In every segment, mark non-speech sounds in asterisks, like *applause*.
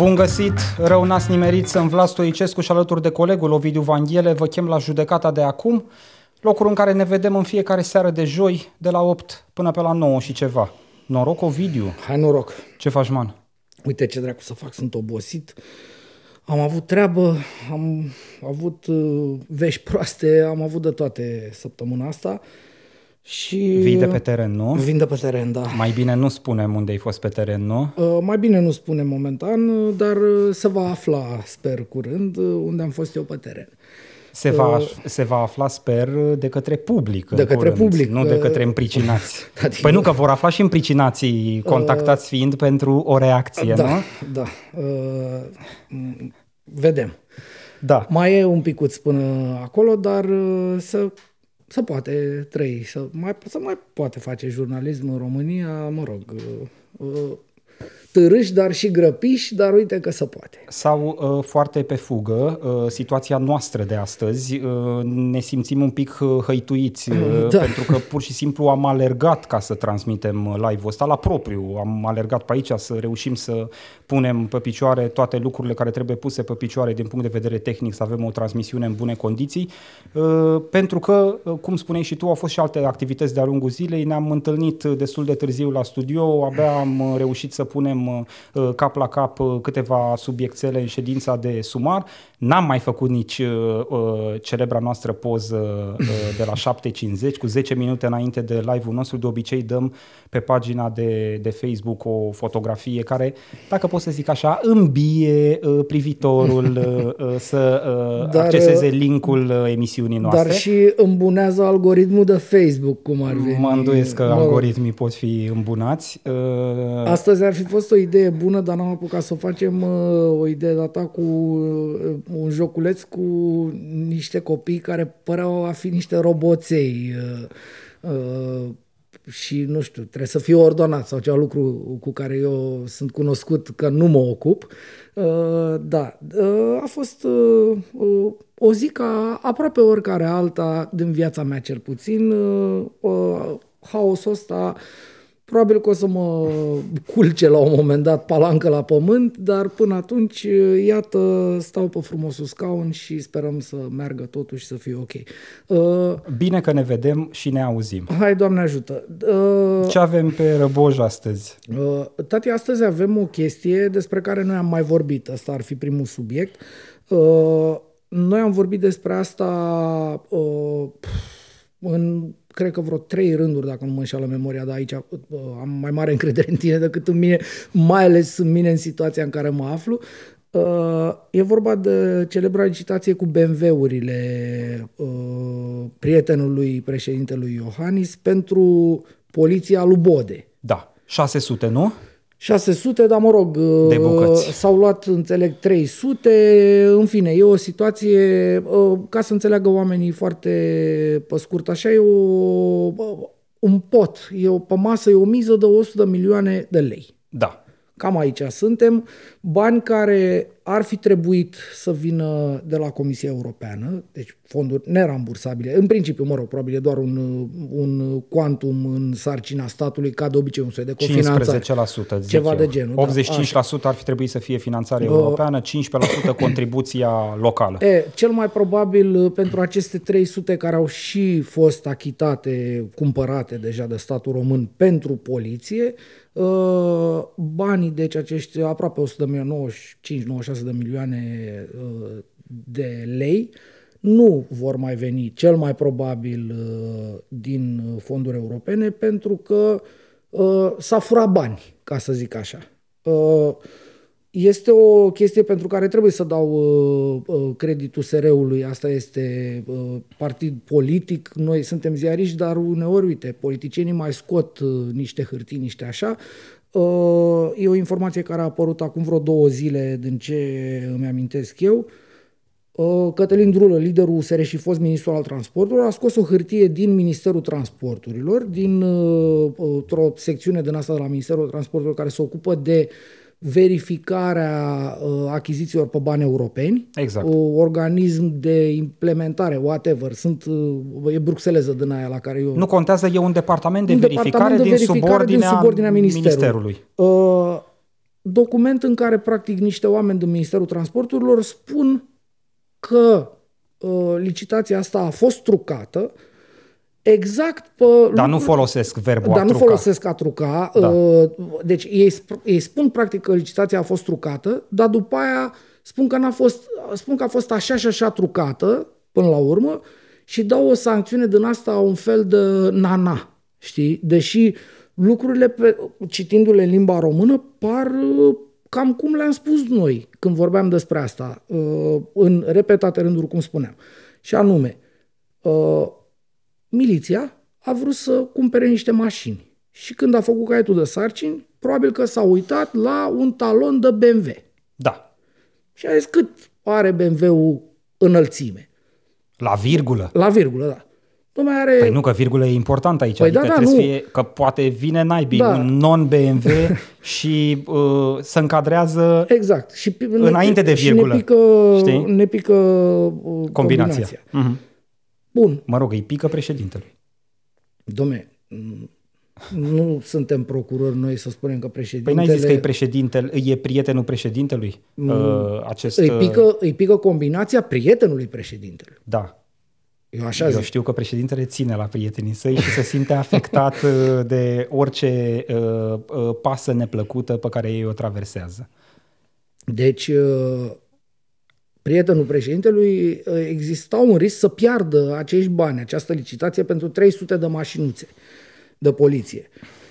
Bun găsit, rău n-ați nimerit, sunt Vlad Stoicescu și alături de colegul Ovidiu Vanghele vă chem la judecata de acum, locul în care ne vedem în fiecare seară de joi, de la 8 până pe la 9 și ceva. Noroc, Ovidiu. Hai noroc. Ce faci, man? Uite ce dracu să fac, sunt obosit. Am avut treabă, am avut uh, vești proaste, am avut de toate săptămâna asta. Și Vii de pe teren, nu? Vin de pe teren, da. Mai bine nu spunem unde ai fost pe teren, nu? Uh, mai bine nu spunem momentan, uh, dar uh, se va afla, sper curând, uh, unde am fost eu pe teren. Se va, se va afla, sper, de către public. în De către curând, public, Nu de uh, către împricinați. *laughs* adică- Păi nu, că vor afla și împricinații contactați fiind pentru o reacție, da, nu? da. Uh, m- vedem. Da. Mai e un picuț până acolo, dar uh, să, să poate trăi, să mai, să mai poate face jurnalism în România, mă rog, uh, uh, târâși, dar și grăpiși, dar uite că se poate. Sau uh, foarte pe fugă, uh, situația noastră de astăzi, uh, ne simțim un pic uh, hăituiți, uh, Da. pentru că pur și simplu am alergat ca să transmitem uh, live-ul ăsta la propriu. Am alergat pe aici să reușim să punem pe picioare toate lucrurile care trebuie puse pe picioare din punct de vedere tehnic, să avem o transmisiune în bune condiții, uh, pentru că, uh, cum spuneai și tu, au fost și alte activități de-a lungul zilei, ne-am întâlnit uh, destul de târziu la studio, abia am uh, reușit să punem uh, cap la cap uh, câteva subiectele în ședința de sumar. N-am mai făcut nici uh, uh, celebra noastră poză uh, de la 7.50, cu 10 minute înainte de live-ul nostru. De obicei dăm pe pagina de, de Facebook o fotografie care, dacă pot să zic așa, îmbie uh, privitorul uh, uh, să uh, Dar, acceseze uh, linkul uh, emisiunii noastre. Dar și îmbunează algoritmul de Facebook, cum ar veni. Mă îndoiesc că Mă rog. algoritmii pot fi îmbunați. Uh, Astăzi ar fi fost o idee bună, dar n-am apucat să o facem uh, o idee data cu uh, un joculeț cu niște copii care păreau a fi niște roboței uh, uh, și nu știu, trebuie să fie ordonat sau ceva lucru cu care eu sunt cunoscut că nu mă ocup. Uh, da, uh, a fost uh, uh, o zi ca aproape oricare alta din viața mea cel puțin. Uh, uh, haosul ăsta Probabil că o să mă culce la un moment dat palancă la pământ, dar până atunci, iată, stau pe frumosul scaun și sperăm să meargă totul și să fie ok. Uh, Bine că ne vedem și ne auzim. hai, Doamne ajută! Uh, Ce avem pe Răboj astăzi? Uh, Tati, astăzi avem o chestie despre care noi am mai vorbit. Asta ar fi primul subiect. Uh, Noi am vorbit despre asta uh, în, cred că vreo trei rânduri, dacă nu mă înșală memoria, dar aici uh, am mai mare încredere în tine decât în mine, mai ales în mine în situația în care mă aflu. Uh, E vorba de celebra licitație cu BMW-urile uh, prietenului președintelui Iohannis pentru poliția lui Bode. Da, 600, nu? 600, dar mă rog, De uh, bucăți. s-au luat, înțeleg, 300, în fine, e o situație, uh, ca să înțeleagă oamenii foarte pe scurt, așa e o, un pot, e o, pe masă, e o miză de 100 de milioane de lei. Da. Cam aici suntem, bani care ar fi trebuit să vină de la Comisia Europeană, deci fonduri nerambursabile. În principiu, mă rog, probabil e doar un, un quantum în sarcina statului, ca de obicei un soi de cofinanțare. 15%, zic Ceva eu. de genul, da, 85% ar fi trebuit să fie finanțare europeană, 15% *coughs* contribuția locală. E, cel mai probabil uh, pentru aceste 300 care au și fost achitate, cumpărate deja de statul român pentru poliție, uh, banii, deci acești aproape 100 de milioane, 95-96 de milioane uh, de lei, nu vor mai veni cel mai probabil uh, din fonduri europene pentru că uh, s-a furat bani, ca să zic așa. Uh, este o chestie pentru care trebuie să dau uh, uh, creditul SR-ului. Asta este uh, partid politic. Noi suntem ziariști, dar uneori, uite, politicienii mai scot uh, niște hârtii, niște așa. Uh, e o informație care a apărut acum vreo două zile, din ce îmi amintesc eu. Uh, Cătălin Drulă, liderul USR și fost ministru al transporturilor, a scos o hârtie din Ministerul Transporturilor, din uh, o secțiune din asta de la Ministerul Transporturilor care se ocupă de verificarea uh, achizițiilor pe bani europeni, Exact. un organism de implementare, whatever, sunt, uh, e bruxeleză din aia la care eu... Nu contează, e un departament de Un verificare, departament de din, verificare subordinea din subordinea ministerului. ministerului. Uh, document în care practic niște oameni din Ministerul Transporturilor spun că uh, licitația asta a fost trucată exact pe... Dar nu folosesc verbul Dar a nu truca. folosesc a truca. Da. Uh, Deci ei, sp- ei spun practic că licitația a fost trucată, dar după aia spun că, n-a fost, spun că a fost așa și așa trucată până la urmă și dau o sancțiune din asta un fel de nana, știi? Deși lucrurile, pe, citindu-le în limba română, par uh, cam cum le-am spus noi când vorbeam despre asta, uh, în repetate rânduri, cum spuneam. Și anume, uh, miliția a vrut să cumpere niște mașini. Și când a făcut caietul de sarcini, probabil că s-a uitat la un talon de BMW. Da. Și a zis cât are BMW-ul înălțime. La virgulă. La virgulă, da. Nu mai are... Păi nu, că virgulă e important aici. Păi adică da, da, trebuie nu. să fie, că poate vine naibii Da. un non-BMW *laughs* și uh, se încadrează Exact. Și, pi- Înainte de și virgulă. ne pică, Știi? ne pică uh, combinația. combinația. Mhm. Bun. Mă rog, îi pică președintelui. Domne, m, nu suntem procurori noi să spunem că Păi președintele... n-ai zis că e președintele, e prietenul președintelui? Uh, acest, îi, uh, pică, îi pică combinația prietenului președintelui. Da. Eu așa Eu zic. știu că președintele ține la prietenii săi și se simte afectat uh, de orice uh, uh, pasă neplăcută pe care ei o traversează. Deci, uh, prietenul președintelui uh, exista un risc să piardă acești bani, această licitație pentru 300 de mașinuțe de poliție.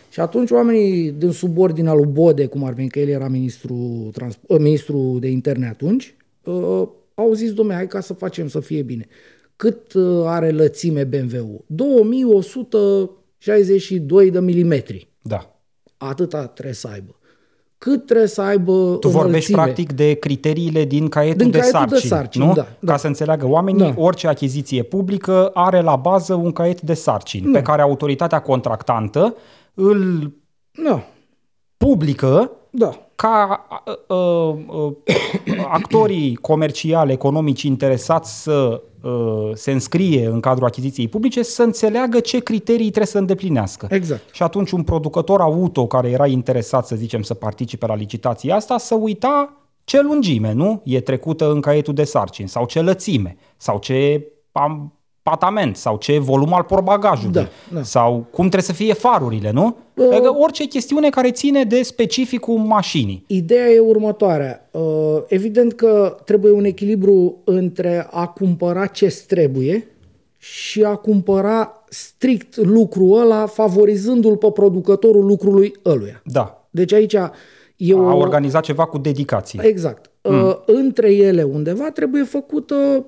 Și atunci oamenii din subordinea lui Bode, cum ar veni că el era ministru, trans, uh, ministru de interne atunci, uh, au zis, domne, hai ca să facem să fie bine. Cât uh, are lățime BMW-ul? 2162 de milimetri. Da. Atâta trebuie să aibă. Cât trebuie să aibă Tu vorbești înălțime? practic de criteriile din caietul, Din de, caietul de sarcini, sarcini, nu? da, Ca da. să înțeleagă oamenii, Da. orice achiziție publică are la bază un caiet de sarcini Da. pe care autoritatea contractantă îl Da, publică da. ca uh, uh, uh, actorii comerciali, economici interesați să uh, se înscrie în cadrul achiziției publice să înțeleagă ce criterii trebuie să îndeplinească. Exact. Și atunci un producător auto care era interesat, să zicem, să participe la licitația asta, să uita ce lungime, nu? E trecută în caietul de sarcini, sau ce lățime, sau ce am, patament, sau ce volum al porbagajului, Da, da. sau cum trebuie să fie farurile, nu? Uh. Adică orice chestiune care ține de specificul mașinii. Ideea e următoarea. Uh, Evident că trebuie un echilibru între a cumpăra ce trebuie și a cumpăra strict lucrul ăla, favorizându-l pe producătorul lucrului ăluia. Da. Deci aici e o... A organizat ceva cu dedicație. Exact. Mm. Între ele undeva trebuie făcută un,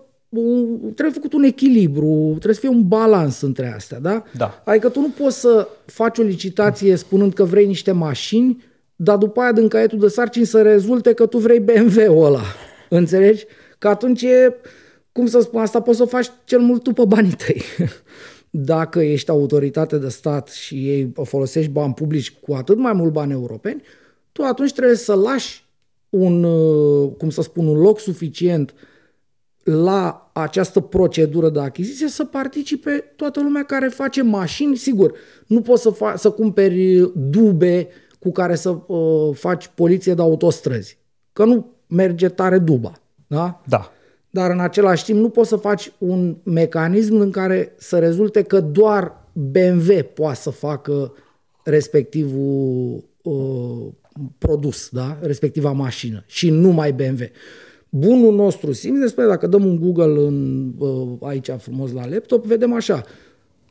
trebuie făcut un echilibru, trebuie să fie un balans între astea, da? Da. Adică tu nu poți să faci o licitație spunând că vrei niște mașini, dar după aia din caietul de sarcini să rezulte că tu vrei BMW-ul ăla. *laughs* Înțelegi? Că atunci e, cum să spun, asta poți să o faci cel mult tu pe banii tăi. *laughs* Dacă ești autoritate de stat și ei folosești bani publici cu atât mai mult bani europeni, tu atunci trebuie să lași un, uh, cum să spun, un loc suficient la această procedură de achiziție să participe toată lumea care face mașini. Sigur, nu poți să, fa- să cumperi dube cu care să uh, faci poliție de autostrăzi, că nu merge tare duba. Da? Da. Dar în același timp nu poți să faci un mecanism în care să rezulte că doar BMW poate să facă respectivul uh, produs, da? respectiva mașină și numai BMW. Bunul nostru simț despre dacă dăm un Google în, uh, aici frumos la laptop, vedem așa.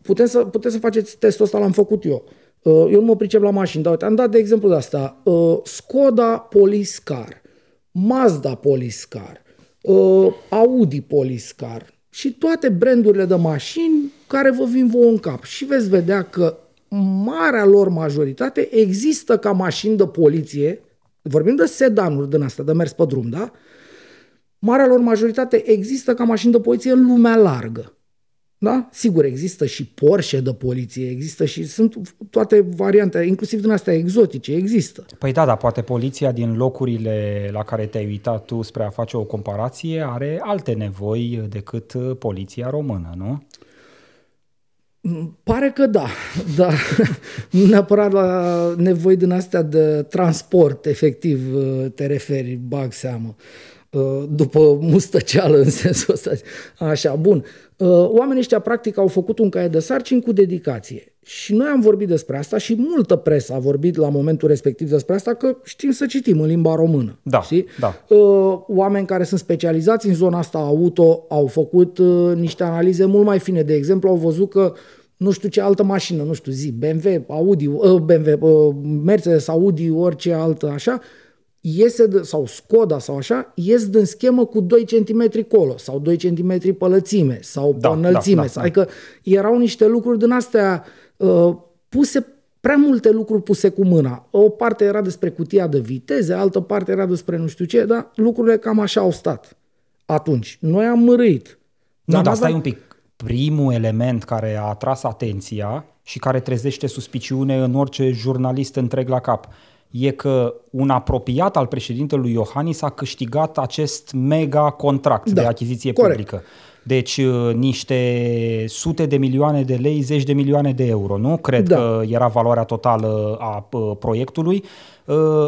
Putem să, puteți să faceți testul ăsta, l-am făcut eu. Uh, eu nu mă pricep la mașini, dar uite, am dat de exemplu de asta. Uh, Skoda Police Car, Mazda Police Car, uh, Audi Police Car și toate brandurile de mașini care vă vin vouă în cap. Și veți vedea că marea lor majoritate există ca mașini de poliție, vorbim de sedanuri din asta, de mers pe drum, da? Marea lor majoritate există ca mașini de poliție în lumea largă. Da? Sigur, există și Porsche de poliție, există și sunt toate variante, inclusiv din astea exotice, există. Păi da, dar poate poliția din locurile la care te-ai uitat tu spre a face o comparație are alte nevoi decât poliția română, nu? Pare că da, *laughs* dar nu neapărat la nevoi din astea de transport, efectiv, te referi, bag seamă. Uh, după mustăceală în sensul ăsta. Așa, bun. Uh, oamenii ăștia practic au făcut un caiet de sarcini cu dedicație. Și noi am vorbit despre asta și multă presă a vorbit la momentul respectiv despre asta că știm să citim în limba română. Da, știi? da. Uh, oameni care sunt specializați în zona asta auto au făcut niște analize mult mai fine. De exemplu, au văzut că nu știu ce altă mașină, nu știu, zi, BMW, Audi, BMW, Mercedes, Audi, orice altă așa, iese de, sau Skoda sau așa, ies din schemă cu 2 cm colo sau 2 cm pe lățime sau da, pe înălțime. Da, da, da. Adică erau niște lucruri din astea uh, puse prea multe lucruri puse cu mâna. O parte era despre cutia de viteze, altă parte era despre nu știu ce, dar lucrurile cam așa au stat atunci. Noi am mărâit. Nu, dar stai un pic. Primul element care a atras atenția și care trezește suspiciune în orice jurnalist întreg la cap e că un apropiat al președintelui Iohannis a câștigat acest mega contract da, de achiziție corect. publică. Deci uh, niște sute de milioane de lei, zeci de milioane de euro, nu? Cred da. că era valoarea totală a uh, proiectului uh,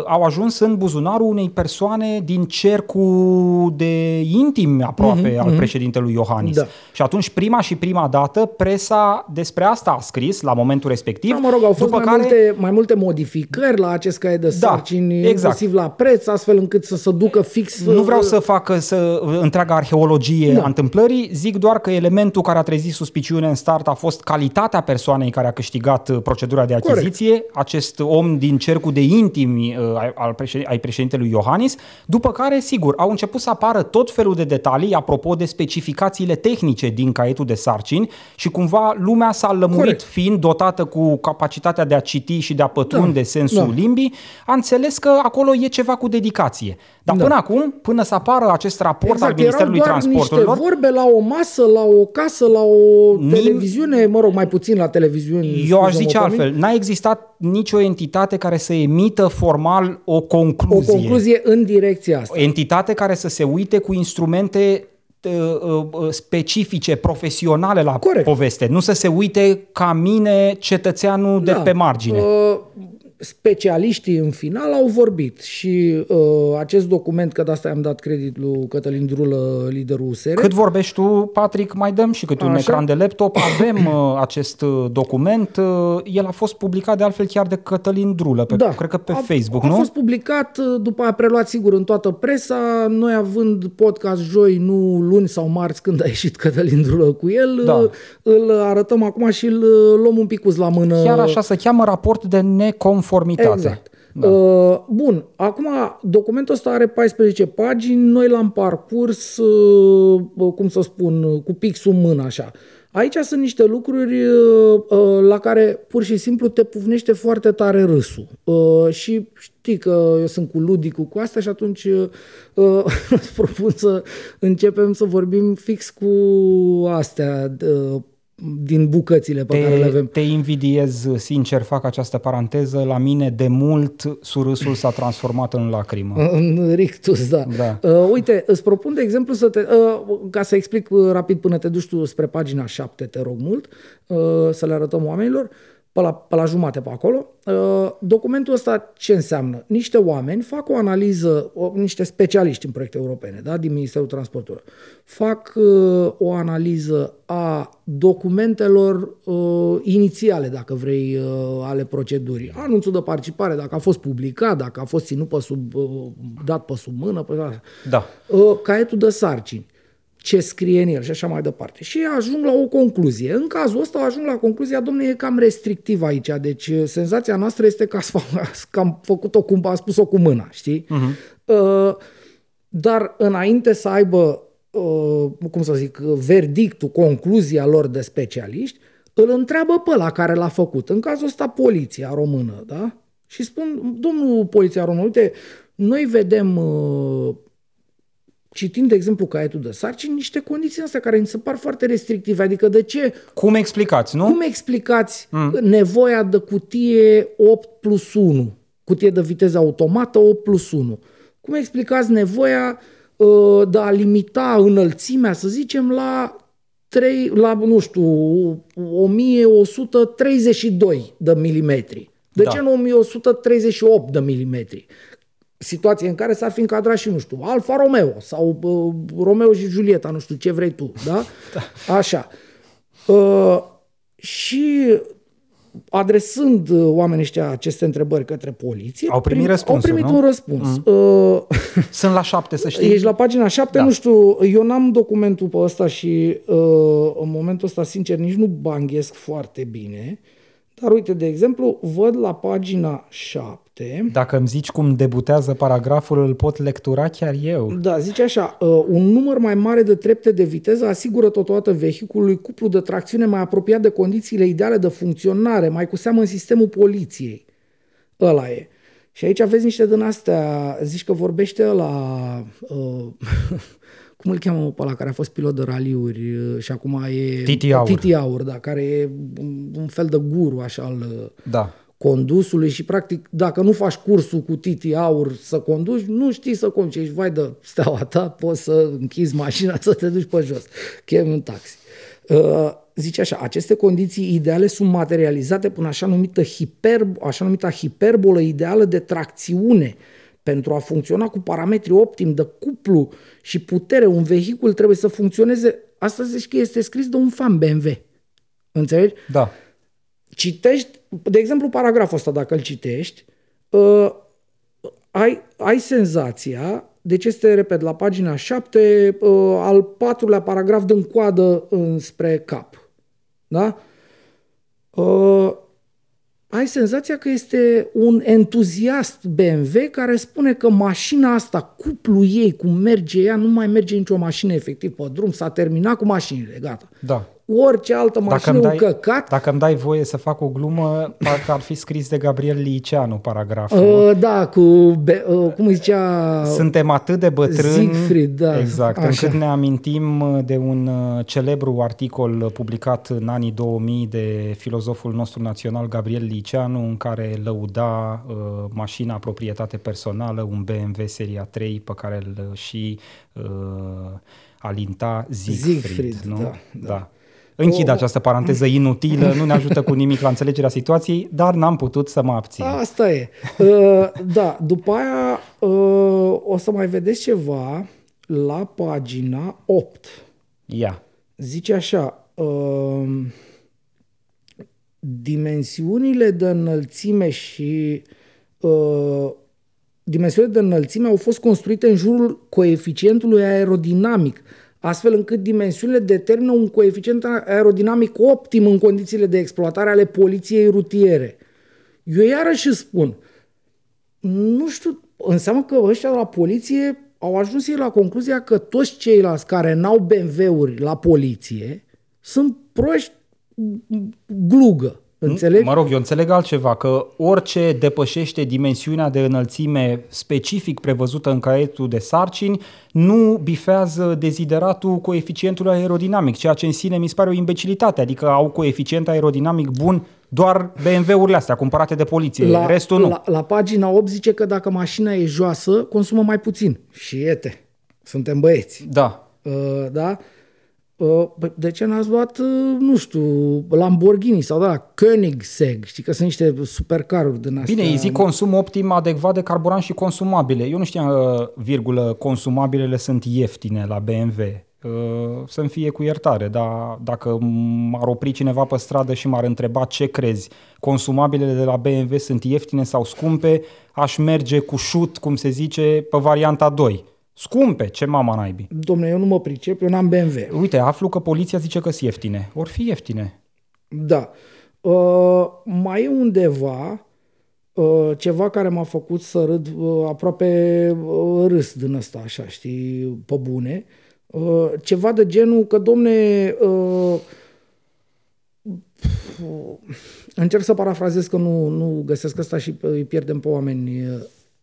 au ajuns în buzunarul unei persoane din cercul de intim aproape mm-hmm, al mm-hmm. președintelui Iohannis. Da. Și atunci prima și prima dată presa despre asta a scris la momentul respectiv. Da, mă rog, au fost mai, care... multe, mai multe modificări la acest caiet de da, sarcini, exact. inclusiv la preț, astfel încât să se ducă fix... Nu vreau să facă să întreaga arheologie da. a întâmplării, zic doar că elementul care a trezit suspiciune în start a fost calitatea persoanei care a câștigat uh, procedura de achiziție, Corect. acest om din cercul de intim ultimi uh, al președin, ai președintelui Iohannis, după care, sigur, au început să apară tot felul de detalii apropo de specificațiile tehnice din caietul de sarcini și cumva lumea s-a lămurit, Corect. fiind dotată cu capacitatea de a citi și de a pătrunde da. sensul da. limbii, a înțeles că acolo e ceva cu dedicație. Dar da. până acum, până să apară acest raport exact, al Ministerului erau doar Transporturilor... niște vorbe la o masă, la o casă, la o televiziune, mă rog, mai puțin la televiziune. Eu aș zice altfel, n-a existat nicio entitate care să emită formal o concluzie. O concluzie în direcția asta. O entitate care să se uite cu instrumente uh, uh, specifice, profesionale la Corect. poveste, nu să se uite ca mine, cetățeanul da. de pe margine. Uh, specialiștii în final au vorbit și uh, acest document, că de asta am dat credit lui Cătălin Drulă, liderul USR. Cât vorbești tu, Patrick, mai dăm și cât un ecran de laptop. Avem uh, acest uh, document. Uh, el a fost publicat de altfel chiar de Cătălin Drulă, pe, da. cred că pe a, Facebook, a nu? A fost publicat, uh, după a preluat sigur în toată presa. Noi având podcast joi, nu luni sau marți când a ieșit Cătălin Drulă cu el, da. Uh, îl arătăm acum și îl luăm un pic la mână. Chiar așa se cheamă raport de neconformitate conformitate. Exact. Da. Uh, bun, acum documentul ăsta are 14 pagini, noi l-am parcurs, uh, cum să spun, cu pixul în mână așa. Aici sunt niște lucruri uh, uh, la care pur și simplu te pufnește foarte tare râsul. Uh, și știi că eu sunt cu ludicul cu asta și atunci uh, *laughs* îți propun să începem să vorbim fix cu astea, uh, din bucățile pe te, care le avem. Te invidiez, sincer, fac această paranteză. La mine, de mult, surâsul s-a transformat în lacrimă. *laughs* În rictus, da. da. Uh, uite, îți propun, de exemplu, să te, uh, ca să explic uh, rapid până te duci tu spre pagina 7, te rog mult, uh, să le arătăm oamenilor. Uh, pe la, pe la jumate pe acolo. Uh, documentul ăsta ce înseamnă? Niște oameni fac o analiză, o, niște specialiști în proiecte europene, da, din Ministerul Transporturilor, fac uh, o analiză a documentelor uh, inițiale, dacă vrei, uh, ale procedurii. Anunțul de participare, dacă a fost publicat, dacă a fost ținut pe sub, uh, dat pe sub mână, pe, da. Uh, caietul de sarcini ce scrie în el și așa mai departe. Și ajung la o concluzie. În cazul ăsta ajung la concluzia, domnule, e cam restrictiv aici. Deci uh, senzația noastră este că, *laughs* că am făcut-o cum a spus-o cu mâna, știi? Uh-huh. Uh, dar înainte să aibă, uh, cum să zic, verdictul, concluzia lor de specialiști, îl întreabă pe la care l-a făcut. În cazul ăsta, poliția română, da? Și spun, domnul poliția română, uite, noi vedem uh, citind, de exemplu, caietul de sarcini, niște condiții astea care mi se par foarte restrictive. Adică de ce... Cum explicați, nu? Cum explicați mm. nevoia de cutie 8 plus 1? Cutie de viteză automată 8 plus 1. Cum explicați nevoia uh, de a limita înălțimea, să zicem, la 3, la, nu știu, 1132 de milimetri. De Da. ce nu 1138 de milimetri? Situație în care s-ar fi încadrat și, nu știu, Alfa Romeo sau uh, Romeo și Julieta, nu știu ce vrei tu, da? *laughs* da. Așa. Uh, și adresând uh, oamenii ăștia aceste întrebări către poliție, Au primit prim- răspunsuri, Au primit nu? un răspuns. Mm. Uh, *laughs* Sunt la șapte, să știi. Ești la pagina 7, Da. nu știu, eu n-am documentul pe ăsta și uh, în momentul ăsta, sincer, nici nu banghesc foarte bine. Dar uite, de exemplu, văd la pagina 7, Dacă îmi zici cum debutează paragraful, îl pot lectura chiar eu. da, zice așa, uh, un număr mai mare de trepte de viteză asigură totodată vehiculului cuplu de tracțiune mai apropiat de condițiile ideale de funcționare, mai cu seamă în sistemul poliției. Ăla e. Și aici aveți niște din astea, zici că vorbește la uh, *laughs* cum îl cheamă pe ăla care a fost pilot de raliuri uh, și acum e... Titi Aur. Titi Aur, da, care e un, un fel de guru așa al uh, Da. condusului și practic dacă nu faci cursul cu Titi Aur să conduci, nu știi să conduci, ești vai de steaua ta, poți să închizi mașina *laughs* să te duci pe jos, chemi un taxi. Uh, zice așa, aceste condiții ideale sunt materializate până așa numită hiper, așa numita hiperbolă ideală de tracțiune. Pentru a funcționa cu parametri optim de cuplu și putere, un vehicul trebuie să funcționeze. Asta zici că este scris de un fan BMW. Înțelegi? Da. citești, de exemplu, paragraful ăsta, dacă îl citești, uh, ai, ai senzația, deci este, repet, la pagina 7, uh, al patrulea paragraf din coadă înspre cap. Da? Uh, ai senzația că este un entuziast BMW care spune că mașina asta, cuplul ei, cum merge ea, nu mai merge nicio mașină efectiv pe drum, s-a terminat cu mașinile, gata. Da. Orice altă mașină, îmi un căcat, dacă îmi dai voie să fac o glumă, parcă ar fi scris de Gabriel Liceanu paragraful. Uh, da, cu, be, uh, cum îi zicea, Suntem atât de bătrâni, Siegfried, da, exact, așa. încât ne amintim de un uh, celebru articol publicat în anii 2000 de filozoful nostru național Gabriel Liceanu, în care lăuda uh, mașina proprietate personală, un BMW seria 3, pe care îl și uh, alinta Siegfried, Siegfried, nu? da, da. Închid O- această paranteză inutilă, nu ne ajută cu nimic la înțelegerea situației, dar n-am putut să mă abțin. Asta e. Uh, da, după aia uh, o să mai vedeți ceva la pagina 8. Ia. Zice așa, uh, dimensiunile de înălțime și uh, dimensiunile de înălțime au fost construite în jurul coeficientului aerodinamic, astfel încât dimensiunile determină un coeficient aerodinamic optim în condițiile de exploatare ale poliției rutiere. Eu iarăși îți spun, nu știu, înseamnă că ăștia de la poliție au ajuns ei la concluzia că toți ceilalți care n-au BMW-uri la poliție sunt proști glugă. Înțelegi? Mă rog, eu înțeleg altceva, că orice depășește dimensiunea de înălțime specific prevăzută în caietul de sarcini nu bifează dezideratul coeficientului aerodinamic, ceea ce în sine mi se pare o imbecilitate, adică au coeficient aerodinamic bun doar BMW-urile astea cumpărate de poliție, la, restul nu. La, la pagina 8 zice că dacă mașina e joasă, consumă mai puțin. Și iete, suntem băieți. Da. Uh, da? Uh, bă, de ce n-ați luat, uh, nu știu, Lamborghini sau da, Koenigsegg? Știi că sunt niște supercaruri din astea. Bine, îi zic consum optim adecvat de carburant și consumabile. Eu nu știam, uh, virgulă, consumabilele sunt ieftine la BMW. Uh, Să-mi fie cu iertare, dar dacă m-ar opri cineva pe stradă și m-ar întreba ce crezi, consumabilele de la BMW sunt ieftine sau scumpe, aș merge cu șut, cum se zice, pe varianta 2. Scumpe, ce mama naibii. Domne, eu nu mă pricep, eu n-am BMW. Uite, aflu că poliția zice că sunt ieftine. Or fi ieftine. Da. Uh, mai e undeva uh, ceva care m-a făcut să râd uh, aproape uh, râs din ăsta, așa, știi, pe bune. Uh, ceva de genul că, domne, uh, încerc să parafrazez că nu, nu găsesc asta și îi pierdem pe oameni.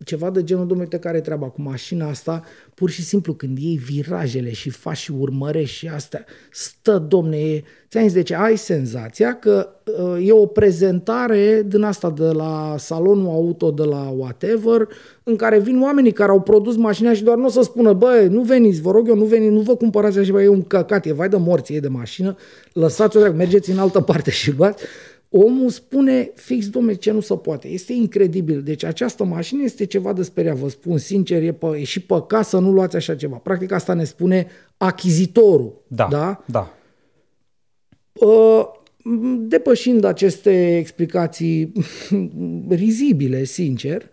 Ceva de genul, domnule, uite care e treaba cu mașina asta, pur și simplu când iei virajele și faci și urmărești și astea, stă, domne, e... ți-am zis, deci ai senzația că uh, e o prezentare din asta de la salonul auto de la whatever, în care vin oamenii care au produs mașina și doar nu o să spună, bă, nu veniți, vă rog eu, nu veniți, nu vă cumpărați așa, bă, e un căcat, e vai de morți, e de mașină, lăsați-o, mergeți în altă parte și luați omul spune fix, domne, ce nu se poate. Este incredibil. Deci această mașină este ceva de speriat, vă spun sincer, e, pă, e și păcat să nu luați așa ceva. Practic asta ne spune achizitorul. Da, da. da. Uh, depășind aceste explicații *laughs* rizibile, sincer,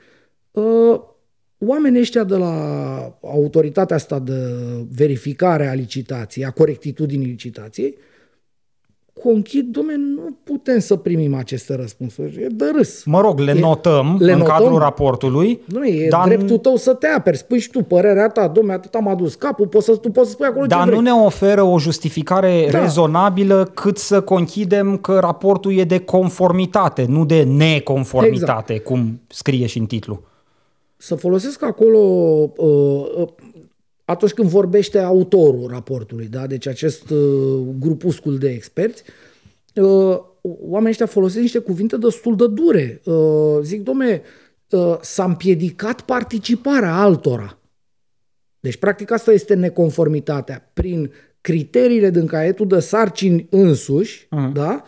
uh, oamenii ăștia de la autoritatea asta de verificare a licitației, a corectitudinii licitației, conchid, domne, nu putem să primim aceste răspunsuri. E de râs. Mă rog, le e, notăm le în notăm, cadrul raportului. Nu, e dar dreptul tău să te aperi. Spui și tu părerea ta, domne, atât am adus capul, poți să, tu poți să spui acolo Dar ce nu vrei. ne oferă o justificare da. rezonabilă cât să conchidem că raportul e de conformitate, nu de neconformitate, exact. cum scrie și în titlu. Să folosesc acolo uh, uh, atunci când vorbește autorul raportului, da? deci acest uh, grupuscul de experți, uh, oamenii ăștia folosesc niște cuvinte destul de dure. Uh, zic, domne, uh, s-a împiedicat participarea altora. Deci, practic, asta este neconformitatea. Prin criteriile din caietul de sarcini însuși, uh-huh. da?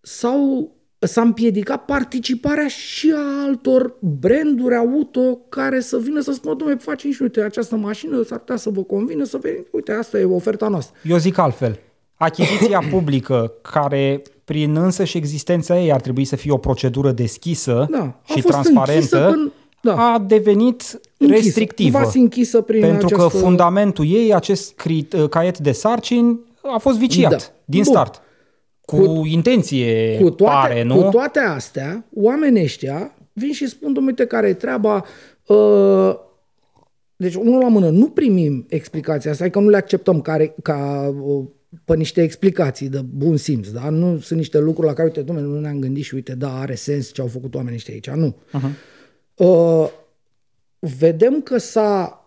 sau s-a împiedicat participarea și a altor branduri auto care să vină să spună, domnule, facem și uite, această mașină s-ar putea să vă convină să veniți, uite, asta e oferta noastră. Eu zic altfel. Achiziția *clears throat* publică, care prin însă și existența ei ar trebui să fie o procedură deschisă da, și transparentă, când, da. a devenit închisă, restrictivă. închisă prin pentru această... că fundamentul ei, acest caiet de sarcini, a fost viciat da. din Bun. start. Cu, cu intenție, cu toate, pare, nu? Cu toate astea, oamenii ăștia vin și spun, domnule, care e treaba... Uh, deci, unul la mână, nu primim explicația asta, că nu le acceptăm care, ca uh, pe niște explicații de bun simț, da? Nu sunt niște lucruri la care, uite, domnule, nu ne-am gândit și uite, da, are sens ce au făcut oamenii ăștia aici, nu. Uh-huh. Uh, vedem că s-a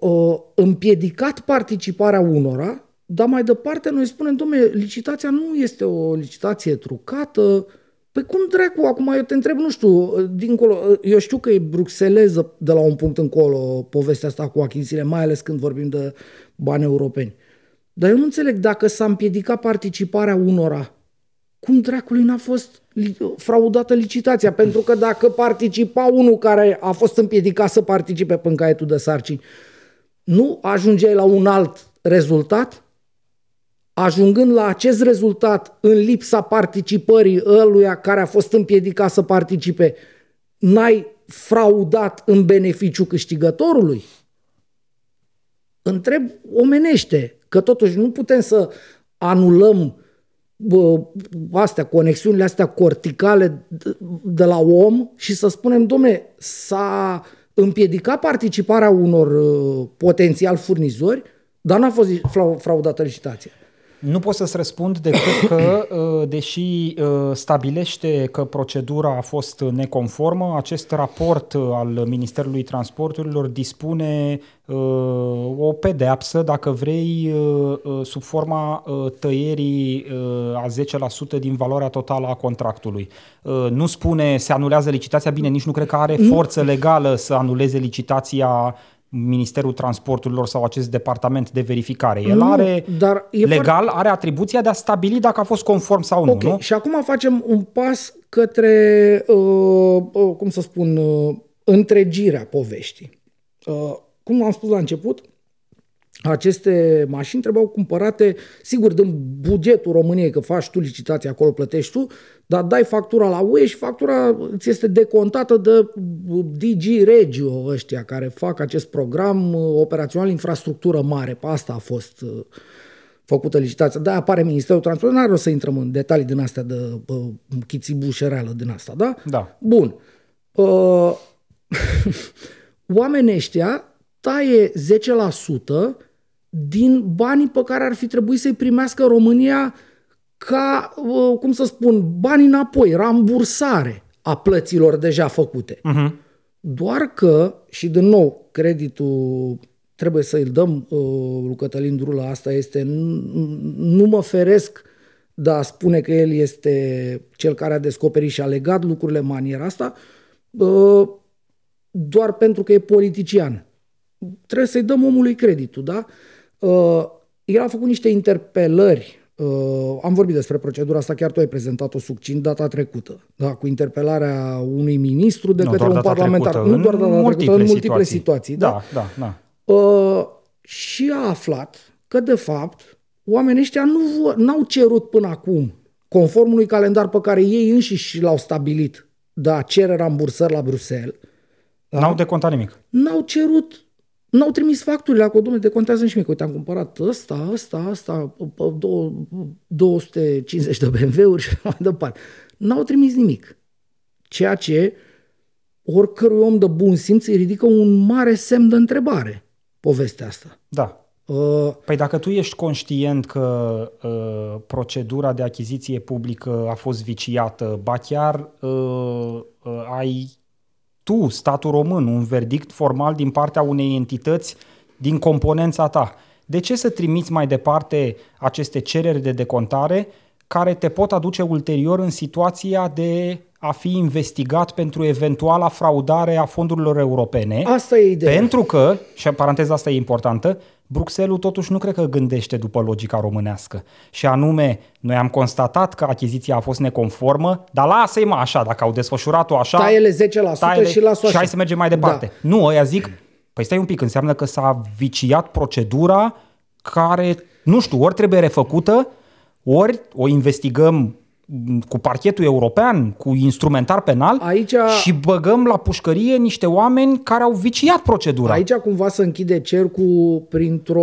uh, împiedicat participarea unora dar mai departe noi spunem, domnule, licitația nu este o licitație trucată. Păi cum dracu, acum eu te întreb, nu știu, dincolo, eu știu că e bruxeleză de la un punct încolo povestea asta cu achizițiile, mai ales când vorbim de bani europeni. Dar eu nu înțeleg dacă s-a împiedicat participarea unora, cum dracului n-a fost fraudată licitația? Pentru că dacă participa unul care a fost împiedicat să participe pe caietul de sarcini, nu ajungeai la un alt rezultat? Ajungând la acest rezultat în lipsa participării ăluia care a fost împiedicat să participe, n-ai fraudat în beneficiu câștigătorului? Întreb omenește, că totuși nu putem să anulăm bă, astea, conexiunile astea corticale de la om și să spunem, domne, s-a împiedicat participarea unor uh, potențial furnizori, dar n-a fost fraudată licitația. Nu pot să-ți răspund decât că, *coughs* uh, deși uh, stabilește că procedura a fost neconformă, acest raport uh, al Ministerului Transporturilor dispune o pedeapsă, dacă vrei, sub forma tăierii a 10% din valoarea totală a contractului. Nu spune se anulează licitația, bine, nici nu cred că are forță legală să anuleze licitația Ministerul Transporturilor sau acest departament de verificare. El nu, are, dar e legal, foarte... are atribuția de a stabili dacă a fost conform sau nu, okay. nu? Și acum facem un pas către, uh, uh, cum să spun, uh, întregirea poveștii. Uh, cum am spus la început, aceste mașini trebuiau cumpărate, sigur, din bugetul României, că faci tu licitația acolo, plătești tu, dar dai factura la UE și factura ți este decontată de DG Regio ăștia care fac acest program operațional infrastructură mare. Pe asta a fost uh, făcută licitația. Da, apare Ministerul Transportului, n-are rost să intrăm în detalii din astea de uh, chițibușereală din asta, da? Da. Bun. Uh, *laughs* oamenii ăștia taie 10% din banii pe care ar fi trebuit să-i primească România ca, uh, cum să spun, bani înapoi, rambursare a plăților deja făcute. Uh-huh. Doar că, și din nou, creditul trebuie să îl dăm uh, lui Cătălin Drula, asta este, nu mă feresc de a spune că el este cel care a descoperit și a legat lucrurile în maniera asta, uh, doar pentru că e politician. Trebuie să-i dăm omului creditul, da? Uh, el a făcut niște interpelări Uh, am vorbit despre procedura asta, chiar tu ai prezentat-o succint data trecută, da, cu interpelarea unui ministru de nu, către un parlamentar. Trecută, nu doar data multiple trecută, în multiple situații. situații. Da, da, da. da. Uh, și a aflat că, de fapt, oamenii ăștia nu n-au cerut până acum, conform unui calendar pe care ei înșiși l-au stabilit, de a cere rambursări la Bruxelles. Da? N-au decontat nimic. N-au cerut N-au trimis facturile acolo, domnule, decontează și mie, că uite, am cumpărat ăsta, ăsta, ăsta, 250 de BMW-uri și mai departe. N-au trimis nimic. Ceea ce oricărui om de bun simț îi ridică un mare semn de întrebare povestea asta. Da. Uh, păi dacă tu ești conștient că uh, procedura de achiziție publică a fost viciată, ba chiar uh, uh, ai tu, statul român, un verdict formal din partea unei entități din componența ta. De ce să trimiți mai departe aceste cereri de decontare care te pot aduce ulterior în situația de a fi investigat pentru eventuala fraudare a fondurilor europene? Asta e ideea. Pentru că, și paranteza asta e importantă, Bruxelles totuși nu cred că gândește după logica românească. Și anume, noi am constatat că achiziția a fost neconformă, dar lasă-i mă așa, dacă au desfășurat-o așa... Taie-le 10% taie și lasă Și hai să mergem mai departe. Da. Nu, ăia zic, păi stai un pic, înseamnă că s-a viciat procedura care, nu știu, ori trebuie refăcută, ori o investigăm cu parchetul european, cu instrumentar penal aici, și băgăm la pușcărie niște oameni care au viciat procedura. Aici cumva să închide cercul printr-o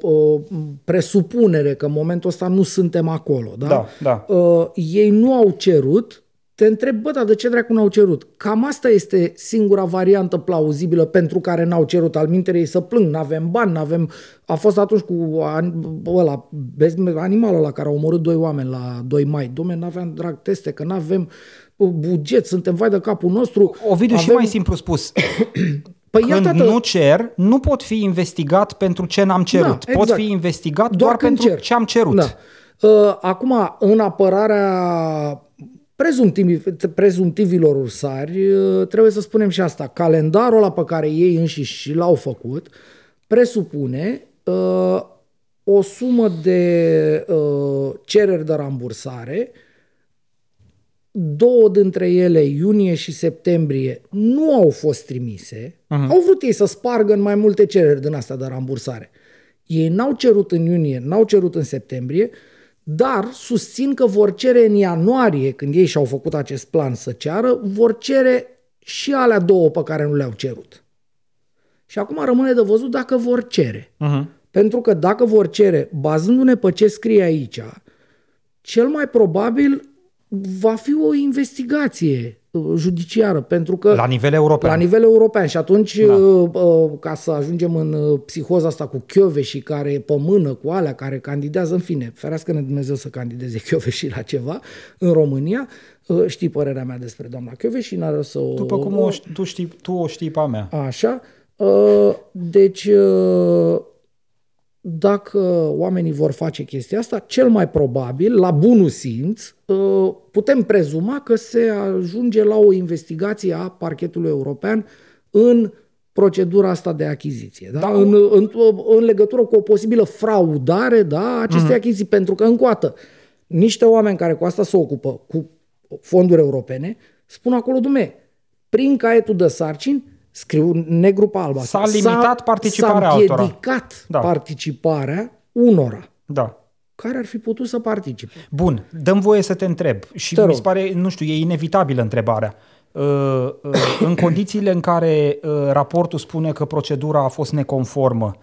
uh, presupunere că în momentul ăsta nu suntem acolo. Da? Da, da. Uh, ei nu au cerut te întreb, bă, dar de ce dracu n-au cerut? Cam asta este singura variantă plauzibilă pentru care n-au cerut al minterei să plâng, n-avem bani, n-avem... A fost atunci cu ăla, animalul la care au omorât doi oameni la 2 mai. Dom'le, n-aveam drag teste, că n-avem buget, suntem vai de capul nostru. Ovidiu, avem... și mai simplu spus. *coughs* Păi Când iată nu cer, nu pot fi investigat pentru ce n-am cerut. Da, exact. Pot fi investigat doar, doar pentru cer. ce am cerut. Da. Uh, acum, în apărarea prezumtivilor ursari, uh, trebuie să spunem și asta, calendarul ăla pe care ei înșiși l-au făcut presupune uh, o sumă de uh, cereri de rambursare, două dintre ele, iunie și septembrie, nu au fost trimise, uh-huh. au vrut ei să spargă în mai multe cereri din asta de rambursare. Ei n-au cerut în iunie, n-au cerut în septembrie, dar susțin că vor cere în ianuarie, când ei și-au făcut acest plan să ceară, vor cere și alea două pe care nu le-au cerut. Și acum rămâne de văzut dacă vor cere. Uh-huh. Pentru că dacă vor cere, bazându-ne pe ce scrie aici, cel mai probabil va fi o investigație Uh, judiciară, pentru că... La nivel european. La nivel european și atunci, da. Uh, uh, ca să ajungem în psihoza asta cu Chiove și care e pe mână cu alea care candidează, în fine, ferească-ne Dumnezeu să candideze *laughs* Chiove și la ceva în România, știi părerea mea despre doamna Chiove și n-are să o... După cum o, tu, știi, tu o știi pe a mea. Așa. Deci, dacă oamenii vor face chestia asta, cel mai probabil, la bunul simț, ă, putem prezuma că se ajunge la o investigație a parchetului european în procedura asta de achiziție. Da? Da. În, în, în legătură cu o posibilă fraudare da, a acestei uh-huh. achiziții. Pentru că, încă o dată, niște oameni care cu asta se ocupă, cu fonduri europene, spun acolo, dume, prin caietul de sarcini, scriu negru pe alb. S-a limitat s-a, participarea s-a altora. da. participarea unora. Da. Care ar fi putut să participe. Bun, dăm voie să te întreb. Și te mi se pare, nu știu, e inevitabilă întrebarea. Uh, uh, în condițiile în care uh, raportul spune că procedura a fost neconformă,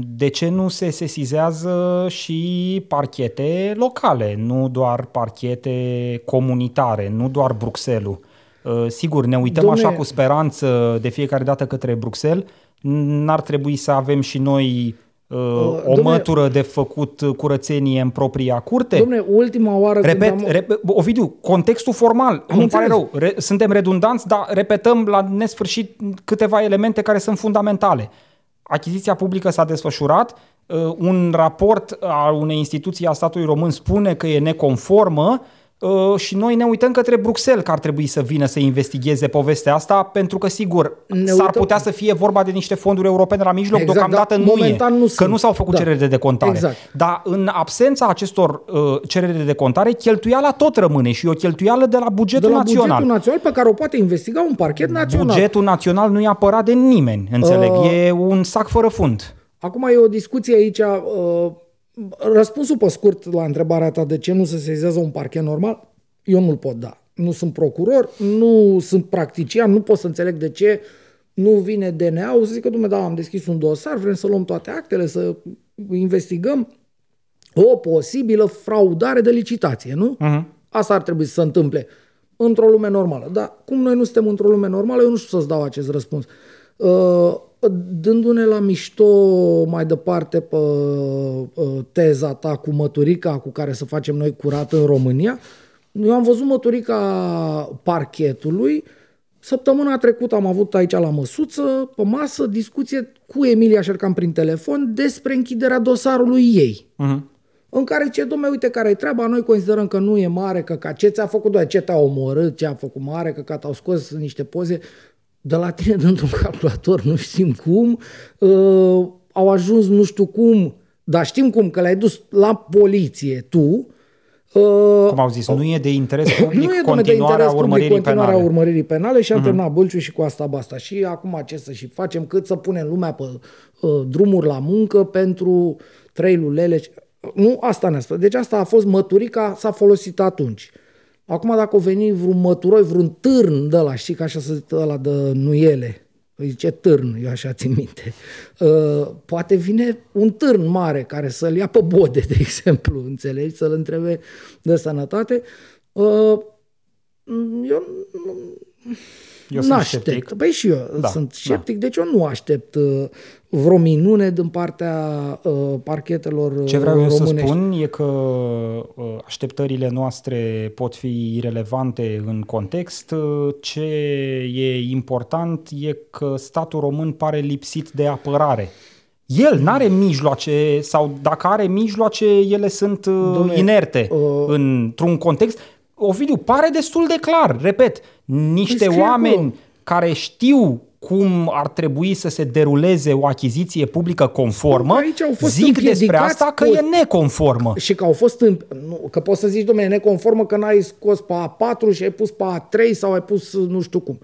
de ce nu se sesizează și parchete locale, nu doar parchete comunitare, nu doar Bruxelles? Uh, sigur, ne uităm Domne... așa cu speranță de fiecare dată către Bruxelles. N-ar trebui să avem și noi uh, o domne- mătură de făcut curățenie în propria curte? Domne, ultima oară Repet, când am... rep- Ovidiu, contextul formal, îmi pare înțeles. rău, re- suntem redundanți, dar repetăm la nesfârșit câteva elemente care sunt fundamentale. Achiziția publică s-a desfășurat, uh, un raport a unei instituții a statului român spune că e neconformă uh, și noi ne uităm către Bruxelles că ar trebui să vină să investigheze povestea asta, pentru că, sigur, Ne s-ar uităm- putea să fie vorba de niște fonduri europene la mijloc, Exact, deocamdată dar nu momentan e, nu că sunt. nu s-au făcut Da. cereri de decontare. Exact. Dar în absența acestor uh, cereri de decontare, cheltuiala tot rămâne și e o cheltuială de la de bugetul la național. bugetul național pe care o poate investiga un parchet național. Bugetul național nu e apărat de nimeni, înțeleg. Uh. E un sac fără fund. Acum e o discuție aici. Uh, răspunsul pe scurt la întrebarea ta de ce nu se seizează un parchet normal, eu nu-l pot da. Nu sunt procuror, nu sunt practician, nu pot să înțeleg de ce nu vine DNA-ul să zică, dumne, da, am deschis un dosar, vrem să luăm toate actele, să investigăm o posibilă fraudare de licitație, nu? Uh-huh. Asta ar trebui să se întâmple într-o lume normală. Dar cum noi nu suntem într-o lume normală, eu nu știu să-ți dau acest răspuns. Uh, dându-ne la mișto mai departe pe uh, teza ta cu măturica cu care să facem noi curat în România, eu am văzut măturica parchetului. Săptămâna trecută am avut aici la măsuță, pe masă, discuție cu Emilia Șercam prin telefon despre închiderea dosarului ei. Uh-huh. în care ce, domne, uite care e treaba, noi considerăm că nu e mare, că ca ce ți-a făcut, doar ce te-a omorât, ce a făcut mare, că te-au scos niște poze de la tine dintr-un calculator, nu știm cum, uh, au ajuns nu știu cum, dar știm cum, că le-ai dus la poliție tu, uh, Cum au zis, nu e de interes public *laughs* nu e domne, de continuarea interes public urmăririi continuarea penale. urmăririi penale și am uh-huh. terminat Bălciu și cu asta basta. Și acum ce să și facem, cât să punem lumea pe uh, drumuri la muncă pentru trei lulele. Nu, asta ne-a spus. Deci asta a fost măturica, s-a folosit atunci. Acum dacă o veni vreun măturoi, vreun târn de la, știi că așa se zice ăla de nuiele, îi zice târn, eu așa țin minte. Uh, poate vine un târn mare care să-l ia pe bode, *laughs* de exemplu, înțelegi, să-l întrebe de sănătate. Uh, eu Eu nu sunt aștept. sceptic. Păi și eu Da, sunt sceptic, deci eu nu aștept uh, vreo minune din partea uh, parchetelor uh, Ce vreau eu să românești. spun e că uh, așteptările noastre pot fi irelevante în context. Uh, Ce e important e că statul român pare lipsit de apărare. El nu are mijloace sau dacă are mijloace, ele sunt uh, Dom'le, inerte uh, într-un context. Ovidiu, pare destul de clar, repet, niște Păi scrie oameni acolo. care știu cum ar trebui să se deruleze o achiziție publică conformă, Că aici au fost zic despre împiedicați asta că pot- e neconformă. Și că au fost, în, nu, că poți să zici, domnule, neconformă că n-ai scos pe A4 și ai pus pe A3 sau ai pus nu știu cum.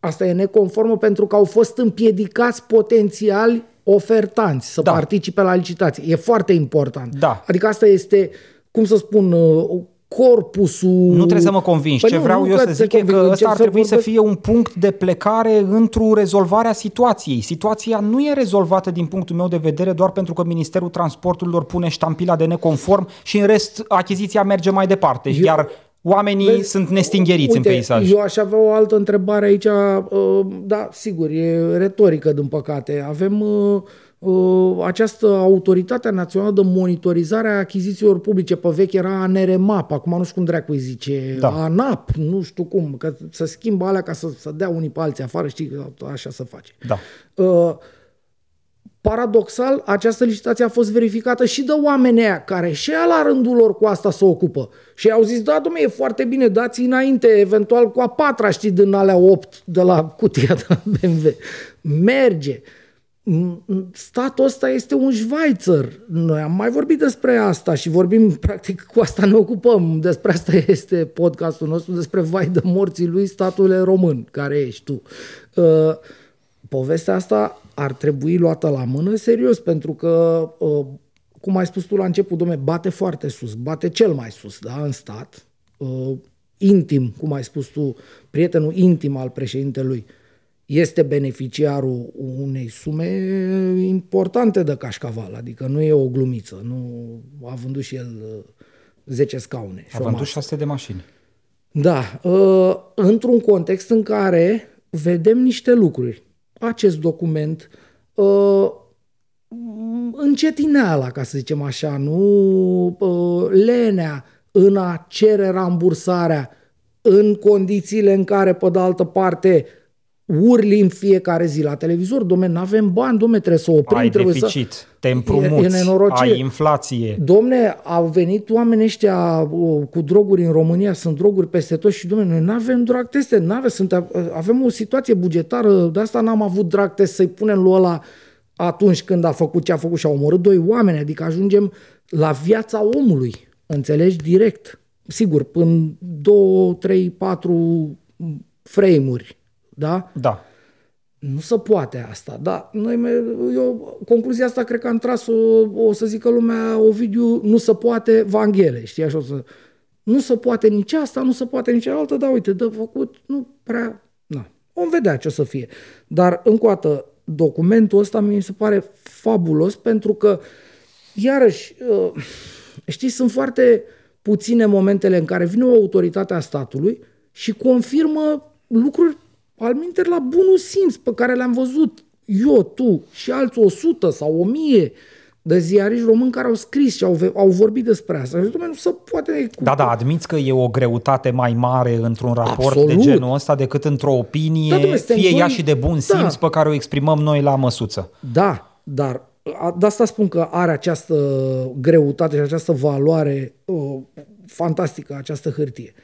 Asta e neconformă pentru că au fost împiedicați potențiali ofertanți să Da. participe la licitație. E foarte important. Da. Adică asta este, cum să spun, uh, corpusul... Nu trebuie să mă convingi. Păi Ce nu, vreau nu eu trebuie să zic te e conving, că ăsta încerc ar trebui să vorbesc- fie un punct de plecare într-o rezolvarea situației. Situația nu e rezolvată din punctul meu de vedere doar pentru că Ministerul Transporturilor pune ștampila de neconform și în rest achiziția merge mai departe. Eu, iar oamenii Vezi, sunt nestingheriți Uite, în peisaj. Eu aș avea o altă întrebare aici, uh, da, sigur, e retorică, din păcate. Avem uh, uh, această autoritate națională de monitorizare a achizițiilor publice. Pe vechi era ANRMAP, acum nu știu cum dracu îi zice, Da. ANAP, nu știu cum, că să schimbă alea ca să, să dea unii pe alții afară, știi, că așa se face. Da. Uh, paradoxal, această licitație a fost verificată și de oamenii aia care și ea la rândul lor cu asta se ocupă. Și au zis, da, domnule, e foarte bine, dați înainte, eventual cu a patra, știi, din alea opt de la cutia de la BMW. Merge. M- m- Statul ăsta este un Schweizer. Noi am mai vorbit despre asta și vorbim, *laughs* practic, cu asta ne ocupăm. Despre asta este podcastul nostru, despre vai de morții lui, statul e român, care ești tu. Uh, povestea asta ar trebui luată la mână serios, pentru că, uh, cum ai spus tu la început, domne, bate foarte sus, bate cel mai sus, da, în stat, uh, intim, cum ai spus tu, prietenul intim al președintelui, este beneficiarul unei sume importante de cașcaval, adică nu e o glumiță, nu a vândut și el uh, 10 scaune. și A o vândut masă. 600 de mașini. Da, uh, într-un context în care vedem niște lucruri. Acest document uh, încetineala, ca să zicem așa, nu uh, lenea în a cere rambursarea în condițiile în care, pe de altă parte, urli în fiecare zi la televizor, domne, nu avem bani, domne, trebuie să oprim, ai trebuie deficit, să... te împrumuți, e, e ai inflație. Domne, au venit oamenii ăștia uh, cu droguri în România, sunt droguri peste tot și, domne, noi nu avem drag teste, nu avem, sunt, uh, avem o situație bugetară, de asta n-am avut drag test să-i punem lui ăla atunci când a făcut ce a făcut și a omorât doi oameni, adică ajungem la viața omului, înțelegi, direct. Sigur, în două, trei, patru frame-uri, da? Da. Nu se poate asta, da. Noi, eu, concluzia asta cred că am tras-o, o să zică lumea, Ovidiu, nu se poate Vanghele, știi, așa o să... Nu se poate nici asta, nu se poate nici altă, dar uite, de făcut, nu prea, na. Vom vedea ce o să fie. Dar, încă o dată, documentul ăsta mi se pare fabulos pentru că, iarăși, uh, știi, sunt foarte puține momentele în care vine o autoritate a statului și confirmă lucruri al minter la bunul simț pe care le-am văzut eu, tu și alți 100 sau 1000 de ziariști români care au scris și au, au vorbit despre asta. Și nu se poate... Da, da, admiți că e o greutate mai mare într-un raport Absolut. de genul ăsta decât într-o opinie, da, domnule, fie ea și de bun da. simț da. pe care o exprimăm noi la măsuță. Da, dar de asta spun că are această greutate și această valoare uh, fantastică, această hârtie.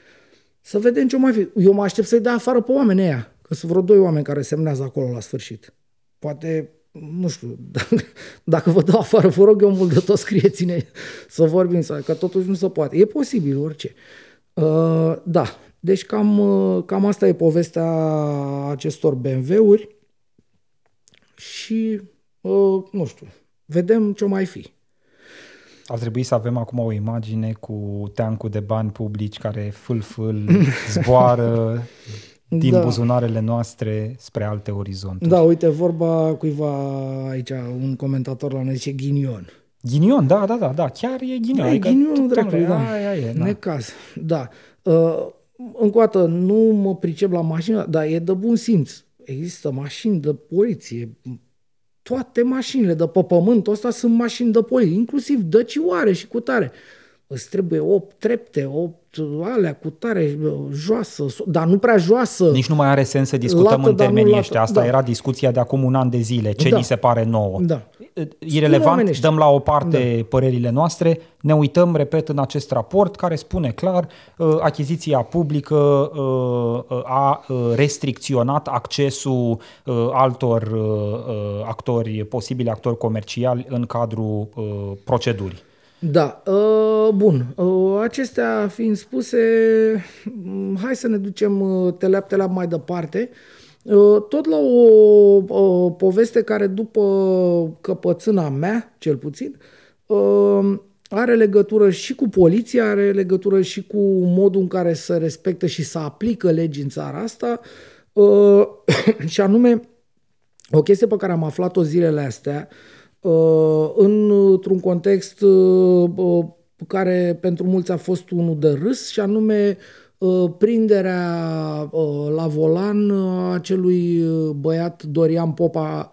Să vedem ce mai fi. Eu mă aștept să-i dea afară pe oamenii ăia, că sunt vreo doi oameni care semnează acolo la sfârșit. Poate nu știu, *laughs* dacă vă dau afară, vă rog eu mult de tot scrieți-ne să vorbim, sau că totuși nu se poate. E posibil orice. Uh, da, deci cam, uh, cam asta e povestea acestor BMW-uri și, uh, nu știu, vedem ce mai fi. Ar trebui să avem acum o imagine cu teancul de bani publici care fâl-fâl *laughs* zboară din da. buzunarele noastre spre alte orizonturi. Da, uite, vorba cuiva aici, un comentator la noi zice ghinion. Ghinion, da, da, da, da, chiar e ghinion. Da, e adică ghinionul dracului, da. Aia e, da. Necaz, da. Uh, încă o dată, nu mă pricep la mașină, dar e de bun simț. Există mașini de poliție, toate mașinile de pe pământul ăsta sunt mașini de poliție, inclusiv dăcioare și cu tare. Îți trebuie 8 trepte, 8 alea cu tare joasă, dar nu prea joasă. Nici nu mai are sens să discutăm lată, în termenii ăștia. Asta da. era discuția de acum un an de zile. Ce da. ni se pare nouă? Da. Irelevant, dăm la o parte da. părerile noastre, ne uităm, repet, în acest raport care spune clar uh, achiziția publică uh, a uh, restricționat accesul altor actori, posibili actori comerciali în cadrul procedurii. Da, uh, bun. Uh, acestea fiind spuse, mm, hai să ne ducem uh, teleap-teleap mai departe. Tot la o, o poveste care după căpățâna mea, cel puțin, are legătură și cu poliția, are legătură și cu modul în care se respectă și să aplică legi în țara asta *coughs* și anume o chestie pe care am aflat-o zilele astea, Uh, într-un context uh, uh, care pentru mulți a fost unul de râs și anume prinderea la volan a acelui băiat Dorian Popa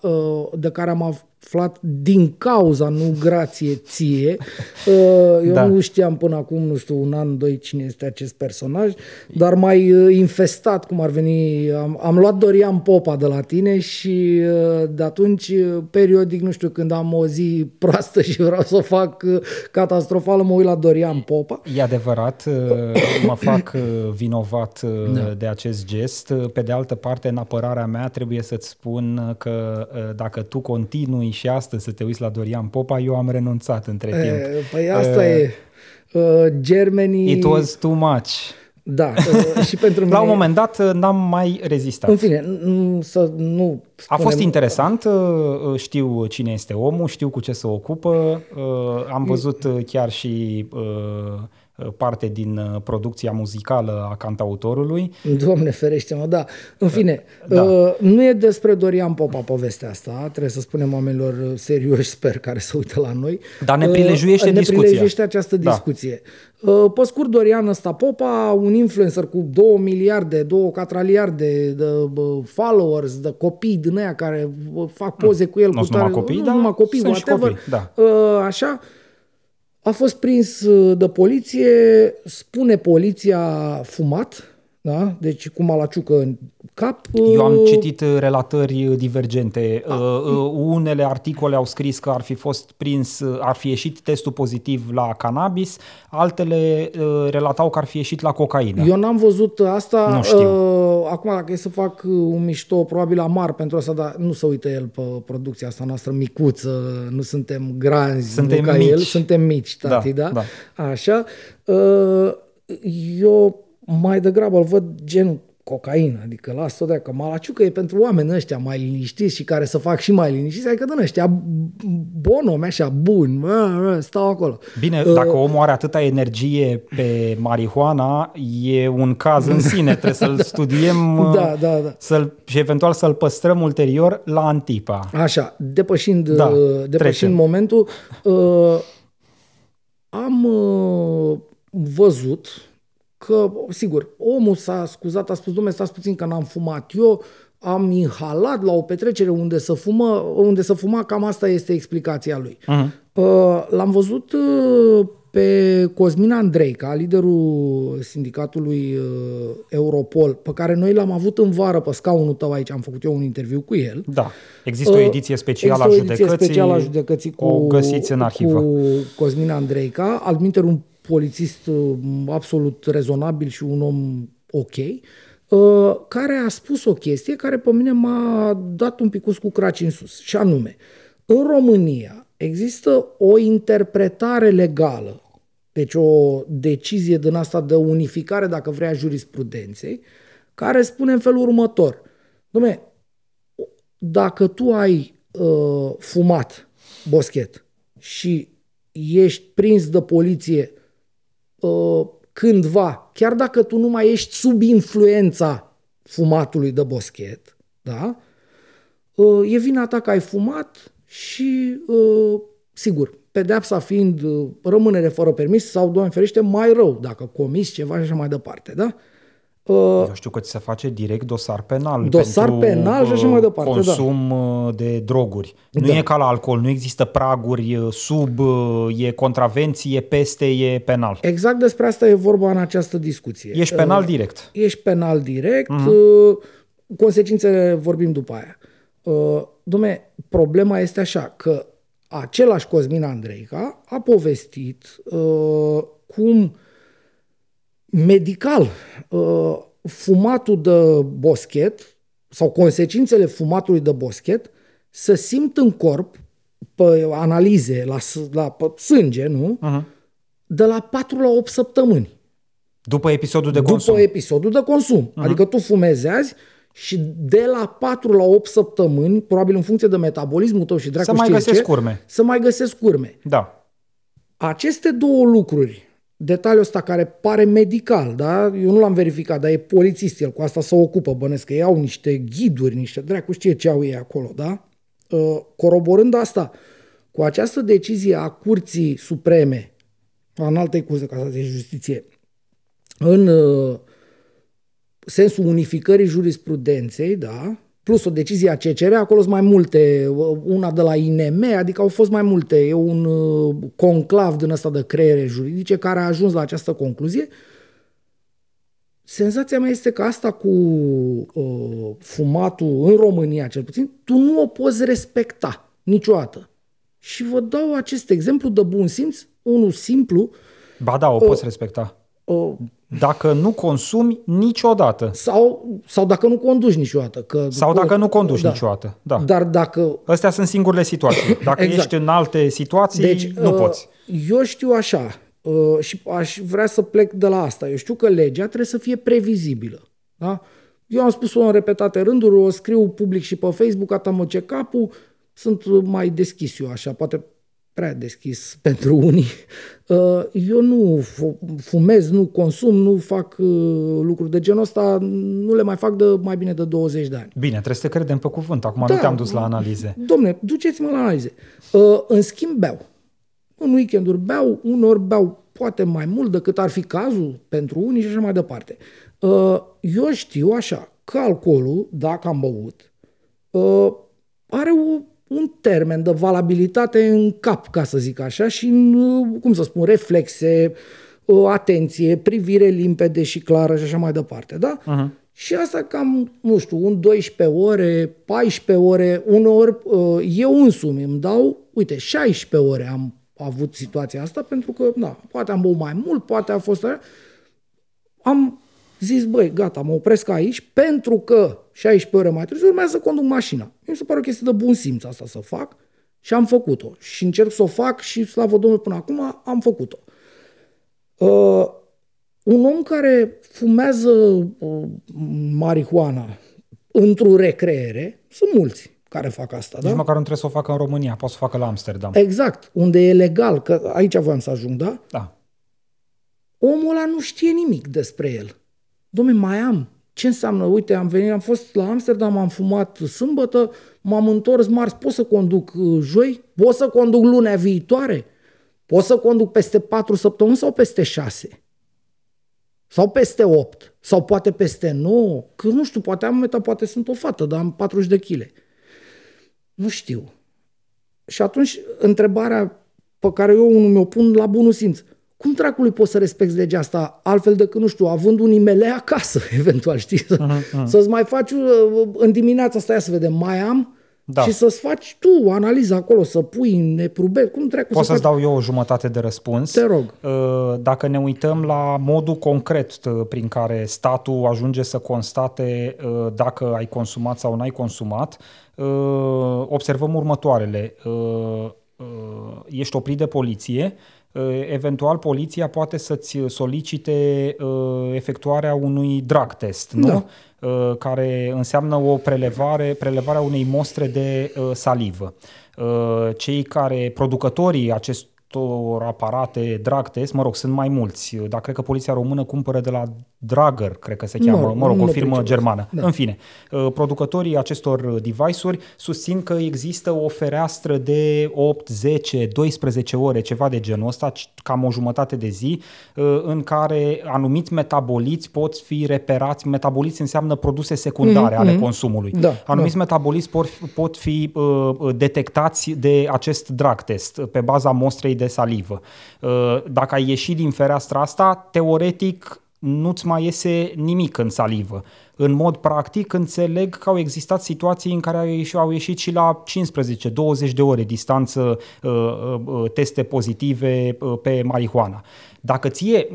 de care am aflat din cauza, nu grație ție. *laughs* Uh, eu da. nu știam până acum, nu știu, un an, doi, cine este acest personaj, dar mai uh, infestat, cum ar veni. Am, am luat Dorian Popa de la tine și uh, de atunci, periodic, nu știu, când am o zi proastă și vreau să o fac catastrofală, mă uit la Dorian Popa. E adevărat, mă fac vinovat da. de acest gest. Pe de altă parte, în apărarea mea, trebuie să-ți spun că dacă tu continui și astăzi să te uiți la Dorian Popa, eu am renunțat între e, timp. Păi asta uh, e. Uh, Germany... It was too much. Da, uh, și *laughs* pentru mine... La un moment dat uh, n-am mai rezistat. În fine, să nu... Spunem... A fost interesant, uh, știu cine este omul, știu cu ce se ocupă, am văzut chiar și uh, parte din uh, producția muzicală a cantautorului. Doamne ferește mă, da. În fine, da. Uh, nu e despre Dorian Popa povestea asta, trebuie să spunem oamenilor serioși, sper, care se uită la noi. Dar ne prilejuiește uh, ne discuția. prilejuiește această Da. discuție. Uh, pe scurt, Dorian ăsta Popa, un influencer cu 2 miliarde, 2 catraliarde de uh, followers, de copii din aia care uh, fac poze cu el. Nu cu sunt numai tare- copii, nu dar numai copii, sunt și whatever. copii, da. Uh, Așa, a fost prins uh, de poliție, spune poliția fumat, da? deci cu malaciucă în cap. Eu am uh, citit uh, relatări uh, divergente. Uh, uh, Unele articole au scris că ar fi fost prins, uh, ar fi ieșit testul pozitiv la cannabis, altele uh, relatau că ar fi ieșit la cocaină. Eu n-am văzut asta. Nu știu. Uh, acum, dacă e să fac uh, un mișto, probabil amar pentru asta, dar nu se uită el pe producția asta noastră micuță, nu suntem granzi, Suntem nu ca mici. el, suntem mici, tati, da? Da, da? Așa. Uh, eu mai degrabă îl văd gen cocaină, adică las-o de că malaciucă e pentru oameni ăștia mai liniștiți și care să fac și mai liniștiți, adică din ăștia bonomi așa buni, mă, mă, stau acolo. Bine, dacă omul are atâta energie pe marihuana, e un caz în sine. *laughs* Trebuie să-l studiem uh, Da, da, da. Să-l, și eventual să-l păstrăm ulterior la Antipa. Așa, depășind, Da, uh, depășind trecem. momentul, uh, am uh, văzut că, sigur, omul s-a scuzat, a spus, domnule, stați puțin că n-am fumat eu, am inhalat la o petrecere unde să, fumă, unde să fuma, cam asta este explicația lui. Mhm. Uh, L-am văzut uh, pe Cosmin Andreica, liderul sindicatului uh, Europol, pe care noi l-am avut în vară pe scaunul tău aici, am făcut eu un interviu cu el. Da. Există o ediție specială Uh, Există a o ediție judecății. specială a judecății cu, o găsiți în arhivă. cu Cosmin Andreica, altminte un polițist uh, absolut rezonabil și un om ok, uh, care a spus o chestie care pe mine m-a dat un picus cu craci în sus. Și anume, în România există o interpretare legală, deci o decizie din asta de unificare, dacă vrea, a jurisprudenței, care spune în felul următor. Dom'le, dacă tu ai uh, fumat boschet și ești prins de poliție uh, cândva, chiar dacă tu nu mai ești sub influența fumatului de boschet, da? Uh, e vina ta că ai fumat și, uh, sigur, pedeapsa fiind uh, rămânere fără permis sau, Doamne ferește, mai rău, dacă comiți ceva și așa mai departe, da? Uh, Eu știu că ți se face direct dosar penal. Dosar pentru, penal și așa uh, mai departe, da. Consum uh, de droguri. Nu Da. e ca la alcool, nu există praguri uh, sub, uh, e contravenție, peste, e penal. Exact despre asta e vorba în această discuție. Ești penal direct. Ești penal direct, uh-huh. consecințele vorbim după aia. Uh, Dom'le, problema este așa, că același Cosmin Andreica a povestit uh, cum medical uh, fumatul de boschet sau consecințele fumatului de boschet să simt în corp pe analize la, s- la pe sânge, nu? Uh-huh. De la 4 la 8 săptămâni După episodul de după consum. episodul de consum. Uh-huh. Adică tu fumezi azi și de la 4 la 8 săptămâni, probabil în funcție de metabolismul tău și dracu Să mai știe găsesc ce, urme. să mai găsesc urme. Da. Aceste două lucruri, detaliul ăsta care pare medical, da? eu nu l-am verificat, dar e polițist el, cu asta se ocupă, bănesc că ei au niște ghiduri, niște dracu știe ce au ei acolo, da? Uh, Coroborând asta, cu această decizie a Curții Supreme, a înaltei curse, ca să zic justiție, în uh, sensul unificării jurisprudenței, da, plus o decizie a CCR, acolo sunt mai multe, una de la INM, adică au fost mai multe, e un uh, conclav din ăsta de creiere juridice care a ajuns la această concluzie. Senzația mea este că asta cu uh, fumatul în România, cel puțin, tu nu o poți respecta niciodată. Și vă dau acest exemplu de bun simț, unul simplu, Ba da, o poți respecta. uh, Dacă nu consumi niciodată. sau, sau dacă nu conduci niciodată. Că, Sau dacă nu conduci niciodată. Da. Dar dacă... Astea sunt singurele situații. *coughs* Dacă Exact. ești în alte situații, Deci, nu uh, poți. Eu știu așa uh, și aș vrea să plec de la asta. Eu știu că legea trebuie să fie previzibilă. Da? Eu am spus-o în repetate rânduri, o scriu public și pe Facebook, ata mă ce capul, sunt mai deschis eu așa, poate prea deschis pentru unii. Uh, eu nu fumez, nu consum, nu fac uh, lucruri de genul ăsta, nu le mai fac de mai bine de 20 de ani. Bine, trebuie să te credem pe cuvânt, acum da, nu te-am dus la analize. Domne, duceți-mă la analize. Uh, în schimb, beau. În weekenduri beau, unor beau poate mai mult decât ar fi cazul pentru unii și așa mai departe. Eu știu așa că alcoolul, dacă am băut, are o un termen de valabilitate în cap, ca să zic așa, și în, cum să spun, reflexe, atenție, privire limpede și clară și așa mai departe, da? Uh-huh. Și asta cam, nu știu, un 12 ore, 14 ore, uneori eu însumi îmi dau, uite, 16 ore am avut situația asta pentru că, da, poate am băut mai mult, poate a fost... Am zis, băi, gata, mă opresc aici pentru că 16 ore mai târziu urmează să conduc mașina. Mi se pare o chestie de bun simț asta să fac și am făcut-o. Și încerc să o fac și, slavă Domnului, până acum am făcut-o. Uh, un om care fumează uh, marihuana într-o recreere, sunt mulți care fac asta. Nici da? măcar nu trebuie să o facă în România, poți să o facă la Amsterdam. Exact, unde e legal, că aici voiam să ajung, da? Da. Omul ăla nu știe nimic despre el. Dom'le, mai am. Ce înseamnă? Uite, am venit, am fost la Amsterdam, am fumat sâmbătă, m-am întors marți, pot să conduc uh, joi? Pot să conduc lunea viitoare? Pot să conduc peste patru săptămâni sau peste șase? Sau peste opt? Sau poate peste nouă? Că nu știu, poate am meta, poate sunt o fată, dar am 40 de chile. Nu știu. Și atunci, întrebarea pe care eu unul mi-o pun la bunul simț cum dracului poți să respecti legea asta altfel decât, nu știu, având un IML acasă, *laughs* eventual, știi? Uh-huh, uh-huh. Să-ți mai faci uh, în dimineața asta, ia să vedem, mai am da. și să-ți faci tu analiza acolo, să pui în neprube, cum dracu Poți să să-ți faci... dau eu o jumătate de răspuns. Te rog. Uh, dacă ne uităm la modul concret uh, prin care statul ajunge să constate dacă ai consumat sau n-ai consumat, observăm următoarele. Ești oprit de poliție, Uh, eventual poliția poate să-ți solicite uh, efectuarea unui drug test, nu? Da. Uh, care înseamnă o prelevare, prelevarea unei mostre de salivă. Cei care, producătorii acest, acestor aparate drag test, mă rog, sunt mai mulți, dar cred că poliția română cumpără de la Drager, cred că se cheamă, mă rog, o firmă germană. Da. În fine, uh, producătorii acestor device-uri susțin că există o fereastră de 8, 10, 12 ore, ceva de genul ăsta, cam o jumătate de zi, uh, în care anumiți metaboliți pot fi reperați. Metaboliți înseamnă produse secundare mm-hmm. ale consumului. Da, anumiți da. metaboliți pot, pot fi uh, detectați de acest drag test pe baza mostrei de de salivă. Uh, dacă ai ieșit din fereastra asta, teoretic nu-ți mai iese nimic în salivă. În mod practic, înțeleg că au existat situații în care au ieșit, au ieșit și la 15-20 de ore distanță uh, uh, teste pozitive pe marihuana. Dacă ție,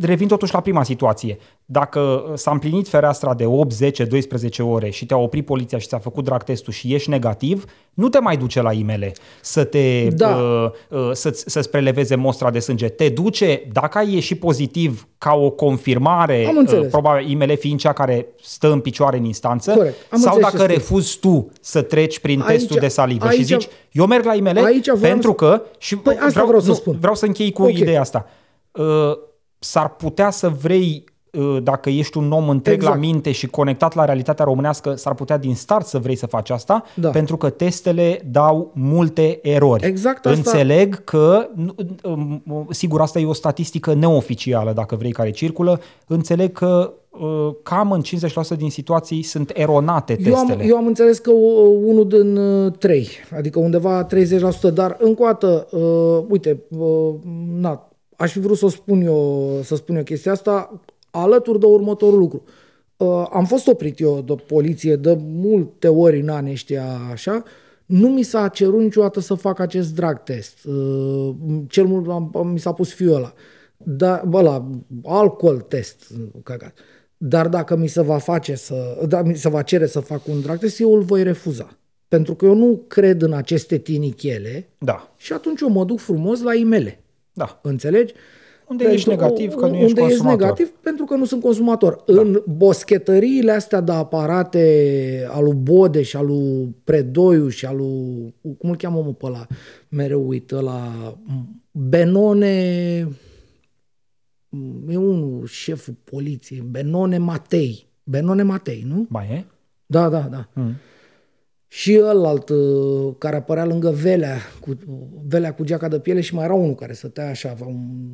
revin totuși la prima situație, dacă s-a împlinit fereastra de 8, 10, 12 ore și te-a oprit poliția și ți-a făcut drag testul și ești negativ, nu te mai duce la IML să te, da. uh, uh, să-ți, să-ți preleveze mostra de sânge. Te duce, dacă ai ieșit pozitiv ca o confirmare, uh, probabil IML fiind cea care stă în picioare în instanță, Corect. Am sau dacă refuzi tu să treci prin aici, testul de salivă aici, și zici, eu merg la IML pentru că, și păi asta vreau, vreau să nu, spun. vreau să închei cu okay. ideea asta Uh, s-ar putea să vrei uh, dacă ești un om întreg exact. la minte și conectat la realitatea românească, s-ar putea din start să vrei să faci asta, da. pentru că testele dau multe erori. Exact asta. Înțeleg că, um, sigur, asta e o statistică neoficială, dacă vrei, care circulă, înțeleg că uh, cam în 50% din situații sunt eronate testele. Eu am, eu am înțeles că unul din trei, adică undeva 30%, dar încă o dată, uh, uite, uh, na, aș fi vrut să spun eu, să spun eu chestia asta alături de următorul lucru. Uh, am fost oprit eu de poliție de multe ori în anii ăștia așa, nu mi s-a cerut niciodată să fac acest drag test. Uh, cel mult am, mi s-a pus fiul ăla. Da, bă, la alcool test, căcat. Dar dacă mi se va face să, da, mi se va cere să fac un drag test, eu îl voi refuza. Pentru că eu nu cred în aceste tinichele da. și atunci eu mă duc frumos la imele. Da. Înțelegi? Unde ești negativ că nu unde ești consumator. ești negativ pentru că nu sunt consumator. Da. În boschetăriile astea de aparate al lui Bode și al lui Predoiu și al lui, cum îl cheamă mă pe ăla, mereu uită la Benone, e unul, șeful poliției, Benone Matei. Benone Matei, nu? Mai e? Da, da, da. Mm. Și ălalt uh, care apărea lângă Velea cu, Velea cu geaca de piele și mai era unul care stătea așa, avea un,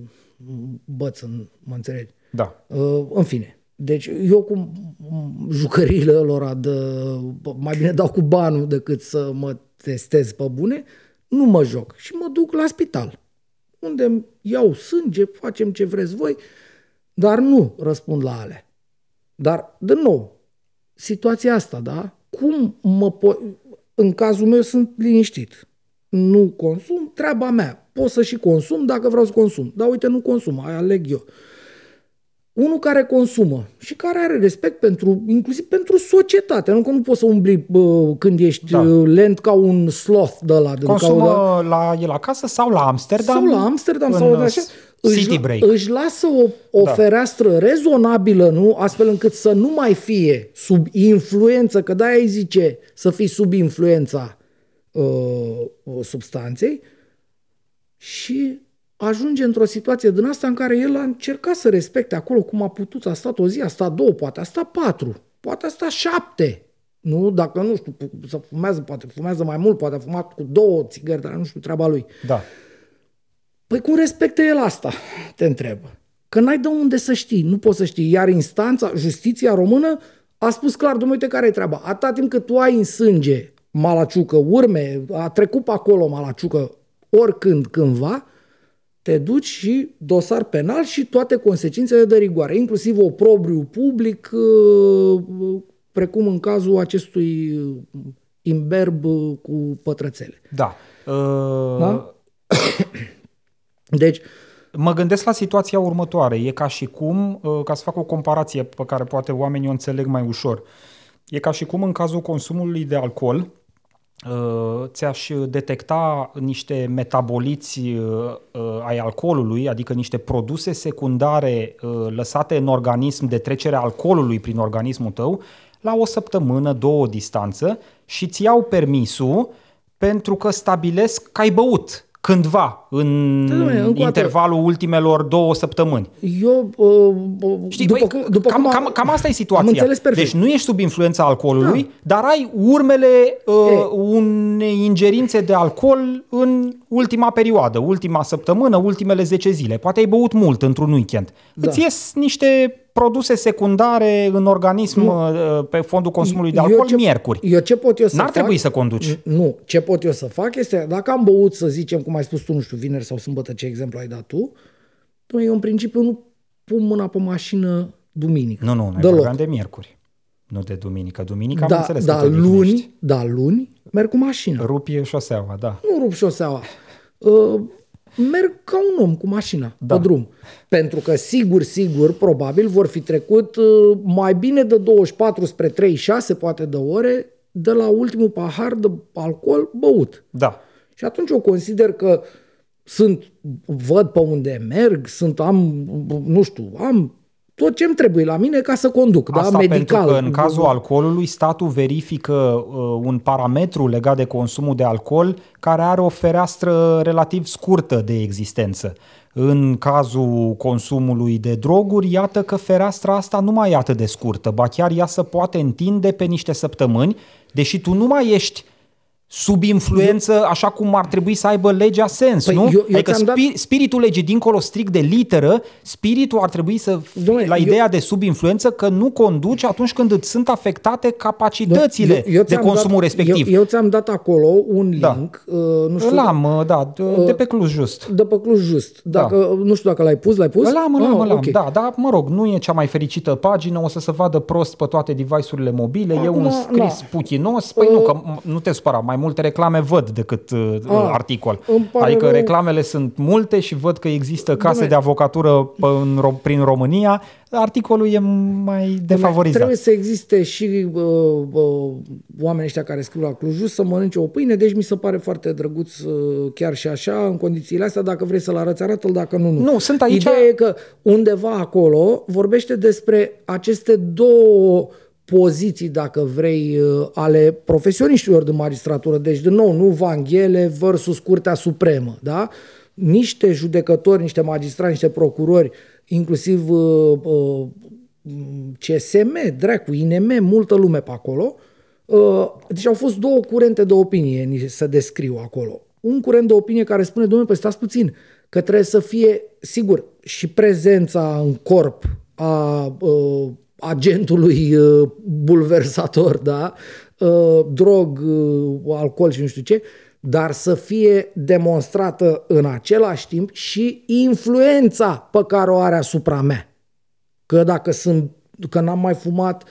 un băț, în, mă înțelegi? Da. Uh, în fine. Deci eu cu jucăriile lor de mai bine dau cu banul decât să mă testez pe bune, nu mă joc și mă duc la spital unde îmi iau sânge, facem ce vreți voi, dar nu răspund la ale. Dar, de nou, situația asta, da? Cum mă po- În cazul meu sunt liniștit. Nu consum, treaba mea. Pot să și consum dacă vreau să consum. Dar uite, nu consum, aia aleg eu unul care consumă și care are respect pentru, inclusiv pentru societate. Nu că nu poți să umbli bă, când ești da. lent ca un sloth de la. Consumă ca o, la el acasă sau la Amsterdam? Sau la Amsterdam sau în așa. City își, break. își lasă o, o da. fereastră rezonabilă, nu? Astfel încât să nu mai fie sub influență, că de-aia îi zice să fii sub influența uh, substanței și ajunge într-o situație din asta în care el a încercat să respecte acolo cum a putut, a stat o zi, a stat două, poate a stat patru, poate a stat șapte. Nu, dacă nu știu, să fumează, poate fumează mai mult, poate a fumat cu două țigări, dar nu știu treaba lui. Da. Păi cum respectă el asta? Te întreb. Că n-ai de unde să știi, nu poți să știi. Iar instanța, justiția română a spus clar, domnule, uite care e treaba. Atâta timp cât tu ai în sânge malaciucă, urme, a trecut pe acolo malaciucă oricând, cândva, te duci și dosar penal și toate consecințele de rigoare, inclusiv oprobriu public, uh, precum în cazul acestui imberb cu pătrățele. Da. Uh... da? *coughs* *coughs* Deci, Mă gândesc la situația următoare. E ca și cum, uh, ca să fac o comparație pe care poate oamenii o înțeleg mai ușor, e ca și cum în cazul consumului de alcool, Uh, ți-aș detecta niște metaboliți uh, uh, ai alcoolului, adică niște produse secundare lăsate în organism de trecerea alcoolului prin organismul tău, la o săptămână, două distanță și ți iau permisul pentru că stabilesc că ai băut cândva în Dom'le, intervalul dată. ultimelor două săptămâni. Eu, uh, Știi, după, băi, după cam, cam, cam asta e situația. Am înțeles perfect. Deci nu ești sub influența alcoolului, da. dar ai urmele uh, unei ingerințe de alcool în ultima perioadă, ultima săptămână, ultimele 10 zile. Poate ai băut mult într-un weekend. Da. Îți ies niște produse secundare în organism nu. Uh, pe fondul consumului de alcool ce, miercuri. Eu ce pot eu să N-ar fac? trebui să conduci. Nu. Ce pot eu să fac este, dacă am băut, să zicem, cum ai spus tu, nu știu, vineri sau sâmbătă, ce exemplu ai dat tu, eu în principiu nu pun mâna pe mașină duminică. Nu, nu, noi vorbeam de miercuri. Nu de duminică. Duminică da, am înțeles da, că te luni, da, luni merg cu mașina. Rupi șoseaua, da. Nu rup șoseaua. Uh, merg ca un om cu mașina da. pe drum. Pentru că sigur, sigur, probabil vor fi trecut uh, mai bine de 24 spre 36, poate de ore, de la ultimul pahar de alcool băut. Da. Și atunci eu consider că sunt, văd pe unde merg, sunt, am, nu știu, am tot ce îmi trebuie la mine ca să conduc, da, Asta da, medical. pentru că în cazul alcoolului statul verifică uh, un parametru legat de consumul de alcool care are o fereastră relativ scurtă de existență. În cazul consumului de droguri, iată că fereastra asta nu mai e atât de scurtă, ba chiar ea se poate întinde pe niște săptămâni, deși tu nu mai ești sub influență, așa cum ar trebui să aibă legea sens, Păi nu? eu- eu adică ți-am dat- spi- spiritul legii, dincolo strict de literă, spiritul ar trebui să fie Dom'le, la eu- ideea de sub influență că nu conduci atunci când îți sunt afectate capacitățile Eu- eu de ți-am consumul dat, respectiv. Eu, eu ți-am dat acolo un Da. link, uh, nu știu, Îl am, uh, da, de, de pe Cluj just. de pe Cluj Just. Dacă, Nu știu dacă l-ai pus, l-ai pus? Îl am, îl am, Ah, îl am, ok. da, dar mă rog, nu e cea mai fericită pagină, o să se vadă prost pe toate device-urile mobile, e Acum, un scris na. puchinos, păi nu, că m- nu te supăra, mai multe reclame văd decât uh, Ah, articol. îmi pare Adică rău. reclamele sunt multe și văd că există case Dom'le- de avocatură pe, în, Ro- prin România. Articolul e mai defavorizat. Trebuie să existe și uh, uh, oamenii ăștia care scriu la Cluj să mănânce o pâine, deci mi se pare foarte drăguț uh, chiar și așa, în condițiile astea, dacă vrei să-l arăți, arată-l, dacă nu, nu. Nu, sunt aici- Ideea e că undeva acolo vorbește despre aceste două poziții, dacă vrei, uh, ale profesioniștilor de magistratură. Deci, din nou, nu Vanghele versus Curtea Supremă, da? Niște judecători, niște magistrați, niște procurori, inclusiv uh, uh, CSM, dracu, INM, multă lume pe acolo. Uh, Deci au fost două curente de opinie, ni se descriu acolo. Un curent de opinie care spune, domnule, păi stați puțin, că trebuie să fie, sigur, și prezența în corp a uh, agentului uh, bulversator, da? Uh, drog, uh, alcool și nu știu ce, dar să fie demonstrată în același timp și influența pe care o are asupra mea. Că dacă sunt, că n-am mai fumat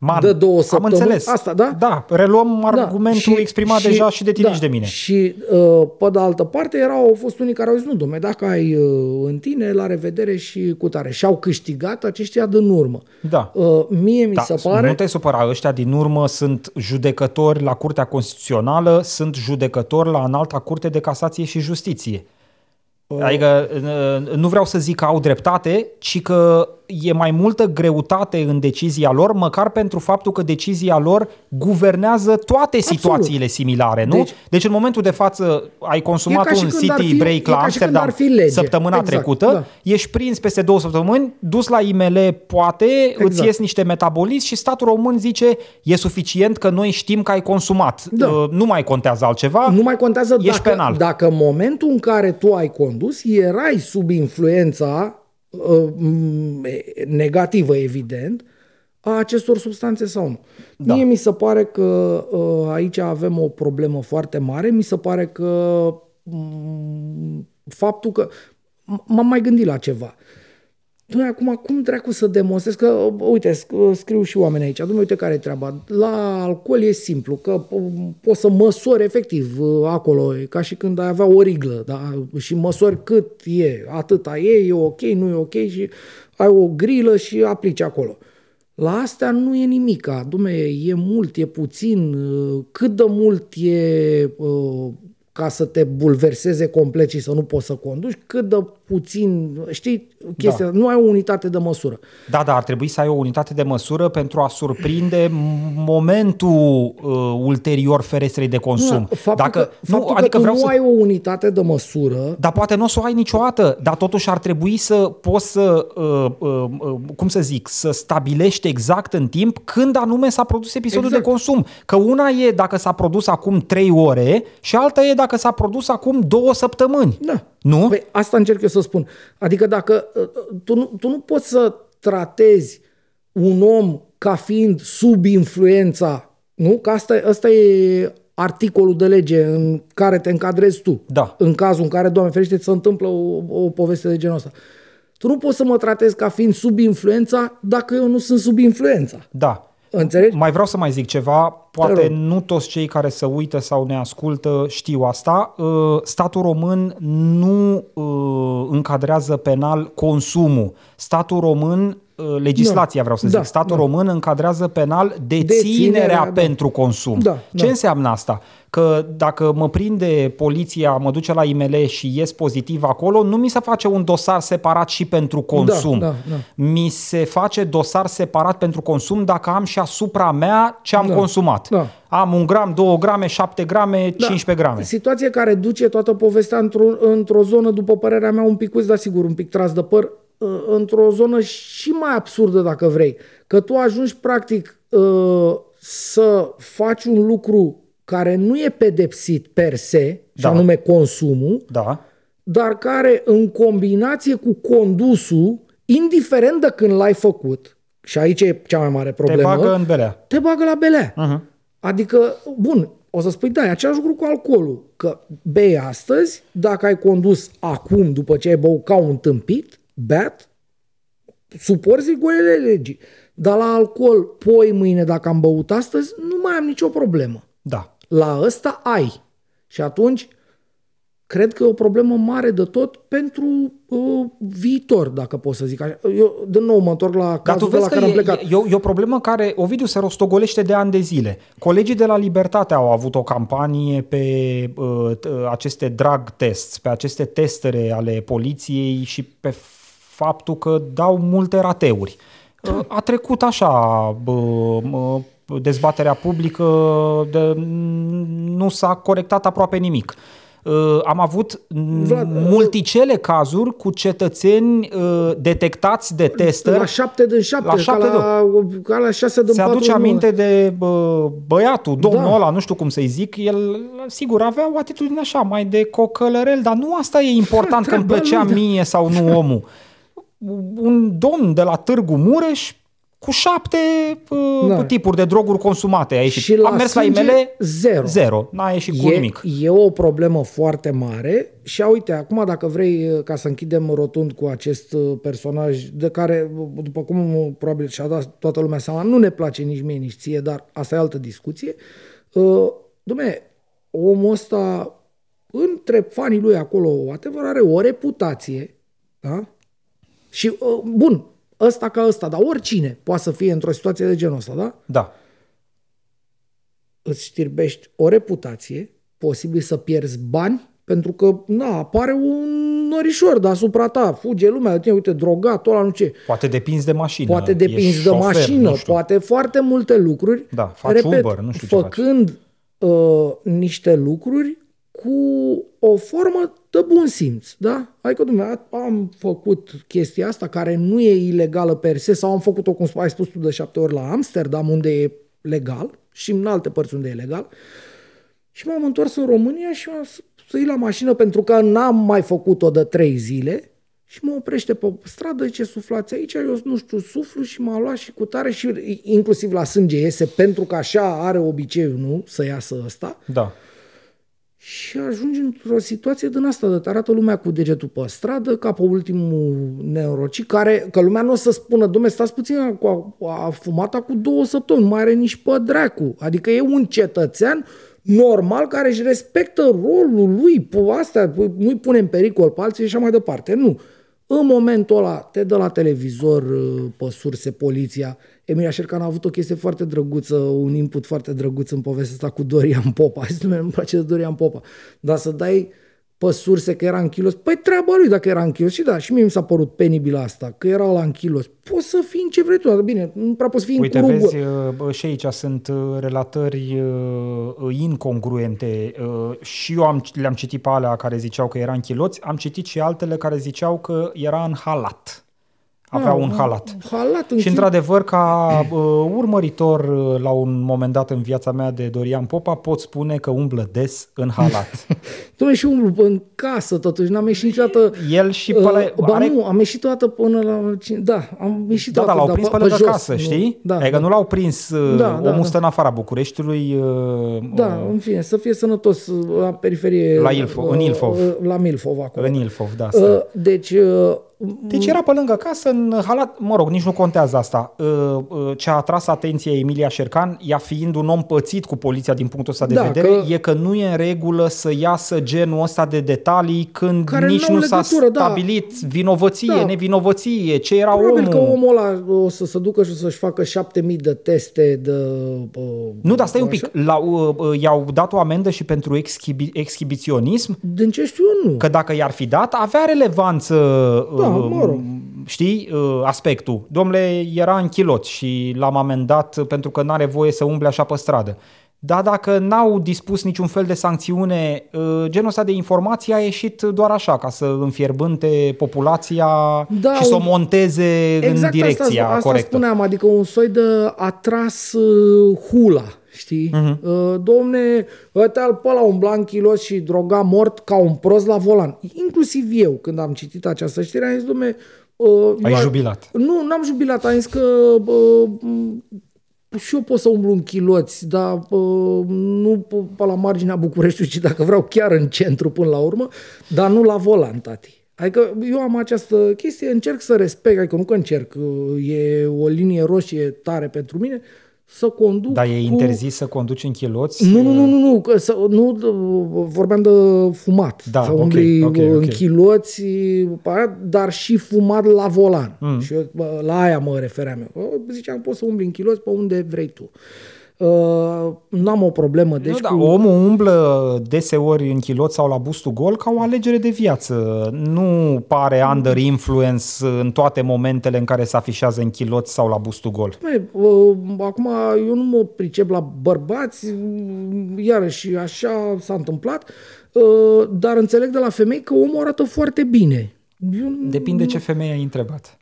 Man, de două am săptămâni, înțeles. asta, da? Da, reluăm argumentul și- exprimat deja și de tine da, și de mine. Și uh, pe de altă parte erau, au fost unii care au zis, nu, domne, dacă ai uh, în tine, la revedere și cu tare. Și au câștigat aceștia din urmă. Da. Uh, mie mi Da, se pare... Nu te supăra, ăștia din urmă sunt judecători la Curtea Constituțională, sunt judecători la Înalta Curte de Casație și Justiție. Adică uh, nu vreau să zic că au dreptate, ci că e mai multă greutate în decizia lor, măcar pentru faptul că decizia lor guvernează toate situațiile similare, nu? Deci, Deci- deci în momentul de față ai consumat E ca și un când ar city fi- break e la ca și când Amsterdam ar fi lege. săptămâna Exact, trecută, da. ești prins peste două săptămâni, dus la IML poate, exact. îți Exact. ies niște metabolismi și statul român zice e suficient că noi știm că ai consumat. Da. Uh, Nu mai contează altceva. Nu mai contează Ești dacă, penal. dacă în momentul în care tu ai condus, erai sub influența uh, m, e- negativă, evident, a acestor substanțe sau nu. Da. Da. Mie mi se pare că uh, aici avem o problemă foarte mare. Mi se pare că m, faptul că m- m-am mai gândit la ceva. Noi acum, cum dracu să demonstrez că, uite, sc- scriu și oameni aici, domnule, uite care e treaba. La alcool e simplu, că po- poți să măsori efectiv uh, acolo, e ca și când ai avea o riglă, da? și măsori cât e, atâta e, e ok, nu e ok și ai o grilă și aplici acolo. La astea nu e nimica, dume, e mult, e puțin, uh, cât de mult e uh, ca să te bulverseze complet și să nu poți să conduci, cât de puțin, știi, chestia, da. nu ai o unitate de măsură. Da, da, ar trebui să ai o unitate de măsură pentru a surprinde m- momentul uh, ulterior ferestrei de consum. Nu, faptul Dacă, că, nu, faptul adică că tu vreau nu să... ai o unitate de măsură, Dar poate nu o să o ai niciodată, dar totuși ar trebui să poți să, uh, uh, uh, cum să zic, să stabilești exact în timp când anume s-a produs episodul Exact. de consum. Că una e dacă s-a produs acum 3 ore și alta e dacă s-a produs acum 2 săptămâni. Da. Nu? Păi asta încerc eu să spun. Adică dacă uh, tu nu, tu nu poți să tratezi un om ca fiind sub influența, nu? Că asta, asta e articolul de lege în care te încadrezi tu. Da. În cazul în care, Doamne ferește, ți se întâmplă o, o poveste de genul ăsta. Tu nu poți să mă tratezi ca fiind sub influența dacă eu nu sunt sub influența. Da. Înțelegi? Mai vreau să mai zic ceva, Te poate rog. nu toți cei care se uită sau ne ascultă știu asta. Uh, Statul român nu uh, încadrează penal consumul. Statul român, uh, legislația vreau să zic, Da, statul da. român încadrează penal deținerea, Deținerea, da. pentru consum. Da, Ce da. înseamnă asta? Că dacă mă prinde poliția, mă duce la IML și ies pozitiv acolo, nu mi se face un dosar separat și pentru consum. da, da. Mi se face dosar separat pentru consum dacă am și asupra mea ce am Da, consumat. da. Am un gram, 2 grame, 7 grame, 15 grame. Situație care duce toată povestea într-o, într-o zonă, după părerea mea, un pic, dar sigur, un pic tras de păr, uh, într-o zonă și mai absurdă, dacă vrei. Că tu ajungi, practic, uh, să faci un lucru care nu e pedepsit per se, și Da. anume consumul, Da. dar care în combinație cu condusul, indiferent de când l-ai făcut, și aici e cea mai mare Te problemă, bagă în belea. te bagă la belea. Uh-huh. Adică, bun, o să spui, da, e același lucru cu alcoolul. Că bei astăzi, dacă ai condus acum, după ce ai băut ca un tâmpit, beat, suporți rigolele legii. Dar la alcool, poi mâine, dacă am băut astăzi, nu mai am nicio problemă. Da. La ăsta ai. Și atunci, cred că e o problemă mare de tot pentru uh, viitor, dacă pot să zic așa. Eu, de nou, mă întorc la cazul de la care am plecat. E, e, e o problemă care, Ovidiu, se rostogolește de ani de zile. Colegii de la Libertate au avut o campanie pe uh, aceste drag tests, pe aceste testere ale poliției și pe faptul că dau multe rateuri. Da. A trecut așa bă, dezbaterea publică, de, nu s-a corectat aproape nimic. Uh, am avut Vlad, uh, multicele cazuri cu cetățeni uh, detectați de testări. La șapte din șapte, la șapte ca, la, ca la șase din Se aduce aminte de bă, băiatul, domnul da. ăla, nu știu cum să-i zic, el sigur avea o atitudine așa, mai de cocălărel, dar nu asta e important că îmi plăcea mie sau nu omul. *laughs* Un domn de la Târgu Mureș cu șapte uh, da. tipuri de droguri consumate a ieșit. Și la Am mers la IML zero. Zero. N-a ieșit e, cu nimic. E o problemă foarte mare și uite, acum dacă vrei uh, ca să închidem rotund cu acest uh, personaj de care, după cum probabil și-a dat toată lumea seama, nu ne place nici mie, nici ție, dar asta e altă discuție. Uh, Dumne, omul ăsta între fanii lui acolo, adevăr, are o reputație, da? Și, uh, bun, ăsta ca ăsta, dar oricine poate să fie într-o situație de genul ăsta, da? Da. Îți știrbești o reputație, posibil să pierzi bani, pentru că, na, apare un norișor deasupra ta, fuge lumea de tine, uite, drogat, ăla, nu ce. Poate depinzi de mașină. Poate depinzi de șofer, mașină, poate foarte multe lucruri. Da, faci Repet, Uber, nu știu făcând ce faci. Uh, niște lucruri cu o formă de bun simț, da? Adică, dumneavoastră, am făcut chestia asta care nu e ilegală per se sau am făcut-o, cum ai spus tu, de șapte ori la Amsterdam, unde e legal și în alte părți unde e legal. Și m-am întors în România și m-am să la mașină pentru că n-am mai făcut-o de trei zile și mă oprește pe stradă, ce suflați aici, eu nu știu, suflu și m-a luat și cu tare și inclusiv la sânge iese pentru că așa are obiceiul, nu, să iasă ăsta. Da și ajungi într-o situație din asta, de te arată lumea cu degetul pe stradă, ca pe ultimul neurocit, care, că lumea nu o să spună, domne, stați puțin, a, a fumat cu două săptămâni, nu mai are nici pe dracu. Adică e un cetățean normal care își respectă rolul lui, pe astea, nu-i pune în pericol pe alții și așa mai departe. Nu. În momentul ăla te dă la televizor uh, pe surse poliția. Emilia Șercan a avut o chestie foarte drăguță, un input foarte drăguț în povestea asta cu Dorian Popa. *laughs* Zis, îmi place de Dorian Popa. Dar să dai pe surse că era în kilos. Păi treaba lui dacă era în kilos. Și da, și mie mi s-a părut penibil asta, că era la în kilos. Poți să fii în ce vrei tu, bine, nu prea poți fi Uite, în vezi, uh, și aici sunt uh, relatări uh, incongruente. Și eu am, le-am citit pe alea care ziceau că era în chiloți, am citit și altele care ziceau că era în halat avea ah, un halat. halat și într-adevăr, ca uh, urmăritor uh, la un moment dat în viața mea de Dorian Popa, pot spune că umblă des în halat. *laughs* Tu și umblu în casă, totuși, n-am ieșit niciodată... El și pe la... Uh, ba are... nu, am ieșit toată până la... Da, am ieșit da, toată, da, l-au prins pe, pe lângă jos, casă, nu? știi? Da, adică da. nu l-au prins, uh, da, da, omul da. stă în afara Bucureștiului. Uh, da, uh, în fine, să fie sănătos uh, la periferie... La Ilfov, uh, în Ilfov. Uh, la Milfov acolo. În Ilfov, da. Uh, deci... Uh, deci era pe lângă casă, în halat, mă rog, nici nu contează asta. Uh, uh, ce a atras atenția Emilia Șercan, ea fiind un om pățit cu poliția din punctul ăsta de da, vedere, că... e că nu e în regulă să iasă genul ăsta de detalii când Care nici nu s-a da. stabilit da. vinovăție, da. nevinovăție, ce era Probabil omul. că omul ăla o să se ducă și o să-și facă șapte mii de teste de... Uh, nu, dar stai un pic, la, uh, i-au dat o amendă și pentru exhibi- exhibiționism? Din ce știu eu, nu. Că dacă i-ar fi dat, avea relevanță da da, mă rog. știi, uh, aspectul. Domnule, era în chilot și l-am amendat pentru că n-are voie să umble așa pe stradă. Dar dacă n-au dispus niciun fel de sancțiune, uh, genul ăsta de informații a ieșit doar așa, ca să înfierbânte populația da, și să o monteze exact în direcția asta, asta corectă. spuneam, adică un soi de atras uh, hula știi? Uh-huh. Uh, domne, ăsta al pe la un blanc kilos și droga mort ca un prost la volan. Inclusiv eu, când am citit această știre, am zis, domne... Uh, Ai eu, jubilat. Nu, n-am jubilat, am zis că uh, și eu pot să umblu în chiloți, dar uh, nu pe la marginea Bucureștiului, ci dacă vreau chiar în centru până la urmă, dar nu la volan, tati. Adică eu am această chestie, încerc să respect, adică nu că încerc, uh, e o linie roșie tare pentru mine, să conduc Dar e cu... interzis să conduci în chiloți? Nu, nu, nu, nu, nu, că să, nu vorbeam de fumat. Da, să ok, umbli ok, în ok. chiloți, dar și fumat la volan. Mm. Și eu, bă, la aia mă refeream eu. Bă, Ziceam, poți să umbli în chiloți pe unde vrei tu. Uh, n-am o problemă. Deci nu, da, cu... omul umblă deseori în chilot sau la bustul gol ca o alegere de viață. Nu pare under influence în toate momentele în care se afișează în chilot sau la bustul gol. Băi, uh, acum eu nu mă pricep la bărbați, iarăși așa s-a întâmplat, uh, dar înțeleg de la femei că omul arată foarte bine. Eu, Depinde ce femeie ai întrebat.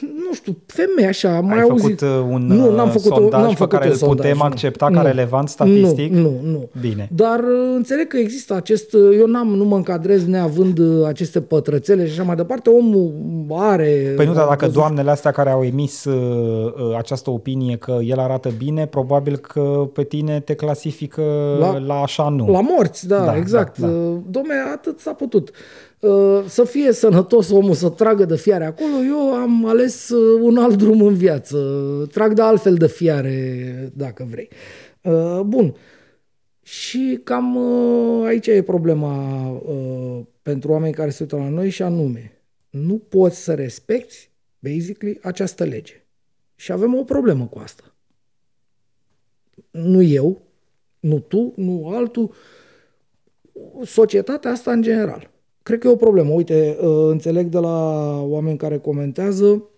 Nu știu, femei așa, am mai Ai auzit. făcut uh, un nu, n-am făcut sondaj n-am pe făcut care un îl sondaj, putem nu. accepta nu. ca relevant statistic? Nu, nu, nu. Bine. Dar uh, înțeleg că există acest, uh, eu n-am, nu mă încadrez neavând uh, aceste pătrățele și așa mai departe, omul are... Păi nu, dar am dacă văzut- doamnele astea care au emis uh, uh, această opinie că el arată bine, probabil că pe tine te clasifică la, La- la așa nu. La morți, da, Da, da exact. da, Da, da. da. Domne, atât s-a putut. Uh, Să fie sănătos omul, să tragă de fiare acolo, eu am ales uh, un alt drum în viață. Trag de altfel de fiare, dacă vrei. Uh, Bun. Și cam uh, aici e problema uh, pentru oameni care se uită la noi și anume, nu poți să respecti, basically, această lege. Și avem o problemă cu asta. Nu eu, nu tu, nu altul, societatea asta în general. Cred că e o problemă. Uite, uh, înțeleg de la oameni care comentează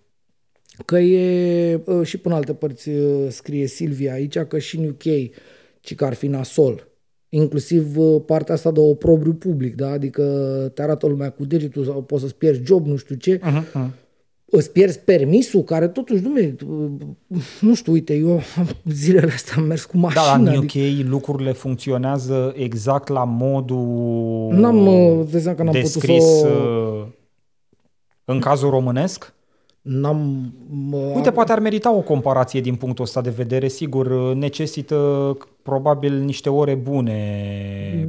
că e uh, și până alte părți uh, scrie Silvia aici că și în UK ci că ar fi nasol. Inclusiv uh, partea asta de oprobriu public, da? adică te arată lumea cu degetul sau poți să-ți pierzi job, nu știu ce. Uh-huh, uh-huh. Îți pierzi permisul, care totuși, nu, nu știu, uite, eu zilele astea am mers cu mașina. Da, în UK adică lucrurile funcționează exact la modul N-am, uh, îți dai seama că n-am putut descris să- uh, în cazul românesc? N-am... Mă, Uite, poate ar merita o comparație din punctul ăsta de vedere. Sigur, necesită probabil niște ore bune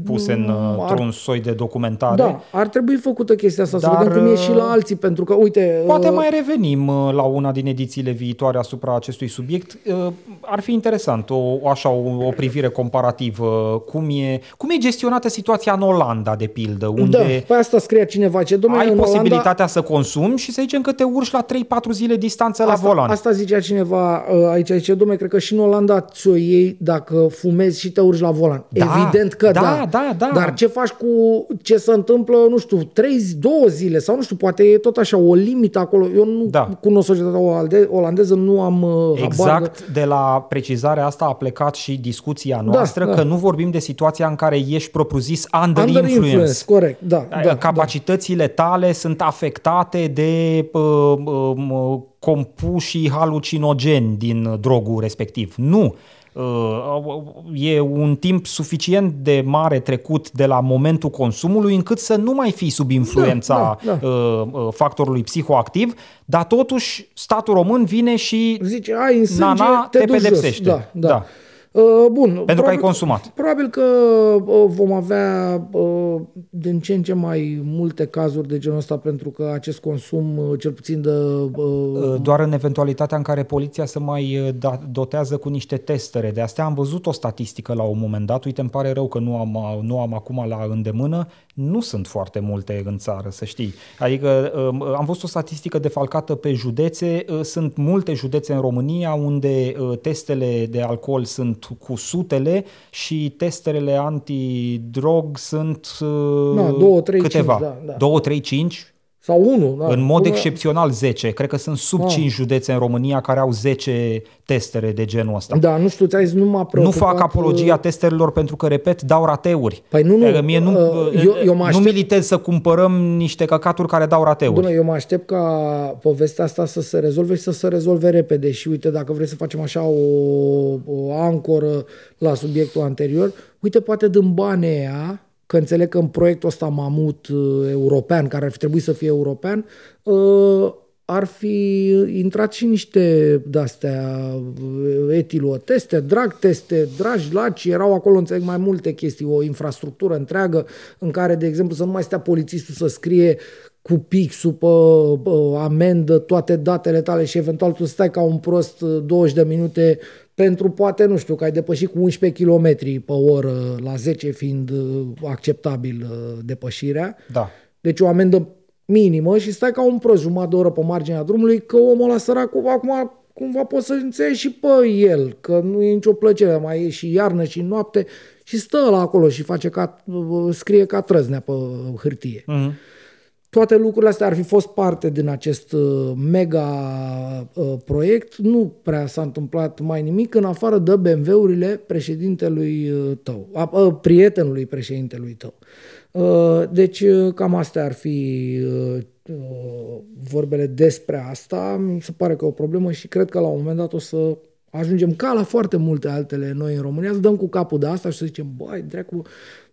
puse în, Mm, ar- într-un soi de documentare. Da, ar trebui făcută chestia asta, Dar, să vedem cum e și la uh, alții, pentru că, uite... Poate uh, mai revenim uh, la una din edițiile viitoare asupra acestui subiect. Uh, Ar fi interesant, o, o așa, o, o privire comparativă. Cum e, cum e gestionată situația în Olanda, de pildă, Da, unde pe asta scria cineva, ce domnule, ai în posibilitatea Olanda, să consumi și să zicem că te urci la 3-4 zile distanță la asta, volan. Asta zicea cineva uh, aici, zice, domnule, cred că și în Olanda ți-o iei dacă fumezi și te urci la volan. Da, Evident că da, da. da, da. Dar ce faci cu ce se întâmplă, nu știu, trei, două zile sau nu știu, poate e tot așa o limită acolo. Eu nu Da. cunosc societatea olande- olandeză, nu am uh, habar. Exact de la precizarea asta a plecat și discuția noastră, da. că nu vorbim de situația în care ești propriu-zis under, Under influence. influence, corect, da. da, da. Capacitățile tale sunt afectate de uh, uh, compușii halucinogeni din drogul respectiv. Nu. Uh, E un timp suficient de mare trecut de la momentul consumului încât să nu mai fii sub influența Da, da, uh, uh, factorului psihoactiv, dar totuși statul român vine și Zice, ai în sânge, Nana te, te duci jos. pedepsește. Da, da. Da. Da. Uh, bun. Pentru că ai consumat. Probabil că uh, vom avea uh, din ce în ce mai multe cazuri de genul ăsta pentru că acest consum, uh, cel puțin de... Uh, Doar în eventualitatea în care poliția se mai uh, da- dotează cu niște testere. De astea am văzut o statistică la un moment dat. Uite, îmi pare rău că nu am, uh, nu am acum la îndemână. Nu sunt foarte multe în țară, să știi. Adică um, am văzut o statistică defalcată pe județe. Uh, Sunt multe județe în România unde uh, testele de alcool sunt cu sutele și testerele antidrog sunt uh, Da, două, trei, câteva. cinci, da, da. 2, 3, 5? Sau unul. Da. În mod Până- excepțional 10. Cred că sunt sub Ah. 5 județe în România care au 10 testere de genul ăsta. Da, nu știu, ți-ai zis, nu m-a Nu preocupat, fac apologia uh, testerelor pentru că, repet, dau rateuri. Păi nu, nu, Adică Mie nu, uh, eu- eu mă nu aștept- militez să cumpărăm niște căcaturi care dau rateuri. Bună, eu mă aștept ca povestea asta să se rezolve și să se rezolve repede. Și uite, dacă vrei să facem așa o, o ancoră la subiectul anterior, uite, poate din banii aia, că înțeleg că în proiectul ăsta mamut uh, european, care ar fi trebuit să fie european, uh, ar fi intrat și niște de-astea uh, etiloteste, drag teste, dragi laci, erau acolo, înțeleg, mai multe chestii, o infrastructură întreagă în care, de exemplu, să nu mai stea polițistul să scrie cu pixul pe amendă toate datele tale și eventual tu stai ca un prost 20 de minute pentru poate, nu știu, că ai depășit cu 11 km pe oră la 10 fiind acceptabil depășirea. Da. Deci o amendă minimă și stai ca un prost jumătate de oră pe marginea drumului că omul ăla săracul acum cumva poți să înțelegi și pe el, că nu e nicio plăcere, mai e și iarnă și noapte și stă la acolo și face ca, scrie ca trăznea pe hârtie. Uh-huh. Toate lucrurile astea ar fi fost parte din acest uh, mega uh, proiect. Nu prea s-a întâmplat mai nimic în afară de BMW-urile președintelui uh, tău, a, a, prietenului președintelui tău. Uh, deci uh, cam astea ar fi uh, vorbele despre asta. Mi se pare că e o problemă și cred că la un moment dat o să ajungem ca la foarte multe altele noi în România, să dăm cu capul de asta și să zicem, băi, dracu,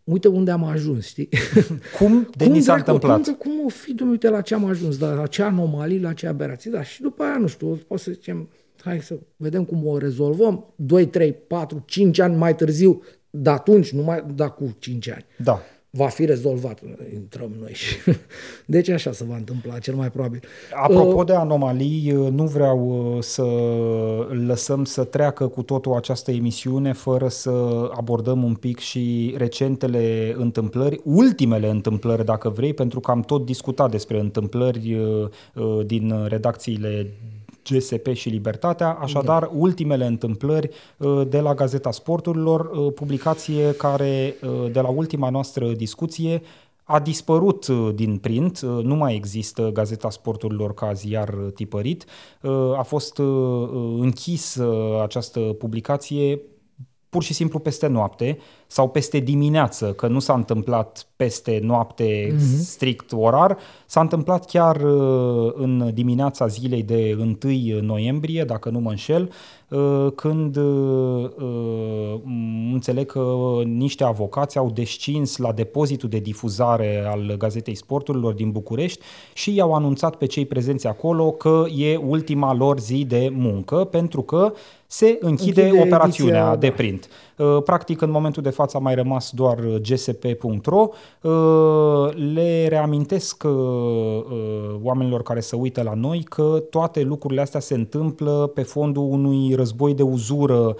uite unde am ajuns, știi? *laughs* Cum de cum, s-a întâmplat? Cum, cum o fi, dumne, uite la ce am ajuns, dar la ce anomalii, la ce aberații, da, și după aia, nu știu, o să zicem, hai să vedem cum o rezolvăm, 2, 3, 4, 5 ani mai târziu, de atunci, nu mai, da, cu 5 ani. Da va fi rezolvat, intrăm noi și... *laughs* Deci așa se va întâmpla, cel mai probabil. Apropo uh, de anomalii, nu vreau uh, să lăsăm să treacă cu totul această emisiune fără să abordăm un pic și recentele întâmplări, ultimele întâmplări, dacă vrei, pentru că am tot discutat despre întâmplări uh, din redacțiile GSP și Libertatea, așadar da. ultimele întâmplări uh, de la Gazeta Sporturilor, uh, publicație care uh, de la ultima noastră discuție a dispărut din print, nu mai există Gazeta Sporturilor ca ziar tipărit, a fost închis această publicație pur și simplu peste noapte sau peste dimineață, că nu s-a întâmplat peste noapte mm-hmm. strict orar, s-a întâmplat chiar uh, în dimineața zilei de 1 noiembrie, dacă nu mă înșel, uh, când uh, înțeleg că niște avocați au descins la depozitul de difuzare al Gazetei Sporturilor din București și i-au anunțat pe cei prezenți acolo că e ultima lor zi de muncă, pentru că se închide, închide operațiunea ediția, de da. print. Uh, practic, în momentul de față a mai rămas doar gsp.ro. Uh, le reamintesc uh, oamenilor care se uită la noi că toate lucrurile astea se întâmplă pe fondul unui război de uzură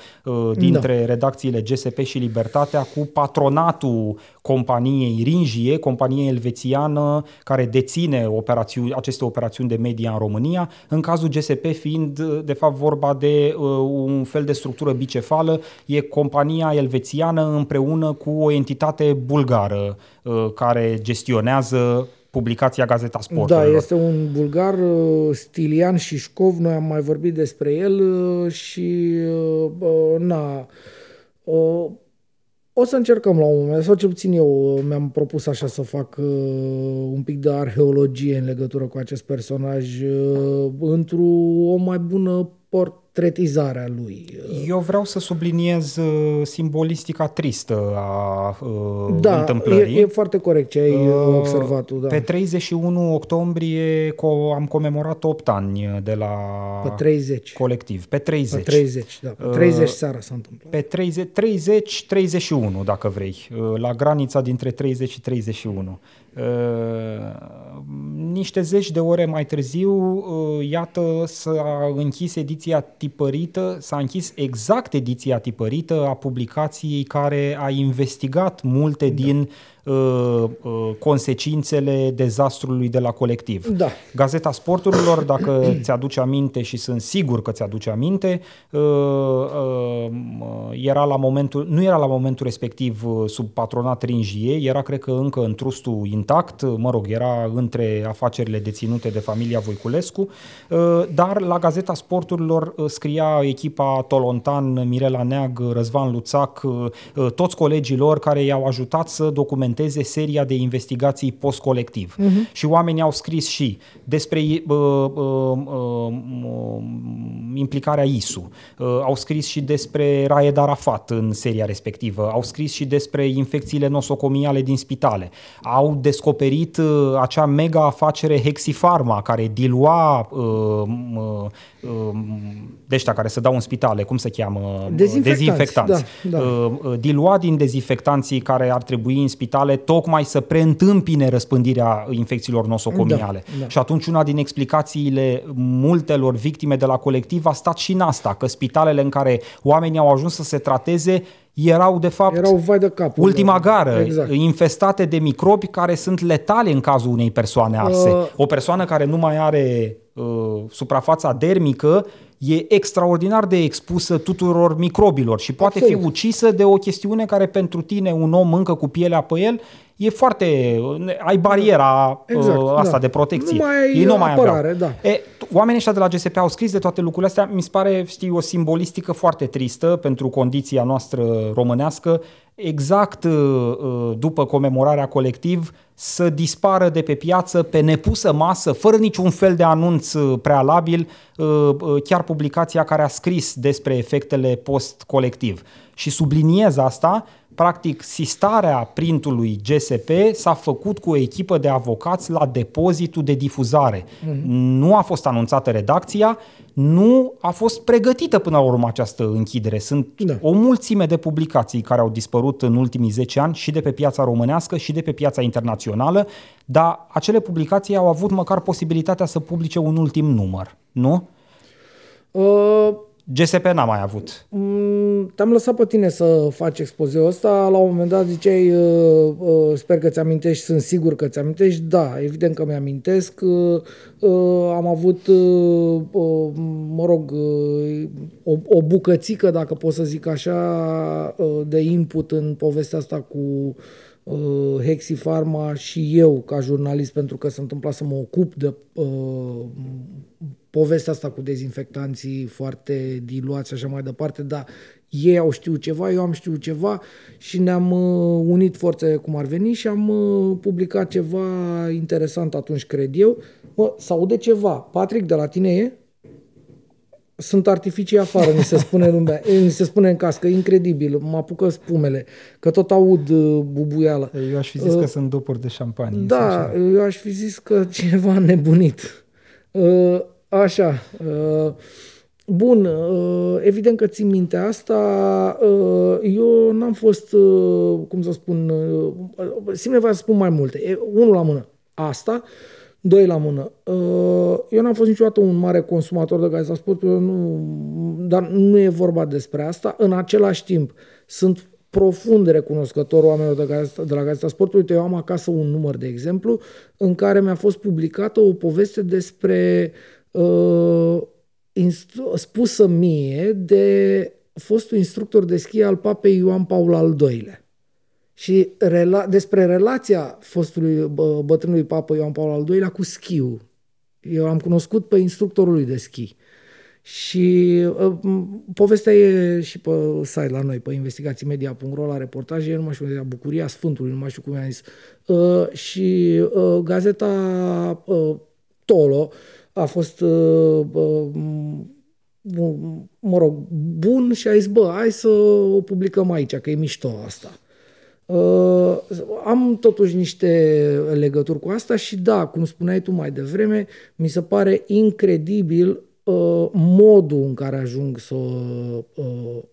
dintre da. redacțiile GSP și Libertatea cu patronatul companiei Ringie, companie elvețiană care deține operațiuni, aceste operațiuni de media în România, în cazul GSP fiind de fapt vorba de un fel de structură bicefală, e compania compania elvețiană împreună cu o entitate bulgară uh, care gestionează publicația Gazeta Sporturilor. Da, este un bulgar, uh, Stilian Șișcov, noi am mai vorbit despre el uh, și na, o să încercăm la un moment, sau cel puțin eu mi-am propus așa să fac uh, un pic de arheologie în legătură cu acest personaj uh, într-o mai bună portretizarea lui. Eu vreau să subliniez uh, simbolistica tristă a uh, da, întâmplării. E, e foarte corect ce ai uh, observat tu. Da. Pe 31 octombrie co- am comemorat 8 ani de la pe 30. colectiv. Pe 30. Pe 30, da. Pe 30 uh, seara s-a întâmplat. Pe 30, 30, 31, dacă vrei. Uh, la granița dintre 30 și 31. Uh, niște zeci de ore mai târziu, uh, iată, s-a închis ediția tipărită, s-a închis exact ediția tipărită a publicației care a investigat multe da. din Uh, uh, consecințele dezastrului de la colectiv. Da. Gazeta Sporturilor, dacă *clears throat* ți-aduce aminte și sunt sigur că ți-aduce aminte, uh, era la momentul, nu era la momentul respectiv sub patronat Ringie, era cred că încă în trustul intact, mă rog, era între afacerile deținute de familia Voiculescu, dar la Gazeta Sporturilor scria echipa Tolontan, Mirela Neag, Răzvan Luțac, toți colegii lor care i-au ajutat să documenteze documenteze seria de investigații post-colectiv. Uh-huh. Și oamenii au scris și despre uh, uh, uh, implicarea ISU, uh, au scris și despre Raed Arafat în seria respectivă, au scris și despre infecțiile nosocomiale din spitale, au descoperit uh, acea mega afacere Hexifarma care dilua uh, uh, de ăștia care se dau în spitale, cum se cheamă? Dezinfectanți. dezinfectanți. Da, da. Uh, dilua din dezinfectanții care ar trebui în spitale spitale tocmai să preîntâmpine răspândirea infecțiilor nosocomiale. Da, da. Și atunci una din explicațiile multelor victime de la colectiv a stat și în asta, că spitalele în care oamenii au ajuns să se trateze erau de fapt erau vai de cap, ultima gară, exact. infestate de microbi care sunt letale în cazul unei persoane arse. Uh, o persoană care nu mai are uh, suprafața dermică e extraordinar de expusă tuturor microbilor și poate Absolut. fi ucisă de o chestiune care pentru tine, un om încă cu pielea pe el, e foarte... ai bariera exact, uh, asta da. de protecție. Nu mai Ei nu mai apărare, aveau. da. E, oamenii ăștia de la GSP au scris de toate lucrurile astea. Mi se pare, știi, o simbolistică foarte tristă pentru condiția noastră românească. Exact uh, uh, după comemorarea colectiv să dispară de pe piață, pe nepusă masă, fără niciun fel de anunț prealabil, chiar publicația care a scris despre efectele post-colectiv. Și subliniez asta Practic, sistarea printului GSP s-a făcut cu o echipă de avocați la depozitul de difuzare. Mm-hmm. Nu a fost anunțată redacția, nu a fost pregătită până la urmă această închidere. Sunt da. o mulțime de publicații care au dispărut în ultimii 10 ani și de pe piața românească și de pe piața internațională, dar acele publicații au avut măcar posibilitatea să publice un ultim număr, nu? Uh GSP n-a mai avut. Mm, te-am lăsat pe tine să faci expozeul ăsta. La un moment dat ziceai, uh, uh, sper că ți-amintești, sunt sigur că ți-amintești. Da, evident că mi-amintesc. Uh, am avut, mă rog, o, o bucățică, dacă pot să zic așa, de input în povestea asta cu Hexifarma și eu ca jurnalist, pentru că s-a întâmplat să mă ocup de povestea asta cu dezinfectanții foarte diluați și așa mai departe, dar ei au știut ceva, eu am știut ceva și ne-am uh, unit forțe cum ar veni și am uh, publicat ceva interesant atunci, cred eu. Mă, s-aude ceva. Patrick, de la tine e? Sunt artificii afară, mi se spune lumea, *laughs* mi se spune în cască, incredibil, mă apucă spumele, că tot aud uh, bubuială. Eu aș fi zis uh, că sunt dopuri de șampanie. Da, eu aș fi zis că cineva nebunit. Uh, Așa. Uh, bun, uh, evident că țin minte asta. Uh, eu n-am fost, cum să spun, simt nevoia să spun mai multe. Unul la mână, asta. Doi la mână. Eu n-am fost niciodată un mare consumator de gazeta sport, nu, dar nu e vorba despre asta. În același timp, sunt profund recunoscător oamenilor de, gazeta, de la Gazeta Sportului. Uite, eu am acasă un număr, de exemplu, în care mi-a fost publicată o poveste despre uh, uh, spusă mie de fostul instructor de schi al papei Ioan Paul al II-lea. Și rela- despre relația fostului bă, bătrânului papă Ioan Paul al II-lea cu schiul. Eu am cunoscut pe instructorul lui de schi. Și uh, povestea e și pe site la noi, pe investigațiimedia.ro, la reportaje, nu mai știu cum Bucuria Sfântului, nu mai știu cum i-am zis. Uh, și uh, gazeta uh, Tolo a fost, uh, uh, mă rog, bun și a zis, bă, hai să o publicăm aici, că e mișto asta. Uh, am totuși niște legături cu asta și da, cum spuneai tu mai devreme, mi se pare incredibil uh, modul în care ajung să uh,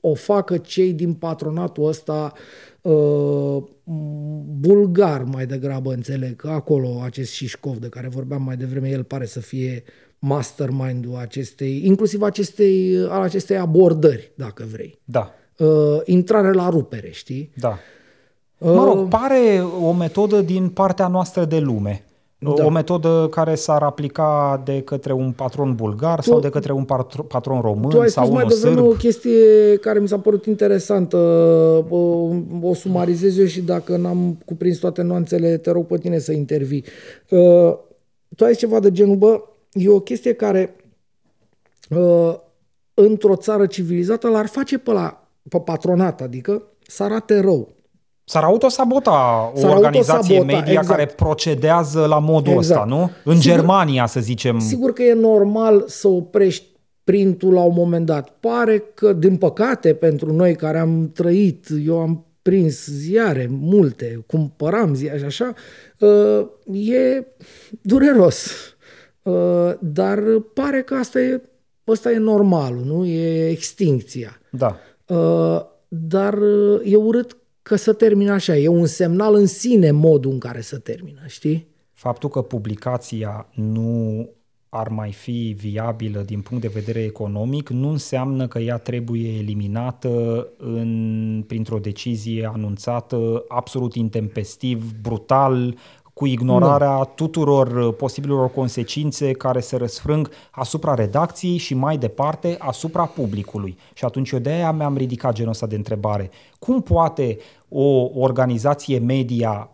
o facă cei din patronatul ăsta uh, bulgar mai degrabă, înțeleg, că acolo acest Șișcov de care vorbeam mai devreme, el pare să fie mastermind-ul acestei, inclusiv acestei, al acestei abordări, dacă vrei. Da. Uh, intrare la rupere, știi? Da. Mă rog, uh, pare o metodă din partea noastră de lume. Da. O metodă care s-ar aplica de către un patron bulgar tu, sau de către un patron român tu ai sau unul mai sârb. o chestie care mi s-a părut interesantă. O, o sumarizez eu și dacă n-am cuprins toate nuanțele, te rog pe tine să intervii. Uh, tu ai ceva de genul, bă, e o chestie care uh, într-o țară civilizată l-ar face pe, la, pe patronat, adică să arate rău. S-ar autosabota o S-ar organizație autosabota, media exact. care procedează la modul exact. ăsta, nu? În sigur, Germania, să zicem. Sigur că e normal să oprești printul la un moment dat. Pare că, din păcate, pentru noi care am trăit, eu am prins ziare multe, cumpăram ziare și așa, uh, e dureros. Uh, dar pare că asta e, asta e normalul, nu? E extincția. Da. Uh, dar e urât că să termină așa. E un semnal în sine modul în care să termină, știi? Faptul că publicația nu ar mai fi viabilă din punct de vedere economic, nu înseamnă că ea trebuie eliminată în, printr-o decizie anunțată absolut intempestiv, brutal, cu ignorarea nu. tuturor uh, posibilor consecințe care se răsfrâng asupra redacției și mai departe asupra publicului. Și atunci eu de aia mi-am ridicat genul ăsta de întrebare. Cum poate o organizație media,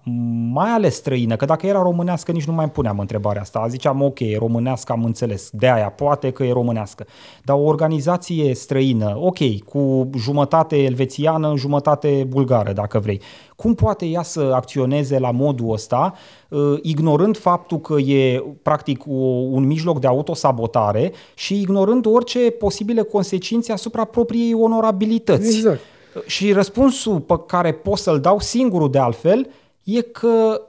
mai ales străină, că dacă era românească nici nu mai puneam întrebarea asta, ziceam ok, e românească, am înțeles, de aia poate că e românească, dar o organizație străină, ok, cu jumătate elvețiană, jumătate bulgară, dacă vrei, cum poate ea să acționeze la modul ăsta, uh, ignorând faptul că e practic un mijloc de autosabotare și ignorând orice posibile consecințe asupra propriei onorabilități. Exact. Și răspunsul pe care pot să-l dau singurul de altfel e că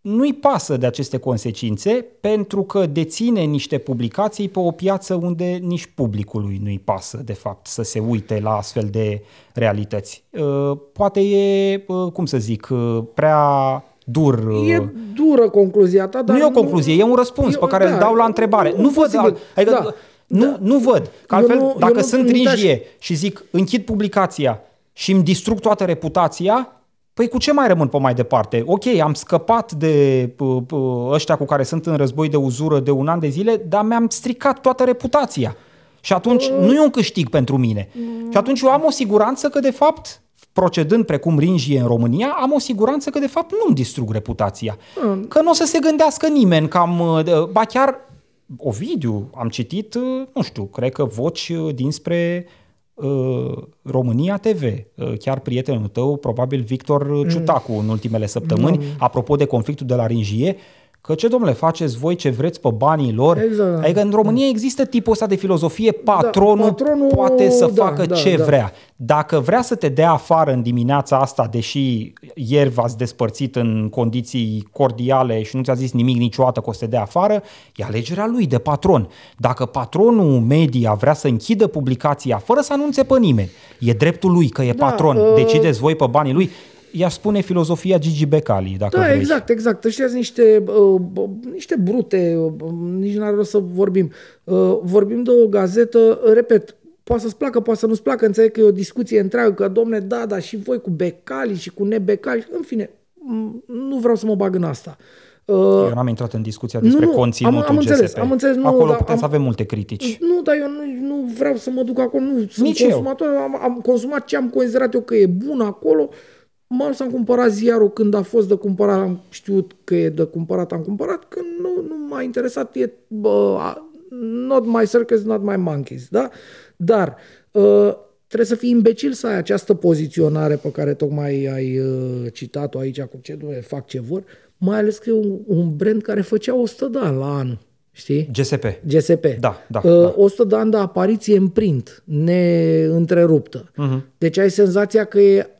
nu-i pasă de aceste consecințe pentru că deține niște publicații pe o piață unde nici publicului nu-i pasă, de fapt, să se uite la astfel de realități. Uh, poate e, uh, cum să zic, uh, prea dur. E dură concluzia ta, dar... Nu e o concluzie, e un răspuns eu, pe care da, îl dau la întrebare. Nu văd, al, adică, da. nu, da. nu văd. Că altfel, nu, dacă sunt rinjie și zic închid publicația și îmi distrug toată reputația, păi cu ce mai rămân pe mai departe? Ok, am scăpat de ăștia cu care sunt în război de uzură de un an de zile, dar mi-am stricat toată reputația. Și atunci uh. nu e un câștig pentru mine. Și atunci eu am o siguranță că de fapt procedând precum Ringie în România, am o siguranță că de fapt nu-mi distrug reputația. Uh. Că nu o să se gândească nimeni că am... Uh, ba chiar Ovidiu am citit, uh, nu știu, cred că voci dinspre Uh, România TV, uh, chiar prietenul tău, probabil Victor mm. Ciutacu în ultimele săptămâni, mm. apropo de conflictul de la Ringie, Că ce, domnule, faceți voi ce vreți pe banii lor? Exact. Adică în România există tipul ăsta de filozofie, patronul, da, patronul poate să da, facă da, ce da. vrea. Dacă vrea să te dea afară în dimineața asta, deși ieri v-ați despărțit în condiții cordiale și nu ți-a zis nimic niciodată că o să te dea afară, e alegerea lui de patron. Dacă patronul media vrea să închidă publicația fără să anunțe pe nimeni, e dreptul lui că e da, patron, uh... decideți voi pe banii lui, i-aș spune filozofia Gigi Becali, dacă Da, vrei. exact, exact. Ăștia sunt niște, uh, niște brute, uh, nici n-ar rost să vorbim. Uh, vorbim de o gazetă, repet, poate să-ți placă, poate să nu-ți placă, înțeleg că e o discuție întreagă, că domne, da, da, și voi cu Becali și cu nebecali, în fine, nu vreau să mă bag în asta. Uh, eu n-am intrat în discuția despre nu, conținutul am, am înțeles, Am înțeles, nu, acolo da, putem am, să avem multe critici. Nu, dar eu nu, nu vreau să mă duc acolo. Nu, sunt Nici consumator, eu. am, am consumat ce am considerat eu că e bun acolo. Uh, M-am să am cumpărat ziarul când a fost de cumpărat, am știut că e de cumpărat, am cumpărat, când nu, nu m-a interesat, e bă, not my circus, not my monkeys, da? Dar uh, trebuie să fii imbecil să ai această poziționare pe care tocmai ai uh, citat-o aici cu ce dumne, fac ce vor, mai ales că e un, un brand care făcea 100 de ani la anul. Știi? GSP. GSP. Da, da, uh, da. 100 de ani de apariție în print, neîntreruptă. Uh-huh. Deci ai senzația că e Uh,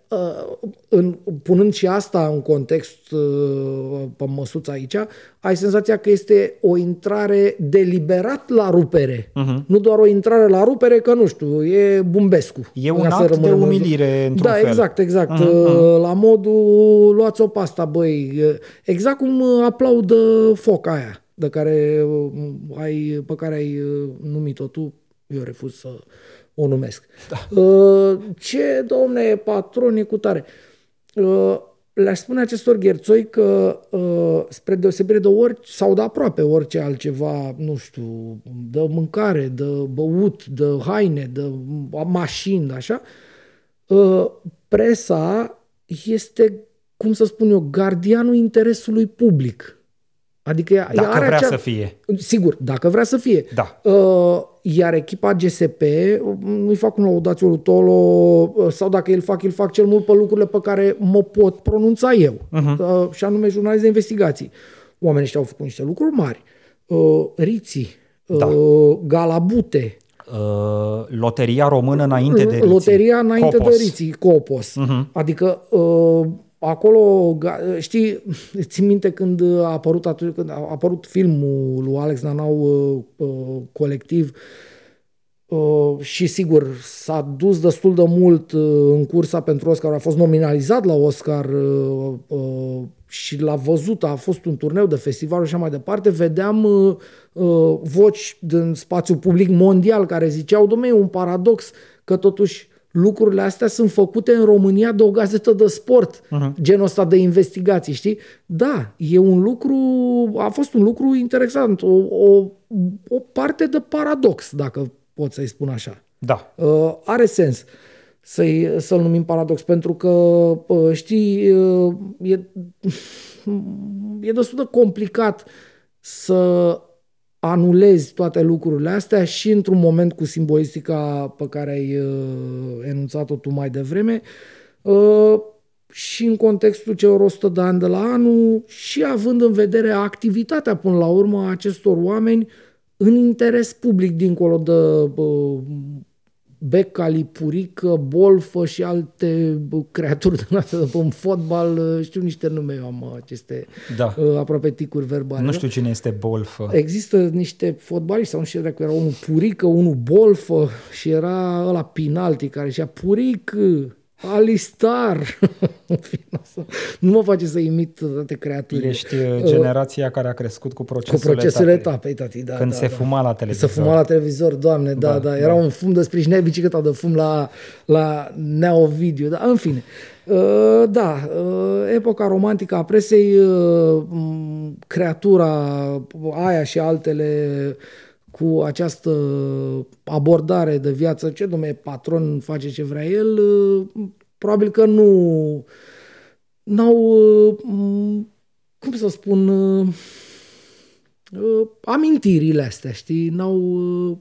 în, punând și asta în context uh, pe măsuța aici, ai senzația că este o intrare deliberat la rupere. Uh-huh. Nu doar o intrare la rupere, că nu știu, e bumbescu. E un act de umilire, într-un Da, fel. exact, exact. Uh-huh. La modul, luați-o pasta, băi. Exact cum aplaudă foca aia de care ai, pe care ai numit-o tu, eu refuz să o numesc. Da. Uh, ce, domne, patroni cu tare. Uh, le-aș spune acestor gherțoi că, uh, spre deosebire de orice, sau de aproape orice altceva, nu știu, de mâncare, de băut, de haine, de mașini, așa, presa este, cum să spun eu, gardianul interesului public. Adică ea, dacă ea are vrea acea... să fie. Sigur, dacă vrea să fie. Da. Uh, iar echipa GSP, nu-i fac un laudațiu lui Tolo, uh, sau dacă îl fac, îl fac cel mult pe lucrurile pe care mă pot pronunța eu, uh-huh. uh, și anume jurnalist de investigații. Oamenii ăștia au făcut niște lucruri mari. Uh, Riții, uh, da. Galabute, Uh, loteria română înainte de Riții. Loteria înainte Copos. de Riții, Copos. Uh-huh. Adică uh, acolo, știi, țin minte când a apărut, atunci, când a apărut filmul lui Alex Nanau uh, uh, colectiv, Uh, și sigur, s-a dus destul de mult uh, în cursa pentru Oscar, a fost nominalizat la Oscar uh, uh, și l-a văzut, a fost un turneu de festival și așa mai departe, vedeam uh, uh, voci din spațiu public mondial care ziceau, domnule, e un paradox că totuși lucrurile astea sunt făcute în România de o gazetă de sport, uh-huh. genul ăsta de investigații, știi? Da, e un lucru, a fost un lucru interesant, o, o, o parte de paradox, dacă pot să-i spun așa. Da. Uh, are sens să-i, să-l numim paradox, pentru că, uh, știi, uh, e, *laughs* e destul de complicat să anulezi toate lucrurile astea și într-un moment cu simbolistica pe care ai uh, enunțat-o tu mai devreme uh, și în contextul celor 100 de ani de la anul și având în vedere activitatea până la urmă a acestor oameni în interes public dincolo de uh, Becali, Purică, Bolfă și alte creaturi din astea de *laughs* în fotbal, știu niște nume, eu am aceste Da. uh, aproape ticuri verbale. Nu da? știu cine este Bolfă. Există niște fotbaliști, sau nu știu dacă era unul Purică, unul Bolfă și era ăla Pinalti care zicea Purică, Alistar. În fine, asta- nu mă face să imit toate creaturile. Ești uh, generația care a crescut cu cu procesul procesele etapei. etapei, tati, da, Când da, se da. fuma la televizor. Să fuma la televizor, doamne, da, Da, da, era da. un fum de sprijinea bicicleta de fum la, la Neo Video, da, în fine. Uh, Da, uh, epoca romantică a presei, uh, m, creatura aia și altele cu această abordare de viață, ce domne, patron face ce vrea el, uh, probabil că nu n-au, uh, m, cum să spun, uh, uh, amintirile astea, știi? N-au uh,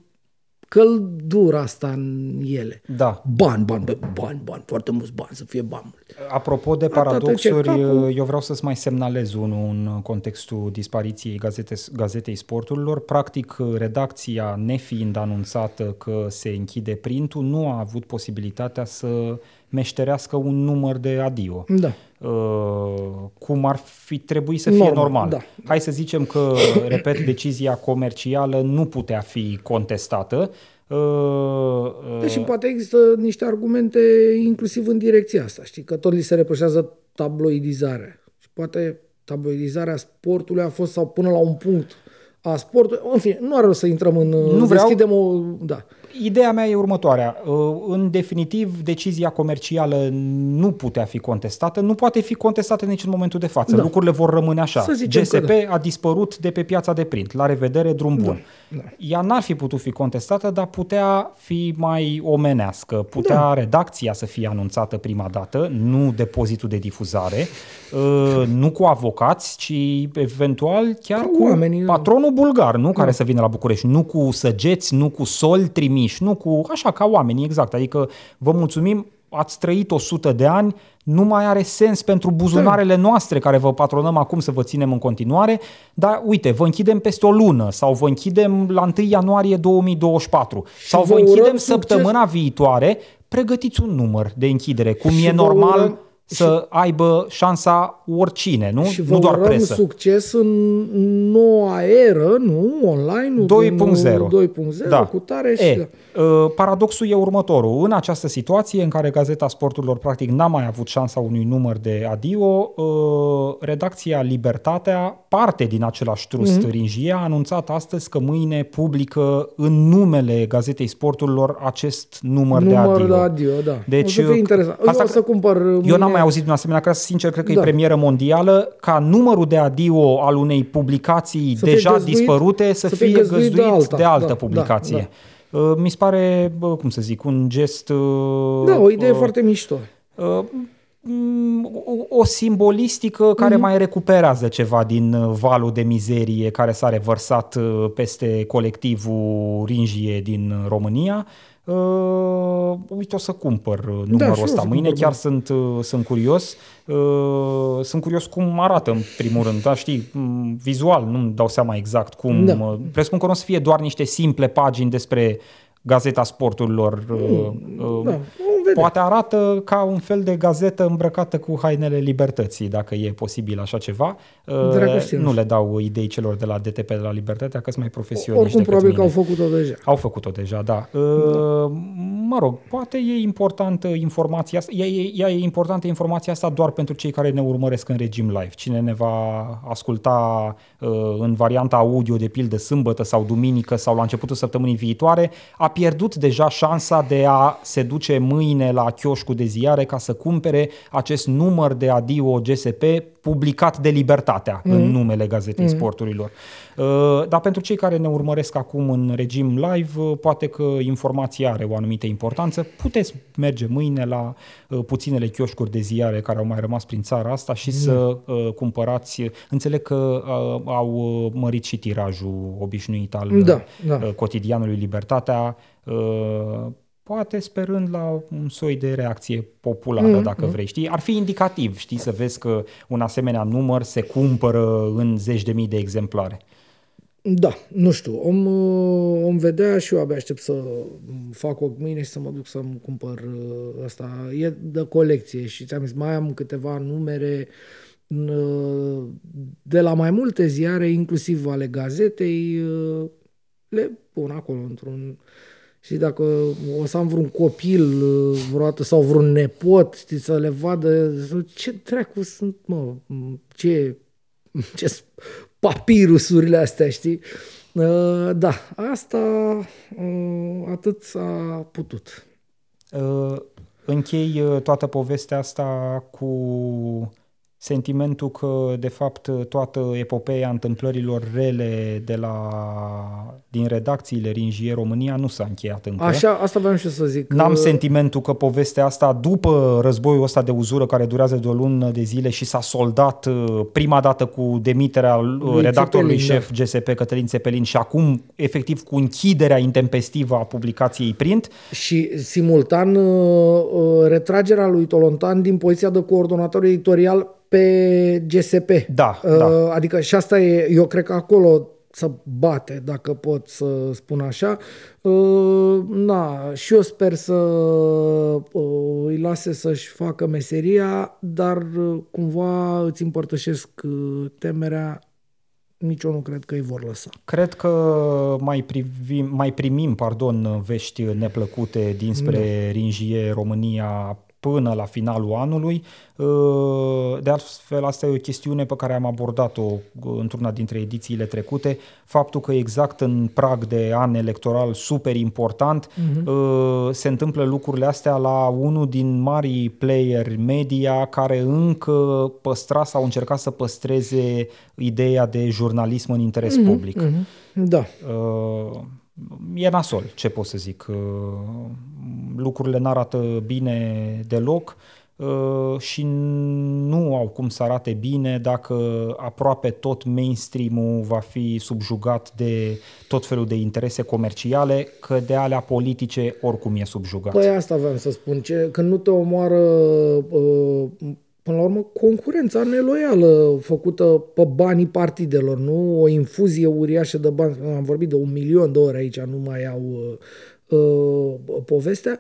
căldura asta în ele. Da. Bani, bani, bă, bani, bani, foarte mulți bani, să fie bani. mulți. Apropo de Atâta paradoxuri, ce capul- eu vreau să-ți mai semnalez unul în contextul dispariției gazete, gazetei sporturilor. Practic, redacția, nefiind anunțată că se închide printul, nu a avut posibilitatea să meșterească un număr de adio. Da. Uh, cum ar fi trebuit să fie Normal, normal. da. Hai să zicem că, *coughs* repet, decizia comercială nu putea fi contestată. Uh, uh, Deși poate există niște argumente inclusiv în direcția asta, știi? Că tot li se reproșează tabloidizarea. Și poate tabloidizarea sportului a fost sau până la un punct a sportului. În fine, nu are rost să intrăm în... Nu vreau- Deschidem o... Da. Ideea mea e următoarea. Uh, În definitiv, decizia comercială nu putea fi contestată, nu poate fi contestată nici în momentul de față. Da. Lucrurile vor rămâne așa. Să zicem că GSP a dispărut de pe piața de print. La revedere, drum bun. da. Ea n-ar fi putut fi contestată, dar putea fi mai omenească. Putea Da. redacția să fie anunțată prima dată, nu depozitul de difuzare, uh, nu cu avocați, ci eventual chiar Cu cu oamenii, da. patronul bulgar, nu care să vină la București, nu cu săgeți, nu cu sol trimiși, nu cu așa ca oamenii, exact. Adică vă mulțumim, ați trăit 100 de ani, nu mai are sens pentru buzunarele noastre care vă patronăm acum să vă ținem în continuare, dar uite, vă închidem peste o lună sau vă închidem la 1 ianuarie 2024 sau vă vă urăm închidem succes. săptămâna viitoare, pregătiți un număr de închidere, cum Și e vă normal urăm- să aibă șansa oricine, nu? Și vă nu doar urăm presă. succes în noua eră, nu? Online, nu? 2.0. 2.0, Da. cu tare și... E, uh, paradoxul e următorul. În această situație în care Gazeta Sporturilor practic n-a mai avut șansa unui număr de adio, uh, redacția Libertatea, parte din același trust Mhm. mm-hmm. Ringie, a anunțat astăzi că mâine publică în numele Gazetei Sporturilor acest număr, Număr de adio. de adio, da. Deci, o să fie uh, interesant. asta Eu o să cre- cumpăr Eu mâine- n-am mai auzit din asemenea caz, sincer, cred că Da. e premieră mondială, ca numărul de adio al unei publicații Să fie deja găzduit- dispărute să, să fie fie găzduit găzduit de de, alta. de altă Da, publicație. da, Uh, Mi se pare, bă, cum să zic, un gest... uh, Da, o idee uh, foarte mișto. uh, mm, o, o simbolistică care Mhm. mai recuperează ceva din uh, valul de mizerie care s-a revărsat uh, peste colectivul Ringie din uh, România. Uh, uite, o să cumpăr uh, numărul Da, și eu o ăsta să mâine, cumpăr, chiar da. sunt, uh, sunt curios. Uh, sunt curios cum arată în primul rând, da, știi, m, vizual, nu-mi dau seama exact cum. Da. uh, Presupun că nu o să fie doar niște simple pagini despre Gazeta Sporturilor. uh, uh, Da, un vedea. Poate arată ca un fel de gazetă îmbrăcată cu hainele libertății, dacă e posibil așa ceva. Dragoste, nu nu le dau idei celor de la DTP de la Libertatea, că sunt mai profesioniști Oricum, decât probabil că mine. au făcut-o deja. Au făcut-o deja, da. da. Mă rog, poate e importantă informația asta, ea e, ea e importantă informația asta doar pentru cei care ne urmăresc în regim live. Cine ne va asculta uh, în varianta audio, de pildă sâmbătă sau duminică sau la începutul săptămânii viitoare, a pierdut deja șansa de a se duce mâine la chioșcul de ziare ca să cumpere acest număr de adio GSP publicat de Libertatea mm. în numele Gazetei mm. Sporturilor. Uh, dar pentru cei care ne urmăresc acum în regim live, uh, poate că informația are o anumită importanță. Puteți merge mâine la uh, puținele chioșcuri de ziare care au mai rămas prin țara asta și mm. să cumpărați. Înțeleg că au mărit și tirajul obișnuit al da, da. cotidianului Libertatea poate sperând la un soi de reacție populară, mm, dacă mm. vrei. Știi? Ar fi indicativ, știi, să vezi că un asemenea număr se cumpără în zeci de mii de exemplare. Da, nu știu, om, om vedea și eu abia aștept să fac o mâine și să mă duc să-mi cumpăr asta. E de colecție și ți-am zis, mai am câteva numere de la mai multe ziare, inclusiv ale gazetei, le pun acolo într-un și dacă o să am vreun copil vreodată sau vreun nepot, știi, să le vadă, ce treacu sunt, mă, ce, ce papirusurile astea, știi? Uh, da, asta uh, atât s-a putut. Uh, închei toată povestea asta cu sentimentul că, de fapt, toată epopeea întâmplărilor rele de la, din redacțiile Ringie România nu s-a încheiat încă. Așa, asta vreau și să zic. N-am sentimentul că povestea asta, după războiul ăsta de uzură care durează de o lună de zile și s-a soldat uh, prima dată cu demiterea Lui redactorului Țepelin, șef da. GSP Cătălin Țepelin și acum, efectiv, cu închiderea intempestivă a publicației print. Și, simultan, uh, uh, retragerea lui Tolontan din poziția de coordonator editorial pe GSP. Da, uh, da. Adică și asta e, eu cred că acolo să bate, dacă pot să spun așa. Uh, na, și eu sper să uh, îi lase să-și facă meseria, dar uh, cumva îți împărtășesc uh, temerea nici eu nu cred că îi vor lăsa. Cred că mai, privim, mai primim pardon, vești neplăcute dinspre da. Ringie România până la finalul anului. Uh, de altfel, asta e o chestiune pe care am abordat-o uh, într-una dintre edițiile trecute, faptul că exact în prag de an electoral super important uh-huh. se întâmplă lucrurile astea la unul din marii player media care încă păstra sau încerca să păstreze ideea de jurnalism în interes uh-huh. public. Uh-huh. Da. Uh, e nasol, ce pot să zic. Uh, lucrurile n-arată bine deloc uh, și nu au cum să arate bine dacă aproape tot mainstream-ul va fi subjugat de tot felul de interese comerciale, că de alea politice oricum e subjugat. Păi asta vreau să spun, ce, când nu te omoară uh, până la urmă, concurența neloială făcută pe banii partidelor, nu o infuzie uriașă de bani. Am vorbit de un milion de ore aici, nu mai au uh, uh, povestea.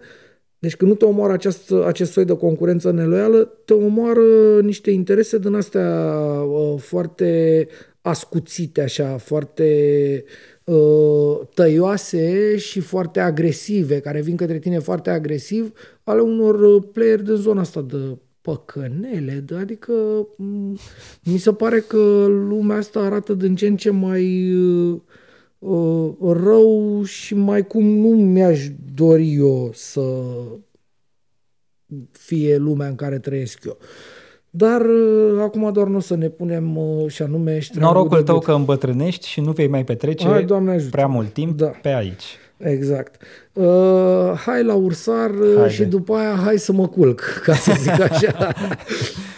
Deci când nu te omoară acest, acest soi de concurență neloială, te omoară niște interese din astea uh, foarte ascuțite, așa, foarte uh, tăioase și foarte agresive, care vin către tine foarte agresiv, ale unor player din zona asta de păcănele, adică mi se pare că lumea asta arată din ce în ce mai uh, uh, rău și mai cum nu mi-aș dori eu să fie lumea în care trăiesc eu. Dar uh, acum doar nu o să ne punem uh, și anume Norocul tău că îmbătrânești și nu vei mai petrece Hai, Doamne prea mult timp da. pe aici. Exact. Uh, hai la ursar uh, Haide. și după aia hai să mă culc, *laughs* ca să zic așa. *laughs*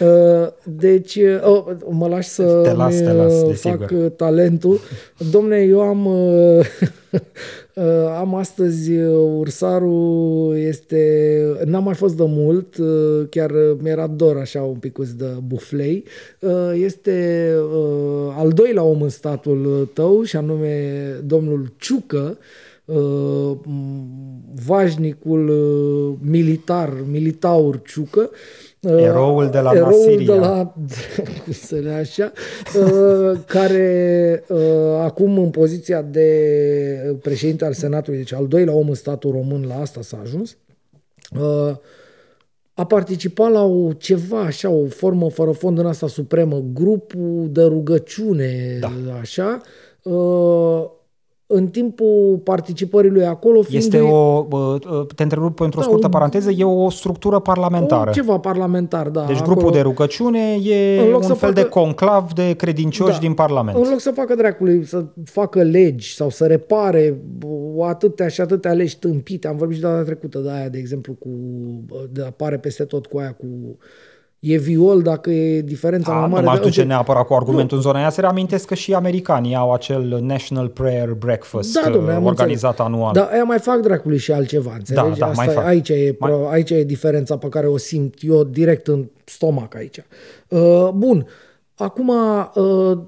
uh, deci, uh, oh, mă lași să te las, te las, fac sigur. talentul. Domne, eu am, uh, *laughs* uh, am astăzi uh, ursarul, este, n-am mai fost de mult, uh, chiar mi-era dor așa un pic de buflei. Uh, este uh, al doilea om în statul tău și anume domnul Ciucă, uh, vașnicul uh, militar, militaur Ciucă, uh, Eroul de la Eroul Nasiria. de la, *laughs* să le așa, uh, care uh, acum în poziția de președinte al Senatului, deci al doilea om în statul român, la asta s-a ajuns, uh, a participat la o ceva așa, o formă fără fond în asta supremă, grupul de rugăciune, Da. așa, uh, în timpul participării lui acolo, fiind Este o, bă, te întrerup pentru o Da, scurtă un- paranteză, e o structură parlamentară. o, ceva parlamentar, da. Deci acolo. grupul de rugăciune e În un loc fel să de facă- conclav de credincioși Da. din Parlament. În loc să facă dracului, să facă legi sau să repare bă, atâtea și atâtea legi tâmpite, am vorbit și data trecută de aia, de exemplu, cu, bă, de apare peste tot cu aia cu e viol dacă e diferența A, mai nu mare. m-aș de- duce neapărat cu argumentul în zona aia. Să reamintesc că și americanii au acel National Prayer Breakfast Da, domnule, am organizat înțeles. anual. Dar aia mai fac dracului și altceva, înțelegi? da, Asta mai e- fac. Aici, e, Mai- pro- aici e diferența pe care o simt eu direct în stomac aici. Uh, bun, acum uh,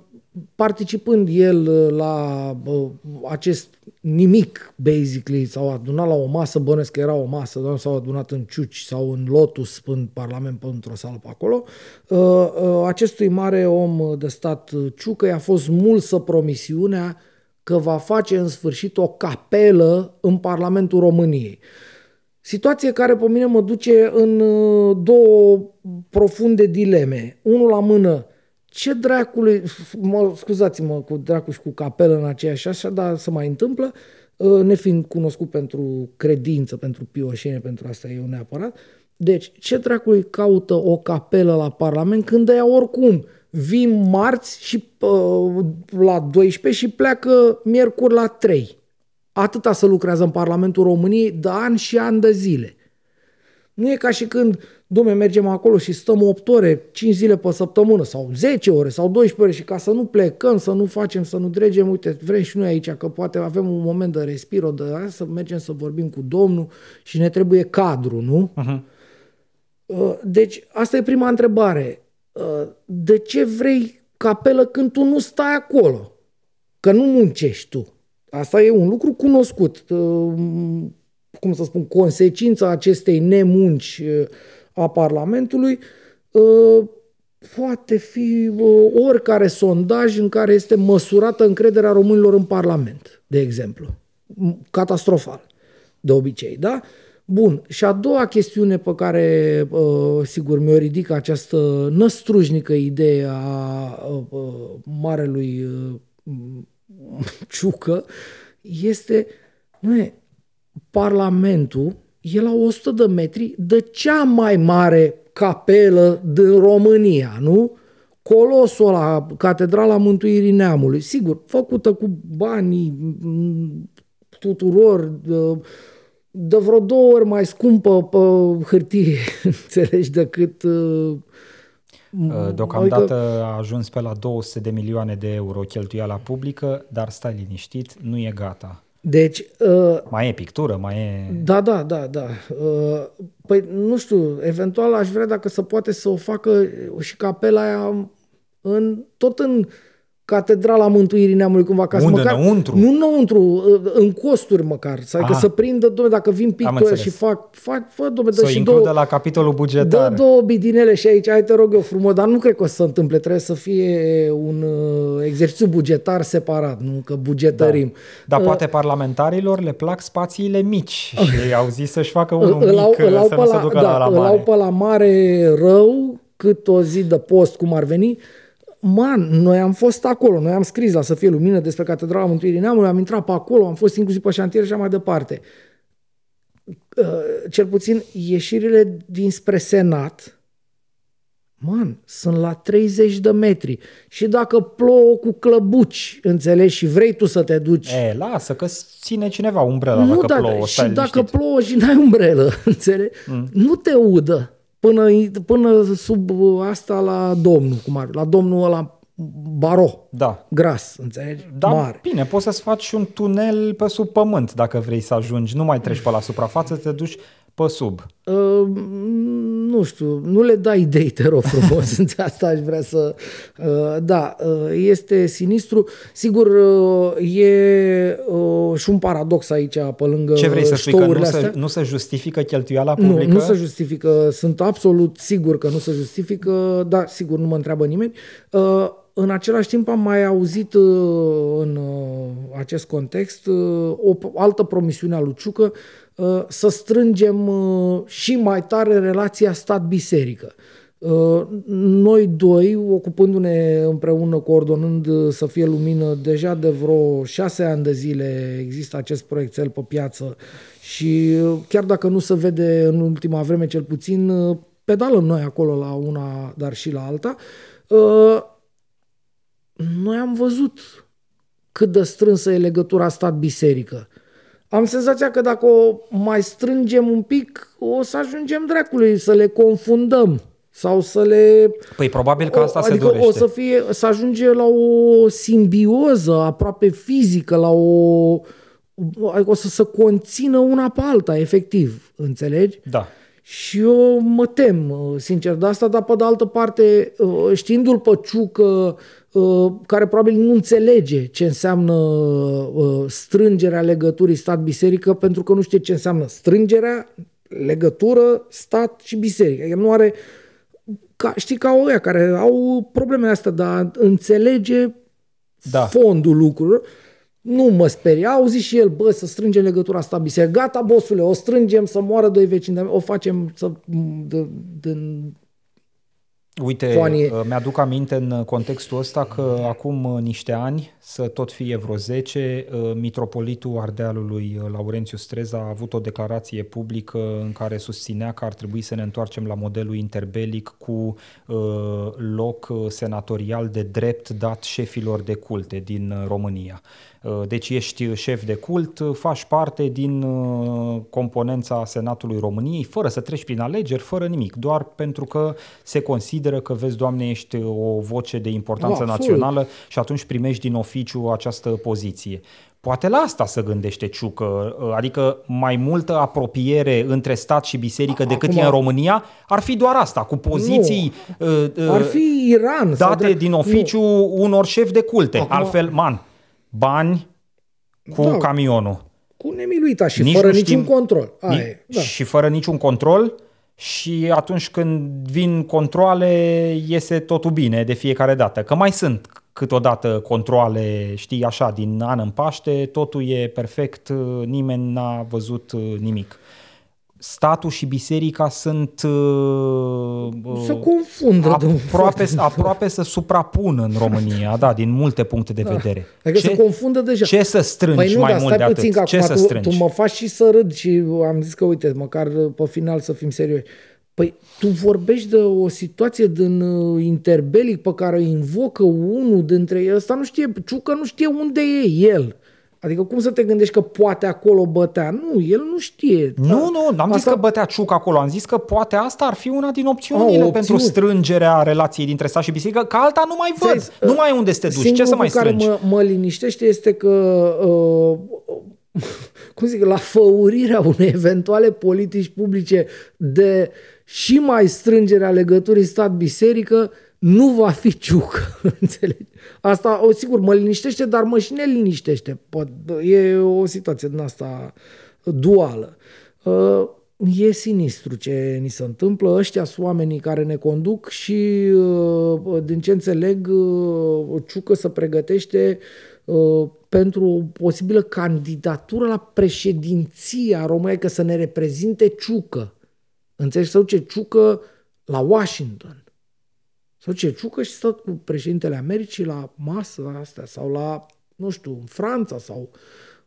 participând el uh, la uh, acest nimic, basically, s-au adunat la o masă, bănesc că era o masă, doar s-au adunat în Ciuci sau în Lotus, în Parlament, pe într-o sală pe acolo. Uh, uh, acestui mare om de stat uh, Ciucă i-a fost mulsă promisiunea că va face în sfârșit o capelă în Parlamentul României. Situație care pe mine mă duce în uh, două profunde dileme. Unul la mână, ce dracului, mă, scuzați-mă cu dracu și cu capelă în aceeași așa, dar se mai întâmplă, uh, nefiind cunoscut pentru credință, pentru pioșenie, pentru asta eu neapărat. Deci, ce dracului caută o capelă la Parlament când ea oricum vin marți și uh, la 12 și pleacă miercuri la 3. Atâta să lucrează în Parlamentul României de ani și ani de zile. Nu e ca și când, domne, mergem acolo și stăm 8 ore, 5 zile pe săptămână sau 10 ore sau 12 ore și ca să nu plecăm, să nu facem, să nu dregem, uite, vrem și noi aici că poate avem un moment de respiro, de aia, să mergem să vorbim cu Domnul și ne trebuie cadru, nu? Uh-huh. Uh, Deci, asta e prima întrebare. Uh, De ce vrei capelă când tu nu stai acolo? Că nu muncești tu. Asta e un lucru cunoscut. Uh, Cum să spun, consecința acestei nemunci uh, a Parlamentului uh, poate fi uh, oricare sondaj în care este măsurată încrederea românilor în Parlament, de exemplu. M- Catastrofal, de obicei, da? Bun, și a doua chestiune pe care, uh, sigur, mi-o ridică această năstrușnică idee a uh, uh, marelui uh, *laughs* Ciucă este, nu Parlamentul e la 100 de metri de cea mai mare capelă din România, nu? Colosul la Catedrala Mântuirii Neamului, sigur, făcută cu banii mm, tuturor, de, de vreo două ori mai scumpă pe hârtie, *laughs* înțelegi, decât... uh, Deocamdată adică- a ajuns pe la 200 de milioane de euro cheltuiala publică, dar stai liniștit, nu e gata. Deci, uh, Mai e pictură, mai e... Da, da, da, da. Uh, Păi, nu știu, eventual aș vrea dacă se poate să o facă și capela aia în, tot în Catedrala Mântuirii Neamului cumva, ca să Unde, măcar, înăuntru? Nu înăuntru, uh, în costuri măcar, să, adică Ah. să prindă, domne, dacă vin pictori înțeles. și fac, fac fă, domne, dă Să o și includă două, la capitolul dă bugetar. două bidinele și aici, hai te rog eu frumos, dar nu cred că o să se întâmple, trebuie să fie un uh, exercițiu bugetar separat, nu că bugetărim. Dar Uh, poate parlamentarilor le plac spațiile mici *laughs* și ei au zis să-și facă unul îl au, mic, îl au să pe nu se la, ducă da, la, la îl mare. au pe la mare rău cât o zi de post, cum ar veni. Man, noi am fost acolo, noi am scris la Să fie lumină despre Catedrala Mântuirii Neamului, am intrat pe acolo, am fost inclusiv pe șantier și așa mai departe. Uh, Cel puțin ieșirile dinspre Senat, Man, sunt la 30 de metri. Și dacă plouă cu clăbuci, înțelegi, și vrei tu să te duci E, lasă că ține cineva umbrela nu, dacă da, plouă, și stai dacă liniștit. plouă și n-ai umbrelă, *laughs* înțelegi? Mm. Nu te udă până, până sub asta la domnul, cum ar, la domnul ăla baro, Da. gras, înțelegi? Da, Mare. bine, poți să-ți faci un tunel pe sub pământ dacă vrei să ajungi. Nu mai treci pe la suprafață, te duci pe sub. Uh, nu știu, nu le dai idei, te rog frumos, *laughs* asta aș vrea să... Uh, da, uh, este sinistru. Sigur, uh, e uh, și un paradox aici, pe lângă Ce vrei să spui, că nu astea. se, nu se justifică cheltuiala publică? Nu, nu se justifică. Sunt absolut sigur că nu se justifică, dar sigur nu mă întreabă nimeni. Uh, în același timp am mai auzit uh, în uh, acest context uh, o altă promisiune a lui Ciucă să strângem și mai tare relația stat-biserică. Noi doi, ocupându-ne împreună, coordonând să fie lumină, deja de vreo șase ani de zile există acest proiectel pe piață și chiar dacă nu se vede în ultima vreme cel puțin, pedalăm noi acolo la una, dar și la alta noi am văzut cât de strânsă e legătura stat-biserică. Am senzația că dacă o mai strângem un pic, o să ajungem dracului, să le confundăm sau să le... Păi probabil că asta adică se dorește. o să, fie, să ajunge la o simbioză aproape fizică, la o... Adică o să se conțină una pe alta, efectiv, înțelegi? Da. Și eu mă tem, sincer, de asta, dar pe de altă parte, știindu-l pe Ciucă, care probabil nu înțelege ce înseamnă strângerea legăturii stat-biserică, pentru că nu știe ce înseamnă strângerea, legătură, stat și biserică. El nu are, ca, știi, ca oia care au problemele astea, dar înțelege da. fondul lucrurilor. Nu mă sperie. A auzit și el, bă, să strângem legătura asta biserică. Gata, bosule, o strângem să moară doi vecini, o facem să, de, de, Uite, Foanie. Uh, mi-aduc aminte în contextul ăsta că acum uh, niște ani, să tot fie vreo 10, uh, mitropolitul Ardealului Laurențiu Streza a avut o declarație publică în care susținea că ar trebui să ne întoarcem la modelul interbelic cu loc senatorial de drept dat șefilor de culte din România. Uh, deci ești șef de cult, uh, faci parte din uh, componența Senatului României, fără să treci prin alegeri, fără nimic, doar pentru că se consideră că, vezi, Doamne, ești o voce de importanță wow, națională și atunci primești din oficiu această poziție. Poate la asta să gândește Ciucă, adică mai multă apropiere între stat și biserică decât Acum, e în România, ar fi doar asta, cu poziții nu, ar fi Iran date din oficiu nu. unor șefi de culte. Acum, Altfel, man, bani cu da, camionul. Cu nemiluita și Nici fără niciun știm, control. Aia, ni- da. Și fără niciun control și atunci când vin controle iese totul bine de fiecare dată. Că mai sunt câteodată controle, știi, așa, din an în Paște, totul e perfect, nimeni n-a văzut nimic statul și biserica sunt uh, se confundă aproape, aproape să suprapună în România, da, din multe puncte de da. vedere. Adică ce, se confundă deja. Ce să strângi păi nu, mai da, mult de atât? Puțin, ce să tu, strângi? Tu mă faci și să râd și am zis că, uite, măcar pe final să fim serioși. Păi tu vorbești de o situație din uh, interbelic pe care o invocă unul dintre ei. Ăsta nu știe, Ciucă nu știe unde e el. Adică cum să te gândești că poate acolo bătea? Nu, el nu știe. Nu, nu, n-am asta... zis că bătea ciuc acolo, am zis că poate asta ar fi una din opțiunile A, pentru strângerea relației dintre stat și biserică, că alta nu mai văd, Zai, nu mai ai unde să te duci, ce să mai strângi? care mă, mă liniștește este că uh, *laughs* cum zic, la făurirea unei eventuale politici publice de și mai strângerea legăturii stat-biserică, nu va fi ciuc. *laughs* Înțelegi? Asta, o, sigur, mă liniștește, dar mă și ne liniștește. E o situație din asta duală. Uh, e sinistru ce ni se întâmplă. Ăștia sunt oamenii care ne conduc și, uh, din ce înțeleg, uh, Ciucă se pregătește pentru o posibilă candidatură la președinția României, că să ne reprezinte Ciucă. Înțelegi? Să duce Ciucă la Washington sau ce, Ciucă și stă cu președintele Americii la masă astea sau la, nu știu, în Franța sau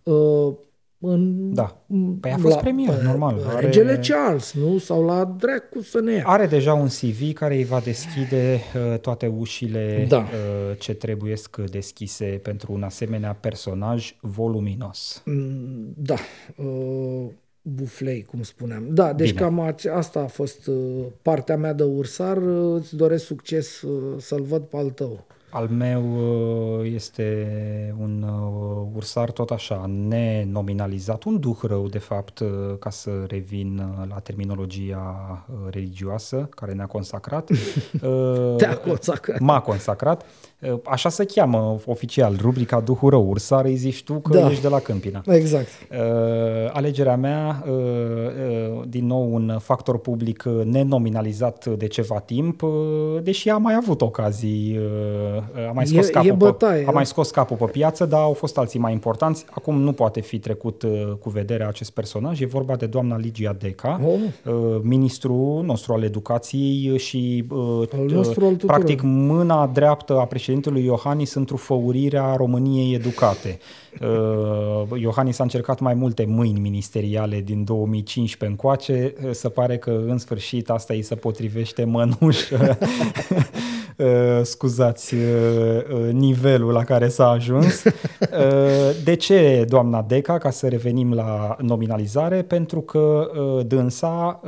uh, în, da. Păi a fost la, premier, uh, normal. Are, regele Charles, nu? Sau la dracu să ne ia. Are deja un CV care îi va deschide uh, toate ușile da. uh, ce trebuie deschise pentru un asemenea personaj voluminos. Mm, da. Uh, buflei, cum spuneam. Da, deci Bine. cam asta a fost uh, partea mea de ursar. Îți doresc succes uh, să-l văd pe al tău. Al meu uh, este un uh, ursar tot așa, nenominalizat, un duh rău, de fapt, uh, ca să revin la terminologia religioasă care ne-a consacrat. *laughs* Te-a consacrat. M-a consacrat. Așa se cheamă oficial, rubrica Duhul Rău. Ursar îi zici tu că da. ești de la Câmpina. Exact. Alegerea mea, din nou un factor public nenominalizat de ceva timp, deși am mai avut ocazii a mai scos, e, capul, e bătaie, pe, a mai scos capul pe piață, dar au fost alții mai importanți. Acum nu poate fi trecut uh, cu vederea acest personaj. E vorba de doamna Ligia Deca, oh. uh, ministrul nostru al educației și uh, uh, practic mâna dreaptă a președintelui Iohannis într-o făurirea României educate. Uh, Iohannis a încercat mai multe mâini ministeriale din 2015 încoace. Uh, se pare că în sfârșit asta îi se potrivește mănuș. *laughs* Uh, scuzați uh, uh, nivelul la care s-a ajuns. *laughs* De ce doamna Deca, ca să revenim la nominalizare? Pentru că dânsa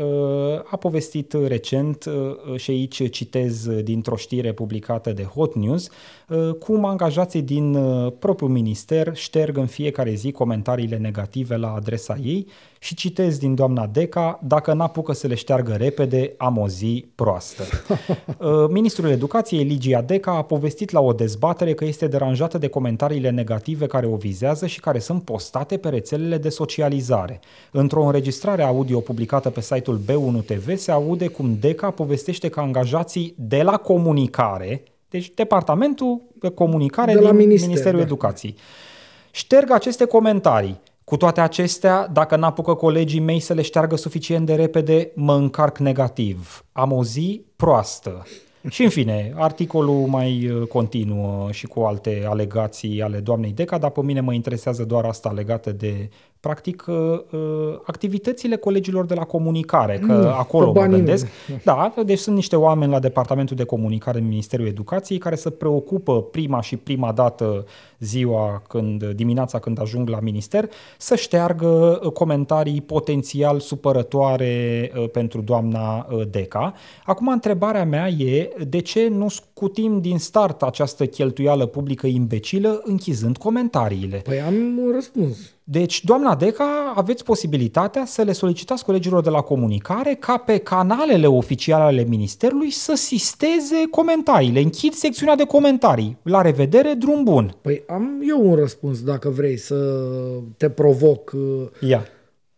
a povestit recent și aici citez dintr-o știre publicată de Hot News, cum angajații din propriul minister șterg în fiecare zi comentariile negative la adresa ei și citez din doamna Deca, dacă n-apucă să le șteargă repede, am o zi proastă. *laughs* Uh, ministrul Educației, Ligia Deca, a povestit la o dezbatere că este deranjată de comentariile negative care o vizează și care sunt postate pe rețelele de socializare. Într-o înregistrare audio publicată pe site-ul B1 TV se aude cum Deca povestește că angajații de la comunicare, deci Departamentul de Comunicare de din Minister, Ministerul da. Educației, șterg aceste comentarii cu toate acestea, dacă n-apucă colegii mei să le șteargă suficient de repede, mă încarc negativ. Am o zi proastă. Și în fine, articolul mai uh, continuă și cu alte alegații ale doamnei Deca, dar pe mine mă interesează doar asta legată de practic uh, uh, activitățile colegilor de la comunicare, că mm, acolo mă gândesc. Da, deci sunt niște oameni la Departamentul de Comunicare în Ministerul Educației care se preocupă prima și prima dată ziua când, dimineața când ajung la minister, să șteargă comentarii potențial supărătoare pentru doamna Deca. Acum, întrebarea mea e de ce nu scutim din start această cheltuială publică imbecilă închizând comentariile? Păi am un răspuns. Deci, doamna Deca, aveți posibilitatea să le solicitați colegilor de la comunicare ca pe canalele oficiale ale Ministerului să sisteze comentariile. Închid secțiunea de comentarii. La revedere, drum bun. Păi am eu un răspuns, dacă vrei să te provoc. Ia.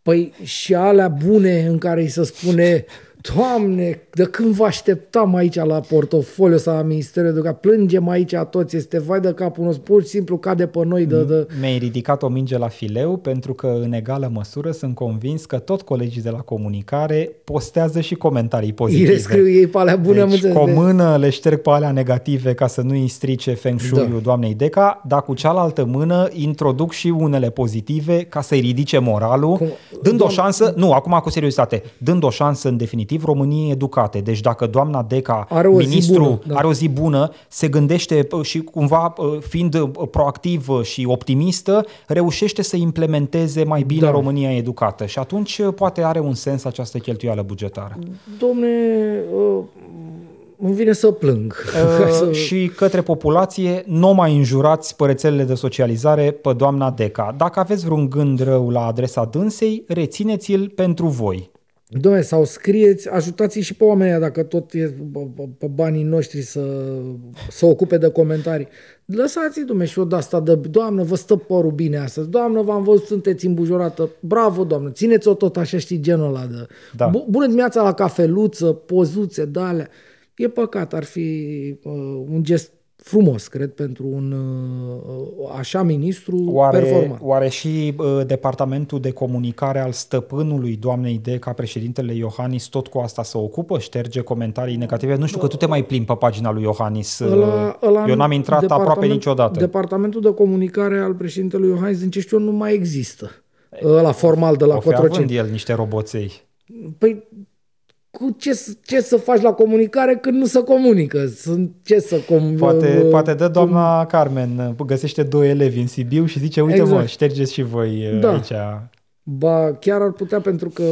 Păi și alea bune în care îi se spune *laughs* Doamne, de când vă așteptam aici la portofoliu sau la Ministerul de plângem aici a toți, este vai de capul nostru, pur și simplu cade pe noi de... de... Mi-ai ridicat o minge la fileu pentru că în egală măsură sunt convins că tot colegii de la comunicare postează și comentarii pozitive. Îi scriu ei pe alea bune. Deci, cu o mână le șterg pe alea negative ca să nu îi strice feng shui da. doamnei Deca, dar cu cealaltă mână introduc și unele pozitive ca să-i ridice moralul, Cum? dând Doamne... o șansă, nu, acum cu seriozitate, dând o șansă în definitiv definitiv României educate. Deci dacă doamna Deca, are o ministru, bună, da. are o zi bună, se gândește și cumva fiind proactiv și optimistă, reușește să implementeze mai bine da. România educată și atunci poate are un sens această cheltuială bugetară. Domne, îmi vine să plâng. *laughs* Uh, și către populație, nu mai înjurați pe rețelele de socializare pe doamna Deca. Dacă aveți vreun gând rău la adresa dânsei, rețineți-l pentru voi. Doamne, sau scrieți, ajutați și pe oamenii dacă tot e pe banii noștri să, să ocupe de comentarii. Lăsați-i, dumne, și o de asta de, doamnă, vă stă părul bine astăzi, doamnă, v-am văzut, sunteți îmbujorată, bravo, doamnă, țineți-o tot așa, știți, genul ăla de... Da. Bună dimineața la cafeluță, pozuțe, de alea. E păcat, ar fi uh, un gest frumos, cred, pentru un uh, așa ministru oare, performant. Oare și uh, departamentul de comunicare al stăpânului doamnei de ca președintele Iohannis tot cu asta să ocupă? Șterge comentarii negative? Nu știu că tu te mai plimbi pe pagina lui Iohannis. Ăla, ăla eu n-am intrat aproape niciodată. Departamentul de comunicare al președintelui Iohannis, din ce știu nu mai există. Ăla formal de la Cotroceni. el niște roboței. Păi cu ce, ce să faci la comunicare când nu se comunică? Sunt ce să com- poate, uh, poate dă doamna com- Carmen, găsește doi elevi în Sibiu și zice, uite exact. mă, ștergeți și voi uh, da. aici Ba, chiar ar putea pentru că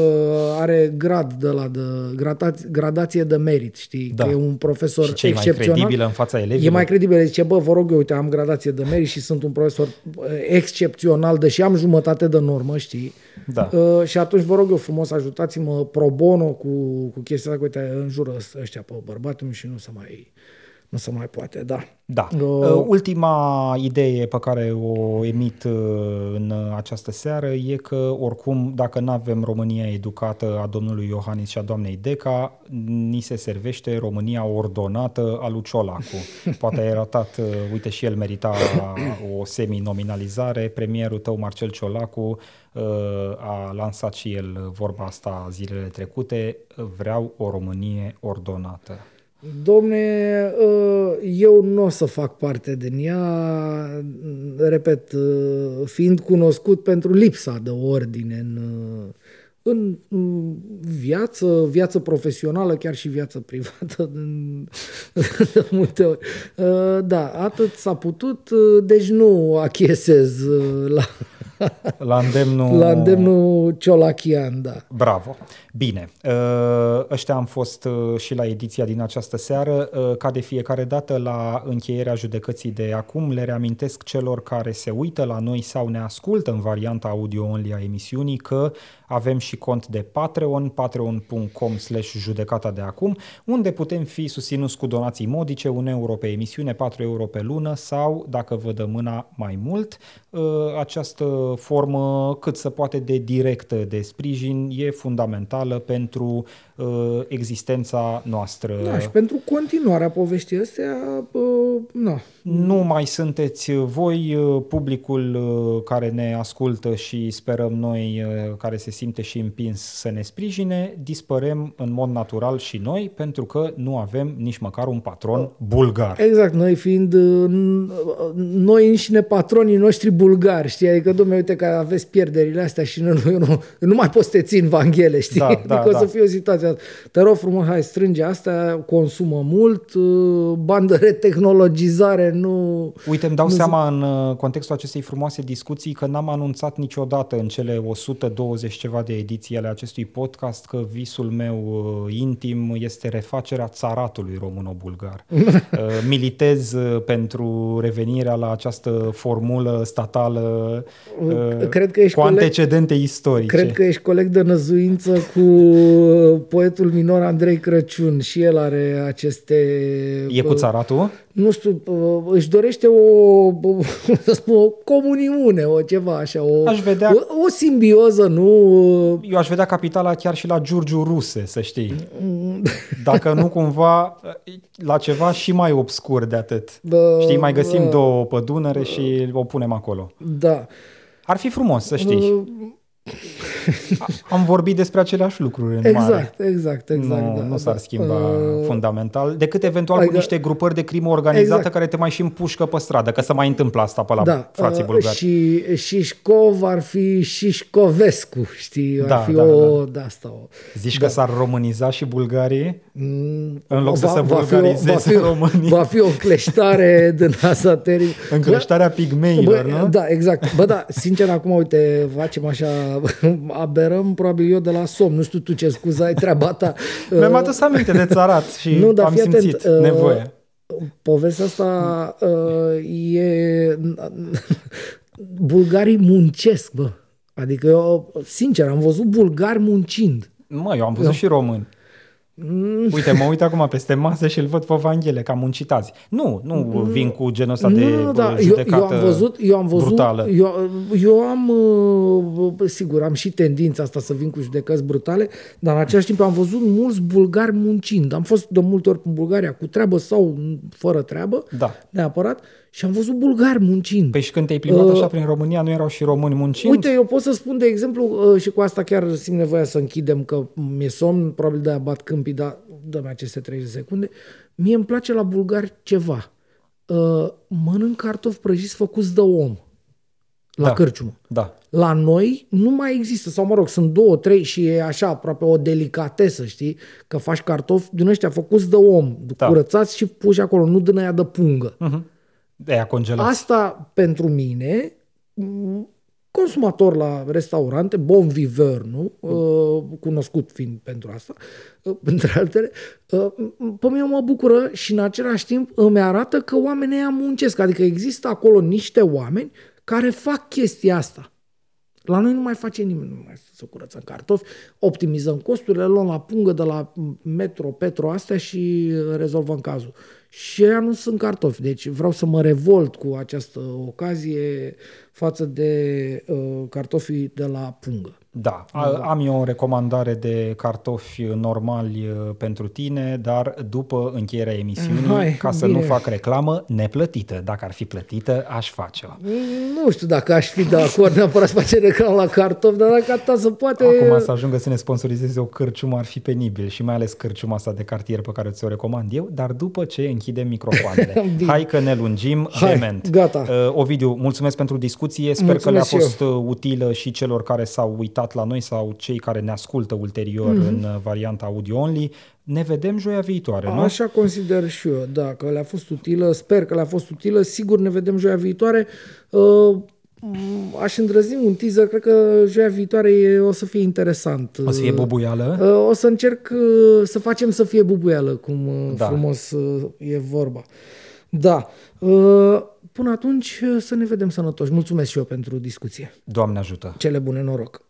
are grad de la de gradație, gradație de merit, știi? Da. Că e un profesor Și ce e mai excepțional. credibil în fața elevilor? E mai credibil, zice, bă, vă rog eu, uite, am gradație de merit și sunt un profesor uh, excepțional, deși am jumătate de normă, știi? Da. Uh, și atunci vă rog eu frumos, ajutați-mă pro bono cu, cu chestia asta, că uite, în jură ăștia pe bărbatul meu și nu se mai, nu se mai poate, da. Da. Uh, Uh, Ultima idee pe care o emit uh, în această seară e că, oricum, dacă nu avem România educată a domnului Iohannis și a doamnei Deca, ni se servește România ordonată a lui Ciolacu. *laughs* Poate ai ratat, uh, uite și el merita o semi-nominalizare. Premierul tău, Marcel Ciolacu, uh, a lansat și el vorba asta zilele trecute. Vreau o Românie ordonată. Domne, uh, eu nu o să fac parte din ea, repet, uh, fiind cunoscut pentru lipsa de ordine în, uh, în în viață, viață profesională, chiar și viață *laughs* privată, în- de multe ori. Uh, Da, atât s-a putut, uh, deci nu achiesez uh, la, La îndemnul... la îndemnul Ciolachian, da. Bravo! Bine, uh, ăștia am fost uh, și la ediția din această seară. Uh, Ca de fiecare dată, la încheierea judecății de acum, le reamintesc celor care se uită la noi sau ne ascultă în varianta audio-only a emisiunii că avem și cont de Patreon, patreon.com slash judecata de acum, unde putem fi susținuți cu donații modice, 1 euro pe emisiune, 4 euro pe lună sau, dacă vă dă mâna mai mult, uh, această formă cât se poate de directă de sprijin e fundamentală pentru uh, existența noastră. Da, și pentru continuarea poveștii astea, uh, na, Nu mai sunteți voi, uh, publicul uh, care ne ascultă și sperăm noi, uh, care se simte și împins să ne sprijine, dispărem în mod natural și noi, pentru că nu avem nici măcar un patron bulgar. Exact, noi fiind uh, n- noi înșine patronii noștri bulgari, știi? Adică, domnule, uite că aveți pierderile astea și nu, nu, nu, nu mai poți să te țin vanghele, știi? Da, *laughs* da, adică o să da. fie o situație asta. Te rog frumos, hai, strânge astea, consumă mult, uh, bani de retehnologizare, nu... Uite, îmi dau nu seama în uh, contextul acestei frumoase discuții că n-am anunțat niciodată în cele 120 ceva de ediții ale acestui podcast că visul meu uh, intim este refacerea țaratului româno-bulgar. *laughs* Uh, Militez uh, pentru revenirea la această formulă statală uh, Cred că ești cu coleg- antecedente istorice. Cred că ești coleg de năzuință cu poetul minor Andrei Crăciun și el are aceste... E cu țaratul? nu știu, uh, își dorește o, o, *laughs* să spun, o comuniune, o ceva așa, o, Aș vedea- o, o simbioză, nu... Eu aș vedea capitala chiar și la Giurgiu Ruse, să știi. *laughs* Dacă nu cumva la ceva și mai obscur de atât. Bă, Știi, mai găsim bă. două pe Dunăre și o punem acolo. Da. Ar fi frumos, să știi. Uh, *laughs* Am vorbit despre aceleași lucruri în mare. Exact, exact, exact. nu, da, nu s-ar da. schimba Uh, fundamental, decât eventual cu adică- niște grupări de crimă organizată Exact. care te mai și împușcă pe stradă, că se mai întâmplă asta pe la da, frații uh, bulgari. Și Șișcov ar fi Șișcovescu, știi? Ar Da, fi da, o, da. asta, o... Zici că s-ar româniza și bulgarii? Mm, În loc să se fi o, va, vulgarizeze fi, românii. va fi o cleștare *laughs* din asta teribilă. Încleștarea pigmeilor, Bă, nu? Da, exact. Bă, da, sincer, acum, uite, facem așa, aberăm probabil eu de la somn. Nu știu tu ce scuză ai treaba ta. *laughs* Mi-am adus aminte de țarat *laughs* și Nu, dar am fii atent, simțit uh, nevoie. Povestea asta uh, e... *laughs* Bulgarii muncesc, bă. Adică eu, sincer, am văzut bulgari muncind. Mă, eu am văzut și români. Uite, mă uit acum peste masă și îl văd pe Vanghele, ca muncitați. Nu, nu vin cu genul ăsta de nu, nu, da, eu, judecată eu am văzut, eu am văzut, brutală. Eu, eu am, uh, sigur, am și tendința asta să vin cu judecăți brutale, dar în același timp am văzut mulți bulgari muncind. Am fost de multe ori în Bulgaria cu treabă sau fără treabă, Da. neapărat, și am văzut bulgari muncind. Păi și când te-ai plimbat așa prin România, nu erau și români muncind? Uite, eu pot să spun, de exemplu, uh, și cu asta chiar simt nevoia să închidem, că mi-e somn, probabil de-aia bat câmpii, dar dă-mi aceste 30 secunde. Mie îmi place la bulgari ceva. Uh, Mănânc cartofi prăjiți făcuți de om la Da. cârciumă. Da. La noi nu mai există, sau mă rog, sunt două, trei și e așa aproape o delicatesă, știi? Că faci cartofi din ăștia făcuți de om, Da. curățați și puși acolo, nu din aia de pungă. Mhm. De aia congelați. Asta pentru mine m, consumator la restaurante, bon viveur, nu? Uh, cunoscut fiind pentru asta, uh, *laughs* între altele, uh, pe mine mă bucură și în același timp îmi arată că oamenii ăia muncesc, adică există acolo niște oameni care fac chestia asta. La noi nu mai face nimeni, nu mai să curățăm cartofi, optimizăm costurile, luăm la pungă de la metro, petro astea și rezolvăm cazul. Și ăia nu sunt cartofi, deci vreau să mă revolt cu această ocazie față de uh, cartofii de la pungă. Da, am eu o recomandare de cartofi normali uh, pentru tine, dar după încheierea emisiunii, *laughs* Hai, ca să bine. nu fac reclamă, neplătită. Dacă ar fi plătită, aș face-o. Nu știu dacă aș fi de acord neapărat să face reclamă la cartofi, dar dacă atâta să poate... Acum să ajungă să ne sponsorizeze o cârciumă ar fi penibil și mai ales cârciuma asta de cartier pe care ți-o recomand eu, dar după ce închidem microfoanele. *laughs* Hai că ne lungim, Hai, dement. Gata. Uh, Ovidiu, mulțumesc pentru discuție, sper mulțumesc că le-a fost eu. utilă și celor care s-au uitat uitat la noi sau cei care ne ascultă ulterior mm-hmm. în uh, varianta audio-only, ne vedem joia viitoare, nu? Așa consider și eu, da, că le-a fost utilă, sper că le-a fost utilă, sigur ne vedem joia viitoare. Uh, aș îndrăzni un teaser, cred că joia viitoare o să fie interesant. O să fie bubuială? Uh, o să încerc să facem să fie bubuială, cum da. frumos e vorba. Da. Până atunci să ne vedem sănătoși. Mulțumesc și eu pentru discuție. Doamne ajută! Cele bune, noroc!